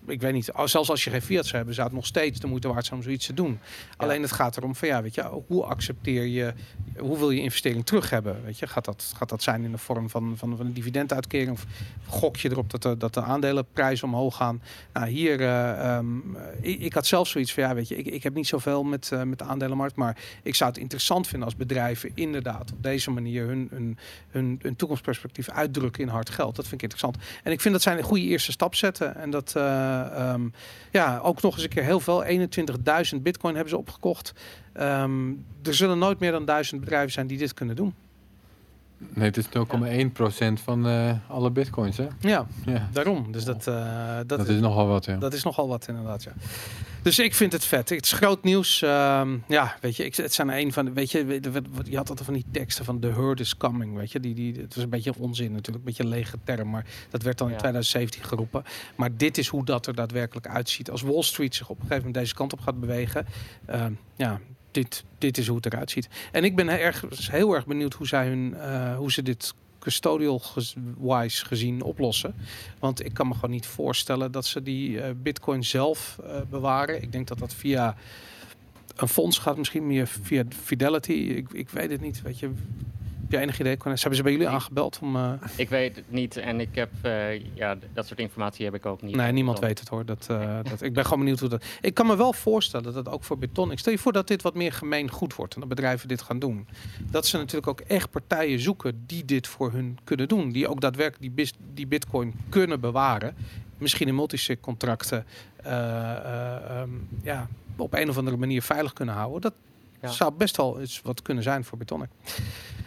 Speaker 1: Ik weet niet, zelfs als je geen fiat zou hebben, zou het nog steeds de moeite waard zijn om zoiets te doen. Alleen het gaat erom van ja, weet je, hoe accepteer je, hoe wil je investering terug hebben? Weet je, gaat dat, gaat dat zijn in de vorm van, van, van een dividenduitkering? Of gok je erop dat de, dat de aandelenprijzen omhoog gaan? Nou, hier, eh, ehm, ik, ik had zelf zoiets van, ja, weet je, ik, ik heb niet zoveel met, eh, met de aandelenmarkt, maar ik zou het interessant vinden als bedrijven inderdaad op deze manier hun, hun, hun, hun toekomstperspectief uitdrukken in hard geld. Dat vind ik interessant. En ik vind dat zij een goede eerste stap zetten. En dat, eh, ehm, ja, ook nog eens een keer heel veel, 21.000 bitcoin hebben ze opgekocht. Ehm, er zullen nooit meer dan duizend bedrijven zijn die dit kunnen doen.
Speaker 3: Nee, het is 0,1% van eh, alle bitcoins hè.
Speaker 1: Ja,
Speaker 3: Ja,
Speaker 1: daarom. Dus dat, eh, dat,
Speaker 3: dat, is nogal wat ja.
Speaker 1: Dat is nogal wat inderdaad, ja. Dus ik vind het vet. Het is groot nieuws. Ehm, ja, weet je, ik, het zijn een van de, weet je, je had altijd van die teksten van The Herd is Coming, weet je. Die, die, het was een beetje onzin natuurlijk, een beetje een lege term, maar dat werd dan in
Speaker 4: Ja.
Speaker 1: 2017 geroepen. Maar dit is hoe dat er daadwerkelijk uitziet. Als Wall Street zich op een gegeven moment deze kant op gaat bewegen, ehm, ja, dit, dit is hoe het eruit ziet. En ik ben erg, heel erg benieuwd hoe, zij hun, eh, hoe ze dit custodial gez- wise gezien oplossen. Want ik kan me gewoon niet voorstellen dat ze die eh, bitcoin zelf eh, bewaren. Ik denk dat dat via een fonds gaat, misschien meer via Fidelity. Ik, ik weet het niet. Weet je, je enig idee? Cornelis? Hebben ze bij jullie aangebeld? Om, eh,
Speaker 4: Ik weet het niet en ik heb, eh, ja, dat soort informatie heb ik ook niet.
Speaker 1: nee, niemand weet het hoor. Dat, eh, dat, ik ben gewoon benieuwd hoe dat... Ik kan me wel voorstellen dat ook voor beton... Ik stel je voor dat dit wat meer gemeen goed wordt en dat bedrijven dit gaan doen. Dat ze natuurlijk ook echt partijen zoeken die dit voor hun kunnen doen. Die ook daadwerkelijk die, bis- die bitcoin kunnen bewaren. Misschien in multisig contracten eh, eh, ehm, ja, op een of andere manier veilig kunnen houden. Dat
Speaker 4: Ja.
Speaker 1: zou best wel iets wat kunnen zijn voor Bitonic.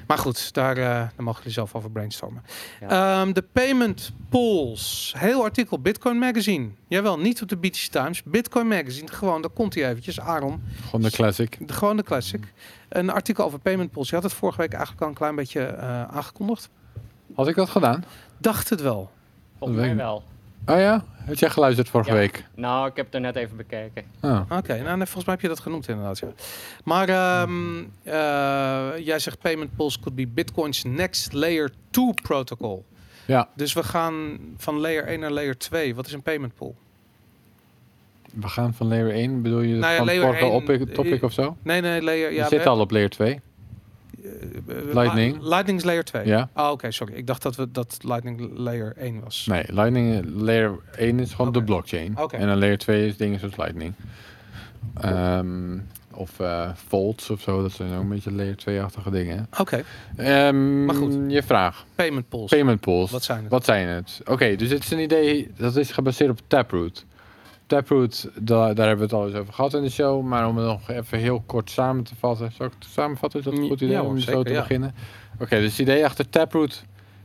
Speaker 1: Maar goed, daar, eh, daar mogen jullie zelf over brainstormen.
Speaker 4: Ja.
Speaker 1: Ehm, de payment pools. Heel artikel Bitcoin Magazine. Jawel, niet op de BTC Times. Bitcoin Magazine. Gewoon, daar komt hij eventjes. Aaron.
Speaker 3: Gewoon de classic.
Speaker 1: De, gewoon de classic. Een artikel over payment pools. Je had het vorige week eigenlijk al een klein beetje eh, aangekondigd.
Speaker 3: Had ik dat gedaan?
Speaker 1: Dacht het wel.
Speaker 4: Volgens mij wel.
Speaker 3: Oh ja? Heb jij geluisterd vorige
Speaker 4: Ja.
Speaker 3: week?
Speaker 4: Nou, ik heb het er net even bekeken.
Speaker 3: Oh.
Speaker 1: Oké, nou, nee, volgens mij heb je dat genoemd inderdaad. Ja. Maar ehm, eh, jij zegt payment pools could be Bitcoin's next layer 2 protocol.
Speaker 3: Ja,
Speaker 1: Dus we gaan van layer 1 naar layer 2. Wat is een payment pool?
Speaker 3: we gaan van layer 1. Bedoel je
Speaker 1: Nou ja,
Speaker 3: van
Speaker 1: layer
Speaker 3: vorige
Speaker 1: 1,
Speaker 3: topic, topic
Speaker 1: eh,
Speaker 3: of zo?
Speaker 1: Nee, nee, layer...
Speaker 3: je
Speaker 1: Ja,
Speaker 3: zit
Speaker 1: we-
Speaker 3: al op layer 2.
Speaker 1: Eh,
Speaker 3: Lightning.
Speaker 1: Li- Lightning is layer 2.
Speaker 3: Ja.
Speaker 1: Ah, oké, sorry. Ik dacht dat we dat Lightning layer 1 was.
Speaker 3: Nee, Lightning layer 1 is gewoon de blockchain. En dan layer 2 is dingen zoals Lightning. Ehm, of eh folds of zo. Dat zijn ook een beetje layer 2-achtige dingen.
Speaker 1: Oké,
Speaker 3: Ehm,
Speaker 1: Maar goed.
Speaker 3: Je vraag.
Speaker 1: payment pools.
Speaker 3: Payment pools.
Speaker 1: Wat zijn het?
Speaker 3: Wat zijn het? Oké, dus het is een idee dat is gebaseerd op Taproot. Taproot, da- daar hebben we het al eens over gehad in de show. Maar om het nog even heel kort samen te vatten. Zal ik het samenvatten? Is dat een goed idee
Speaker 1: Ja,
Speaker 3: om zo te
Speaker 1: ja.
Speaker 3: beginnen? Oké, dus het idee achter Taproot...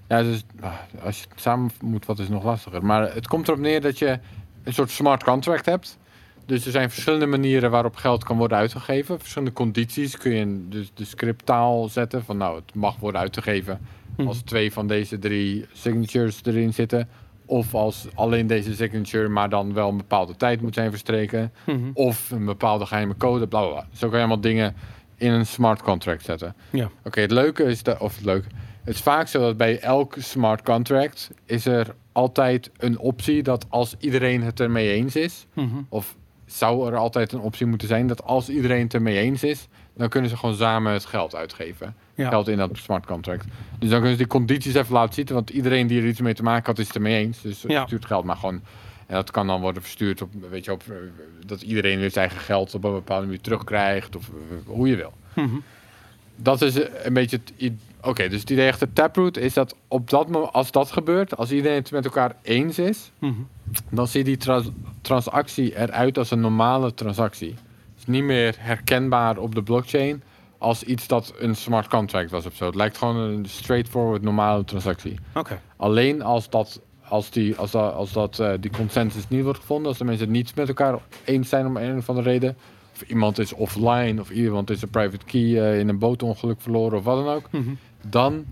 Speaker 3: Ja, dus, ah, als je het samen moet vatten is nog lastiger. Maar het komt erop neer dat je een soort smart contract hebt. Dus er zijn verschillende manieren waarop geld kan worden uitgegeven. Verschillende condities kun je in de, de scripttaal zetten. Van nou, het mag worden uitgegeven
Speaker 1: Mhm.
Speaker 3: als twee van deze drie signatures erin zitten. Of als alleen deze signature, maar dan wel een bepaalde tijd moet zijn verstreken.
Speaker 1: Mhm.
Speaker 3: Of een bepaalde geheime code, bla bla bla. Zo kan je allemaal dingen in een smart contract zetten.
Speaker 1: Ja.
Speaker 3: Oké, het leuke is dat, of het leuke. Het is vaak zo dat bij elk smart contract is er altijd een optie dat als iedereen het ermee eens is,
Speaker 1: Mhm.
Speaker 3: of zou er altijd een optie moeten zijn dat als iedereen het ermee eens is, dan kunnen ze gewoon samen het geld uitgeven.
Speaker 1: Ja.
Speaker 3: Geld in dat smart contract. Dus dan kunnen ze die condities even laten zien, want iedereen die er iets mee te maken had, is het ermee eens. Dus
Speaker 1: Ja.
Speaker 3: stuurt geld maar gewoon. En dat kan dan worden verstuurd op, weet je, op, eh, dat iedereen weer zijn eigen geld op een bepaalde manier terugkrijgt, of eh, hoe je wil.
Speaker 1: Mhm.
Speaker 3: Dat is een beetje het. Oké, dus het idee achter Taproot is dat op dat moment, als dat gebeurt, als iedereen het met elkaar eens is,
Speaker 1: Mhm.
Speaker 3: dan ziet die trans- transactie eruit als een normale transactie. Het is niet meer herkenbaar op de blockchain als iets dat een smart contract was of zo. Het lijkt gewoon een straightforward normale transactie.
Speaker 1: Oké.
Speaker 3: Alleen als dat, als die, als dat, als dat eh, die consensus niet wordt gevonden, als de mensen het niet met elkaar eens zijn om een of andere reden, of iemand is offline, of iemand is een private key eh, in een bootongeluk verloren of wat dan ook,
Speaker 1: Mhm.
Speaker 3: dan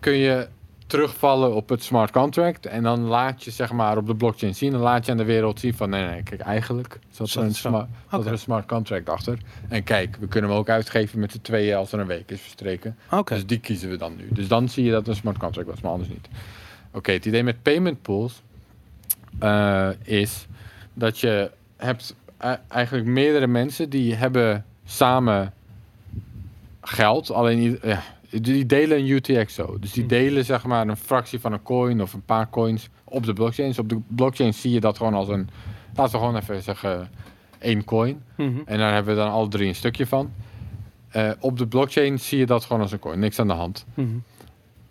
Speaker 3: kun je terugvallen op het smart contract en dan laat je zeg maar op de blockchain zien, dan laat je aan de wereld zien van nee, nee, kijk eigenlijk zat er een, er een smart contract achter. En kijk, we kunnen hem ook uitgeven met z'n tweeën als er een week is verstreken. Dus die kiezen we dan nu. Dus dan zie je dat een smart contract was, maar anders niet. Oké, het idee met payment pools eh, is dat je hebt eh, eigenlijk meerdere mensen die hebben samen geld. Alleen ja, die delen een UTXO. Dus die
Speaker 1: Hm.
Speaker 3: delen zeg maar een fractie van een coin of een paar coins op de blockchain. Dus op de blockchain zie je dat gewoon als een, laten we gewoon even zeggen, één coin.
Speaker 1: Mhm.
Speaker 3: En daar hebben we dan alle drie een stukje van. Eh, op de blockchain zie je dat gewoon als een coin, niks aan de hand.
Speaker 1: Mhm.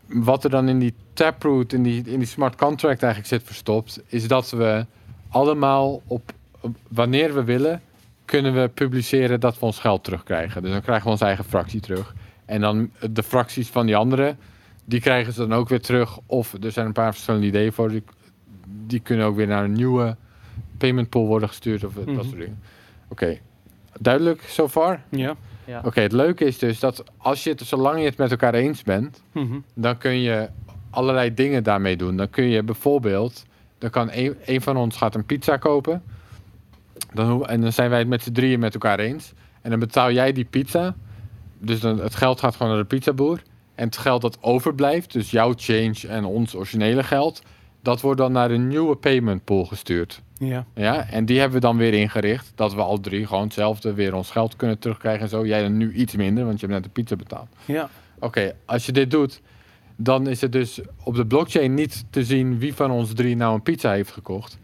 Speaker 3: Wat er dan in die taproot, in die, in die smart contract eigenlijk zit verstopt, is dat we allemaal op, op- wanneer we willen, kunnen we publiceren dat we ons geld terugkrijgen. Dus dan krijgen we onze eigen fractie terug. En dan de fracties van die anderen, die krijgen ze dan ook weer terug. Of er zijn een paar verschillende ideeën voor. Die, die kunnen ook weer naar een nieuwe payment pool worden gestuurd of
Speaker 1: Mhm.
Speaker 3: dat soort dingen. Oké, duidelijk so far?
Speaker 1: Ja.
Speaker 4: Ja.
Speaker 3: Oké, het leuke is dus dat als je het, zolang je het met elkaar eens bent,
Speaker 1: Mhm.
Speaker 3: dan kun je allerlei dingen daarmee doen. Dan kun je bijvoorbeeld, dan kan een, een van ons gaat een pizza kopen. Dan, hoe- en dan zijn wij het met z'n drieën met elkaar eens. En dan betaal jij die pizza. Dus dan, het geld gaat gewoon naar de pizzaboer. En het geld dat overblijft, dus jouw change en ons originele geld, dat wordt dan naar een nieuwe payment pool gestuurd.
Speaker 1: Ja.
Speaker 3: Ja, en die hebben we dan weer ingericht. Dat we al drie gewoon hetzelfde weer ons geld kunnen terugkrijgen en zo. Jij dan nu iets minder, want je hebt net de pizza betaald.
Speaker 1: Ja.
Speaker 3: Oké, als je dit doet, dan is het dus op de blockchain niet te zien wie van ons drie nou een pizza heeft gekocht.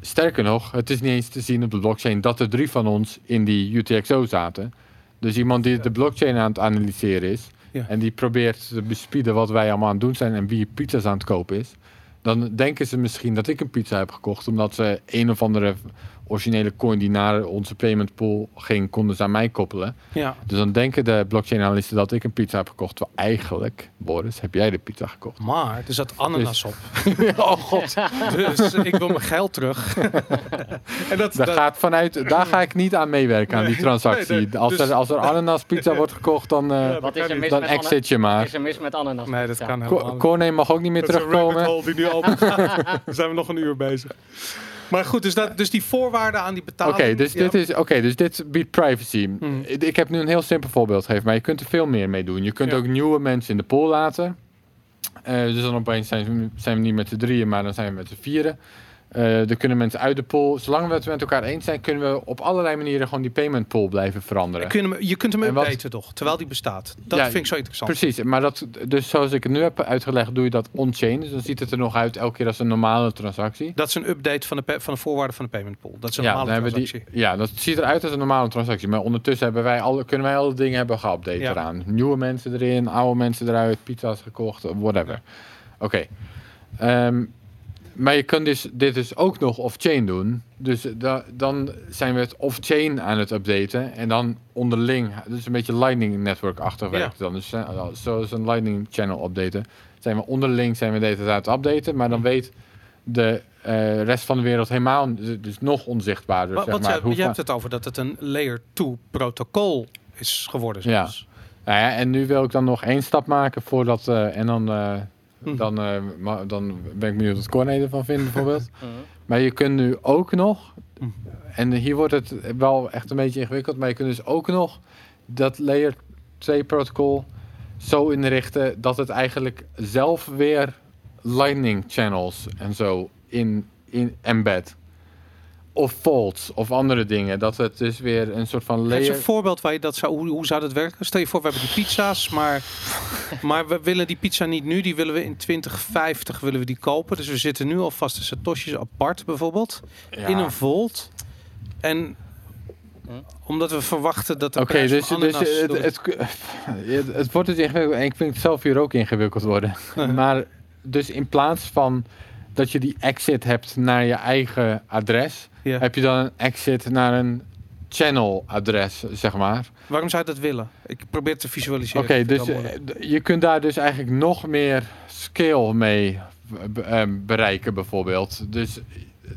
Speaker 3: Sterker nog, het is niet eens te zien op de blockchain dat er drie van ons in die UTXO zaten. Dus iemand die de blockchain aan het analyseren is
Speaker 1: Ja.
Speaker 3: en die probeert te bespieden wat wij allemaal aan het doen zijn en wie pizza's aan het kopen is, dan denken ze misschien dat ik een pizza heb gekocht omdat ze een of andere originele coin die naar onze payment pool ging, konden ze aan mij koppelen.
Speaker 1: Ja.
Speaker 3: Dus dan denken de blockchain-analysten dat ik een pizza heb gekocht. Terwijl eigenlijk, Boris, heb jij de pizza gekocht.
Speaker 1: Maar er zat ananas op.
Speaker 3: oh god,
Speaker 1: Dus ik wil mijn geld terug. en dat,
Speaker 3: daar,
Speaker 1: dat-
Speaker 3: gaat vanuit, daar ga ik niet aan meewerken, aan die transactie.
Speaker 1: nee, nee.
Speaker 3: Als,
Speaker 1: Dus-
Speaker 3: er, als er ananas-pizza wordt gekocht, dan, eh,
Speaker 4: Wat is er mis
Speaker 3: dan
Speaker 4: ananas?
Speaker 3: exit je maar.
Speaker 4: Is er mis met ananas?
Speaker 1: nee, dat kan
Speaker 3: Co-
Speaker 1: helemaal
Speaker 3: mag ook niet meer
Speaker 1: Dat is
Speaker 3: terugkomen.
Speaker 1: hole die nu open gaat. Daar zijn we nog een uur bezig. Maar goed, dus, dat, dus die voorwaarden aan die
Speaker 3: Oké,
Speaker 1: betaling.
Speaker 3: dus,
Speaker 1: ja.
Speaker 3: dit is, oké, dus dit biedt privacy.
Speaker 1: Hmm.
Speaker 3: Ik- heb nu een heel simpel voorbeeld gegeven, maar je kunt er veel meer mee doen. Je kunt ook nieuwe mensen in de pool laten. Eh, dus dan opeens zijn, we- zijn we niet met z'n drieën, maar dan zijn we met z'n vieren. Eh er kunnen mensen uit de pool. Zolang we het met elkaar eens zijn, kunnen we op allerlei manieren gewoon die payment pool blijven veranderen.
Speaker 1: Kun je, hem- je kunt hem updaten toch, terwijl die bestaat. Dat
Speaker 3: Ja,
Speaker 1: vind ik zo interessant.
Speaker 3: Precies, maar dat, dus zoals ik het nu heb uitgelegd, doe je dat on-chain. Dus dan ziet het er nog uit elke keer als een normale transactie.
Speaker 1: Dat is een update van de, van de voorwaarden van de payment pool. Dat is een
Speaker 3: Ja,
Speaker 1: normale transactie.
Speaker 3: die, ja, dat ziet eruit als een normale transactie. Maar ondertussen hebben wij alle, kunnen wij alle dingen hebben geüpdate
Speaker 1: Ja.
Speaker 3: eraan. Nieuwe mensen erin, oude mensen eruit, pizza's gekocht, whatever. Oké. Ehm, maar je kunt dus, dit dus ook nog off-chain doen. Dus da- dan zijn we het off-chain aan het updaten. En dan onderling, dus een beetje Lightning Network-achtig
Speaker 1: Ja.
Speaker 3: werkt het dan. Dus eh, zoals een Lightning Channel updaten. Zijn we onderling zijn we de tijd aan het updaten. Maar dan weet de, eh, rest van de wereld helemaal, dus, dus nog onzichtbaarder.
Speaker 1: Wat,
Speaker 3: zeg
Speaker 1: wat
Speaker 3: maar.
Speaker 1: je, je hebt het over dat het een layer 2 protocol is geworden.
Speaker 3: Ja. Nou ja, en nu wil ik dan nog één stap maken voordat, eh, en dan, eh,
Speaker 1: Hm.
Speaker 3: dan, eh, dan ben ik benieuwd wat Corné ervan vindt bijvoorbeeld.
Speaker 4: Mhm.
Speaker 3: maar je kunt nu ook nog,
Speaker 1: Hm.
Speaker 3: en hier wordt het wel echt een beetje ingewikkeld, maar je kunt dus ook nog dat layer 2 protocol zo inrichten dat het eigenlijk zelf weer lightning channels en zo in, in embed. Of faults of andere dingen. Dat het dus weer een soort van layer...
Speaker 1: een voorbeeld waar je dat zou, hoe, hoe zou dat werken? Stel je voor, we hebben die pizza's, maar, maar we willen die pizza niet nu. Die willen we in 2050 willen we die kopen. Dus we zitten nu alvast de satoshis apart bijvoorbeeld.
Speaker 3: Ja.
Speaker 1: In een volt. En
Speaker 4: Hm.
Speaker 1: omdat we verwachten dat de
Speaker 3: Oké, dus, dus het, het, het, het wordt dus ingewikkeld. En ik vind het zelf hier ook ingewikkeld worden. Maar dus in plaats van dat je die exit hebt naar je eigen adres,
Speaker 1: Ja.
Speaker 3: heb je dan een exit naar een channel adres, zeg maar.
Speaker 1: Waarom zou je dat willen? Ik probeer het te visualiseren.
Speaker 3: Oké, dus eh, je kunt daar dus eigenlijk nog meer scale mee ehm, bereiken, bijvoorbeeld. Dus eh,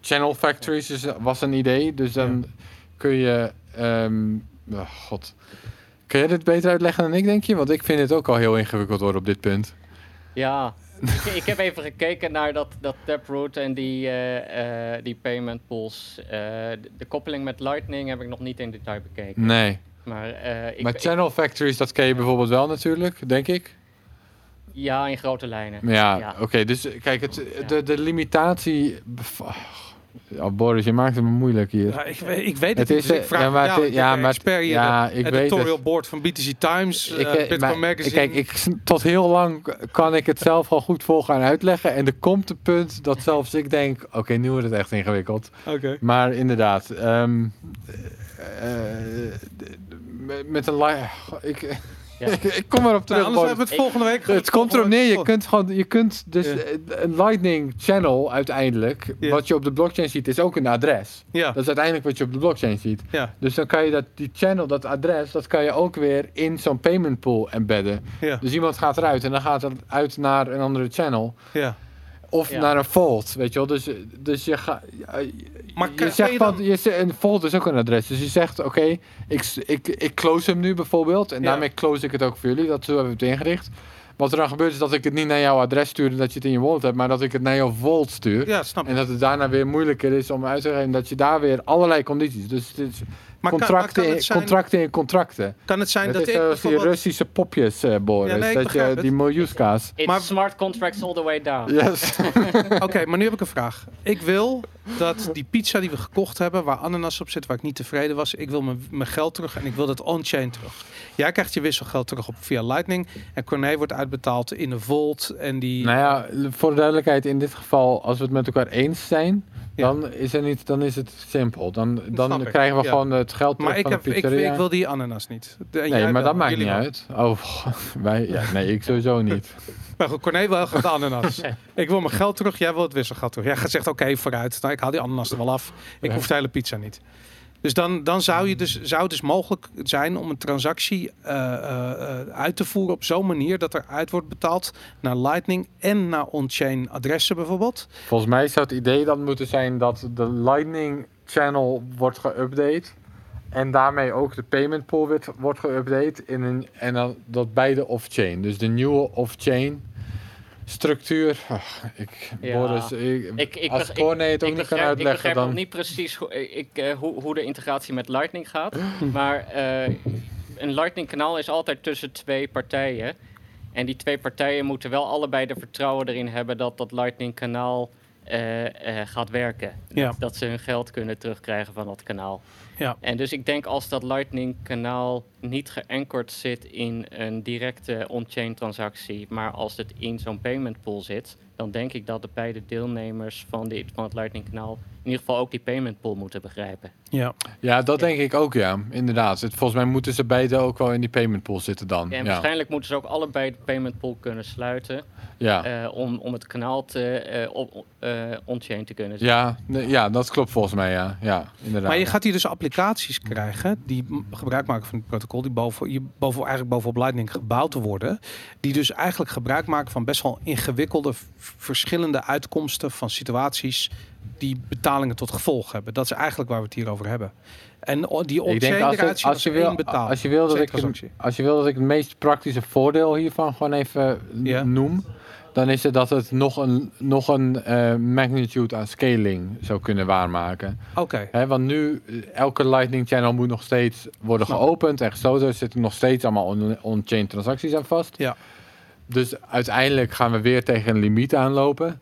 Speaker 3: channel factories is, was een idee, dus dan kun je... ehm, oh, God. Kun jij dit beter uitleggen dan ik, denk je? Want ik vind het ook al heel ingewikkeld worden op dit punt.
Speaker 4: Ja, ik, ik heb even gekeken naar dat, dat Taproot en die, eh, eh, die payment pools. Eh, de, de koppeling met Lightning heb ik nog niet in detail bekeken.
Speaker 3: Nee.
Speaker 4: Maar, ik,
Speaker 3: maar
Speaker 4: ik-
Speaker 3: channel factories, dat ken je bijvoorbeeld wel natuurlijk, denk ik.
Speaker 4: ja, in grote lijnen.
Speaker 3: Ja,
Speaker 4: Ja.
Speaker 3: oké. dus kijk, het, de, de limitatie... Ja, Boris, je maakt het me moeilijk hier.
Speaker 1: Ja, ik, weet- ik weet
Speaker 3: Het
Speaker 1: het,
Speaker 3: is,
Speaker 1: niet. Dus ik vraag
Speaker 3: ja, maar het- ja,
Speaker 1: ben
Speaker 3: maar-
Speaker 1: expert hier.
Speaker 3: ja,
Speaker 1: de
Speaker 3: ik weet
Speaker 1: editorial
Speaker 3: het.
Speaker 1: board van BTC Times,
Speaker 3: Ik,
Speaker 1: eh,
Speaker 3: eh,
Speaker 1: Bitcoin
Speaker 3: maar-
Speaker 1: Magazine.
Speaker 3: Kijk, ik, tot heel lang kan ik het zelf al goed volgen en uitleggen. En er komt een punt dat zelfs ik denk, oké, nu wordt het echt ingewikkeld.
Speaker 1: Oké.
Speaker 3: Maar inderdaad, ehm, eh, met- een ik. ik, kom erop
Speaker 1: Nou,
Speaker 3: terug.
Speaker 1: anders hebben we het volgende week.
Speaker 3: het komt erop neer, je kunt gewoon, je kunt dus eh, een lightning channel uiteindelijk, wat je op de blockchain ziet, is ook een adres.
Speaker 1: Ja,
Speaker 3: Dat is uiteindelijk wat je op de blockchain ziet.
Speaker 1: ja,
Speaker 3: Dus dan kan je dat, die channel, dat adres, dat kan je ook weer in zo'n payment pool embedden.
Speaker 1: ja,
Speaker 3: Dus iemand gaat eruit en dan gaat het uit naar een andere channel.
Speaker 1: ja.
Speaker 3: Of
Speaker 4: Ja.
Speaker 3: naar een vault, weet je wel. Dus, dus je gaat...
Speaker 1: Maar
Speaker 3: je zegt
Speaker 1: je
Speaker 3: van, je zegt, een vault is ook een adres. Dus je zegt, oké, ik, ik, ik close hem nu bijvoorbeeld. En
Speaker 1: Ja.
Speaker 3: daarmee close ik het ook voor jullie. Dat zo hebben we het ingericht. Wat er dan gebeurt is dat ik het niet naar jouw adres stuur en dat je het in je wallet hebt. Maar dat ik het naar jouw vault stuur.
Speaker 1: Ja, snap.
Speaker 3: En dat het daarna weer moeilijker is om uit te geven. Dat je daar weer allerlei condities... Dus het is
Speaker 1: Maar kan, maar
Speaker 3: contracten,
Speaker 1: kan zijn,
Speaker 3: contracten in contracten.
Speaker 1: kan het zijn dat
Speaker 3: is
Speaker 1: ik
Speaker 3: die
Speaker 1: bijvoorbeeld...
Speaker 3: Russische popjes, eh Boris.
Speaker 1: Ja, nee,
Speaker 3: dat je,
Speaker 1: het.
Speaker 3: die miljoenska's.
Speaker 4: It's
Speaker 1: Maar-
Speaker 4: smart contracts all the way down.
Speaker 3: Yes.
Speaker 1: Oké, maar nu heb ik een vraag. Ik wil dat die pizza die we gekocht hebben, waar ananas op zit, waar ik niet tevreden was, ik wil mijn, mijn geld terug en ik wil dat on-chain terug. Jij krijgt je wisselgeld terug op via Lightning en Corné wordt uitbetaald in een Volt en die...
Speaker 3: Nou ja, voor de duidelijkheid, in dit geval, als we het met elkaar eens zijn,
Speaker 1: Ja.
Speaker 3: dan, is er niet, dan is het simpel. Dan, dan krijgen we
Speaker 1: ja.
Speaker 3: gewoon het geld
Speaker 1: maar ik, heb, ik, ik wil die ananas niet. De-
Speaker 3: nee, maar
Speaker 1: wel,
Speaker 3: dat maakt niet
Speaker 1: wel.
Speaker 3: uit. Oh, wij, ja, nee, ik sowieso niet.
Speaker 1: Maar goed, Corné wil graag de ananas. ik wil mijn geld terug, jij wil het wisselgeld terug. Jij gaat zegt, oké, vooruit. Nou, ik haal die ananas er wel af. Ik
Speaker 3: Ja.
Speaker 1: hoef de hele pizza niet. Dus dan, dan zou, je dus, zou het dus mogelijk zijn om een transactie eh, eh, eh, uit te voeren op zo'n manier dat er uit wordt betaald naar Lightning en naar on-chain adressen bijvoorbeeld.
Speaker 3: Volgens mij zou het idee dan moeten zijn dat de Lightning channel wordt geüpdate. En daarmee ook de payment pool wordt, wordt geüpdate. In een, en dan dat beide off-chain. Dus de nieuwe off-chain structuur. Ach, ik,
Speaker 4: Ja.
Speaker 3: Boris, ik,
Speaker 4: Ik, ik,
Speaker 3: als
Speaker 4: beg-
Speaker 3: Corné het ook
Speaker 4: ik
Speaker 3: niet kan
Speaker 4: begrijp, ik
Speaker 3: uitleggen,
Speaker 4: begrijp
Speaker 3: dan...
Speaker 4: nog niet precies hoe, ik, eh, hoe, hoe de integratie met Lightning gaat. maar eh, een Lightning kanaal is altijd tussen twee partijen. En die twee partijen moeten wel allebei de vertrouwen erin hebben dat dat Lightning kanaal eh, eh, gaat werken.
Speaker 1: Ja.
Speaker 4: Dat, dat ze hun geld kunnen terugkrijgen van dat kanaal.
Speaker 1: Ja.
Speaker 4: En dus ik denk als dat Lightning kanaal niet geankerd zit in een directe on-chain transactie, maar als het in zo'n payment pool zit, dan denk ik dat de beide deelnemers van, dit, van het Lightning kanaal ieder geval ook die payment pool moeten begrijpen.
Speaker 1: Ja.
Speaker 3: Ja, dat denk ik ook, ja. Inderdaad. Het, volgens mij moeten ze beide ook wel in die payment pool zitten dan.
Speaker 4: Ja, en
Speaker 3: Ja,
Speaker 4: waarschijnlijk moeten ze ook allebei de payment pool kunnen sluiten.
Speaker 3: ja.
Speaker 4: eh, om, om het kanaal te, eh, op, eh, on-chain te kunnen zetten.
Speaker 3: Ja, ja, dat klopt volgens mij, ja. Ja, inderdaad.
Speaker 1: Maar je gaat hier dus applicaties krijgen die gebruik maken van het protocol, die boven, je boven, eigenlijk bovenop Lightning gebouwd worden. Die dus eigenlijk gebruik maken van best wel ingewikkelde, verschillende uitkomsten van situaties die betalingen tot gevolg hebben. Dat is eigenlijk waar we het hier over hebben. En die on-chain
Speaker 3: als, je wil, als, je wil dat ik, als je wil dat ik het meest praktische voordeel hiervan gewoon even noem, dan is het dat het nog een, nog een eh, magnitude aan scaling zou kunnen waarmaken.
Speaker 1: Oké,
Speaker 3: want nu, eh, elke Lightning channel moet nog steeds worden
Speaker 1: Snap.
Speaker 3: geopend en gesloten. Er zitten nog steeds allemaal on- on-chain transacties aan vast.
Speaker 1: Ja.
Speaker 3: Dus uiteindelijk gaan we weer tegen een limiet aanlopen.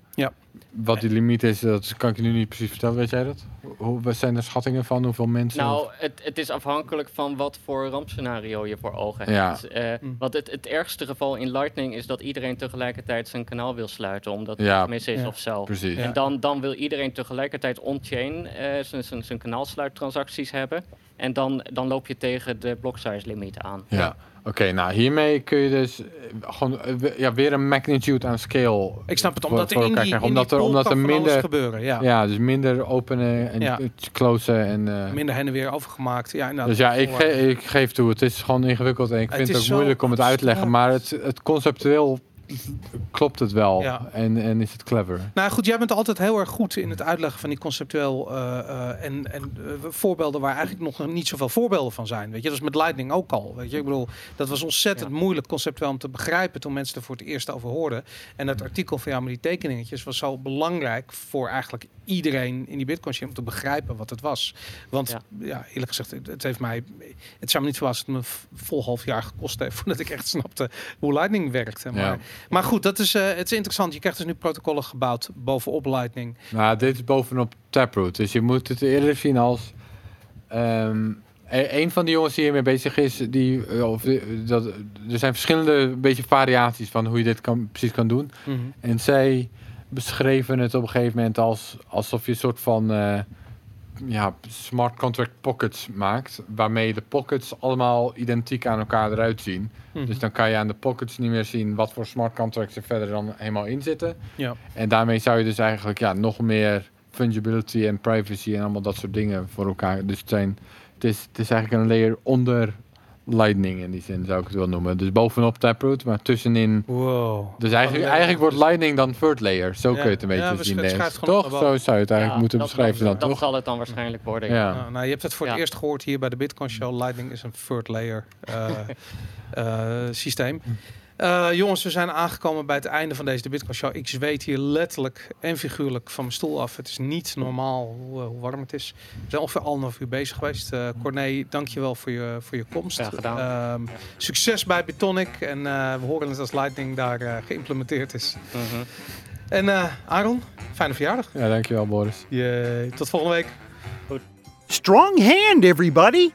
Speaker 3: Wat die limiet is, dat kan ik je nu niet precies vertellen. Weet jij dat? Hoe, wat zijn er schattingen van? Hoeveel mensen?
Speaker 4: Nou, het, het is afhankelijk van wat voor rampscenario je voor ogen
Speaker 3: Ja.
Speaker 4: hebt. Eh,
Speaker 1: Mm.
Speaker 4: Want het, het ergste geval in Lightning is dat iedereen tegelijkertijd zijn kanaal wil sluiten, omdat het
Speaker 3: Ja.
Speaker 4: mis is
Speaker 1: Ja.
Speaker 4: of zo.
Speaker 3: Precies.
Speaker 1: Ja.
Speaker 4: En dan, dan wil iedereen tegelijkertijd on-chain eh, zijn- zijn zijn kanaalsluittransacties hebben. En dan, dan loop je tegen de block size limiet aan.
Speaker 3: Ja. Oké, nou hiermee kun je dus eh, gewoon eh, ja, weer een magnitude aan scale.
Speaker 1: ik snap het, omdat
Speaker 3: voor
Speaker 1: er in die, in
Speaker 3: omdat
Speaker 1: die
Speaker 3: er, omdat er minder,
Speaker 1: gebeuren. Ja.
Speaker 3: ja, dus minder openen en
Speaker 1: Ja.
Speaker 3: closen en. eh,
Speaker 1: Minder heen en weer overgemaakt. Ja.
Speaker 3: Dus ja, ik, ge- ik geef toe, het is gewoon ingewikkeld en ik
Speaker 1: Het
Speaker 3: vind het ook moeilijk om het uit te leggen, maar het, het conceptueel klopt het wel
Speaker 1: Ja.
Speaker 3: en, en is het clever.
Speaker 1: Nou goed, jij bent altijd heel erg goed in het uitleggen van die conceptueel eh, eh, en, en eh, voorbeelden waar eigenlijk nog niet zoveel voorbeelden van zijn. Weet je, dat is met Lightning ook al. Weet je, ik bedoel, dat was ontzettend moeilijk conceptueel om te begrijpen toen mensen er voor het eerst over hoorden. En dat artikel van jou met die tekeningetjes was zo belangrijk voor eigenlijk iedereen in die Bitcoin om te begrijpen wat het was. Want ja,
Speaker 4: Ja.
Speaker 1: eerlijk gezegd, het, het heeft mij, het zou me niet verbazen dat het me vol half jaar gekost heeft voordat ik echt snapte hoe Lightning werkte. Maar,
Speaker 3: Ja.
Speaker 1: Maar goed, dat is, eh, het is interessant. Je krijgt dus nu protocollen gebouwd bovenop Lightning.
Speaker 3: Nou, dit is bovenop Taproot, dus je moet het eerder zien als... ehm, e- een van die jongens die hiermee bezig is, die, eh, of, eh, dat, er zijn verschillende beetje variaties van hoe je dit kan, precies kan doen. En zij beschreven het op een gegeven moment als alsof je een soort van ja, smart contract pockets maakt. Waarmee de pockets allemaal identiek aan elkaar eruit zien.
Speaker 1: Mhm.
Speaker 3: Dus dan kan je aan de pockets niet meer zien wat voor smart contracts er verder dan helemaal in zitten.
Speaker 1: Ja.
Speaker 3: En daarmee zou je dus eigenlijk ja, nog meer fungibility en privacy en allemaal dat soort dingen voor elkaar. Dus het, zijn, het, is, het is eigenlijk een layer onder Lightning in die zin zou ik het wel noemen. Dus bovenop Taproot, maar tussenin
Speaker 1: Wow.
Speaker 3: dus eigenlijk,
Speaker 1: Oh,
Speaker 3: eigenlijk wordt
Speaker 1: dus-
Speaker 3: Lightning dan third layer. Zo
Speaker 1: Ja.
Speaker 3: kun je het een beetje
Speaker 1: Ja, we
Speaker 3: zien.
Speaker 1: gewoon
Speaker 3: Toch? Zo zou je het eigenlijk
Speaker 4: Ja,
Speaker 3: moeten
Speaker 4: dat-
Speaker 3: beschrijven
Speaker 4: dat,
Speaker 3: dan,
Speaker 4: Dat
Speaker 3: toch?
Speaker 4: zal het dan waarschijnlijk worden.
Speaker 3: Ja.
Speaker 1: Nou, nou, je hebt het voor het eerst gehoord hier bij de Bitcoin Show. Lightning is een third layer eh, eh, systeem. Eh, jongens, we zijn aangekomen bij het einde van deze de Bitcoin Show. Ik zweet hier letterlijk en figuurlijk van mijn stoel af. Het is niet normaal hoe, eh, hoe warm het is. We zijn ongeveer anderhalf uur bezig geweest. Eh Corné, dank je wel voor je, voor je komst.
Speaker 4: Gedaan.
Speaker 1: Ehm, Succes bij Bitonic. En eh, we horen het als Lightning daar eh, geïmplementeerd is.
Speaker 4: Mhm.
Speaker 1: En eh, Aaron, fijne verjaardag.
Speaker 3: Ja, dankjewel Boris.
Speaker 1: Je, tot volgende week.
Speaker 2: Strong hand, everybody!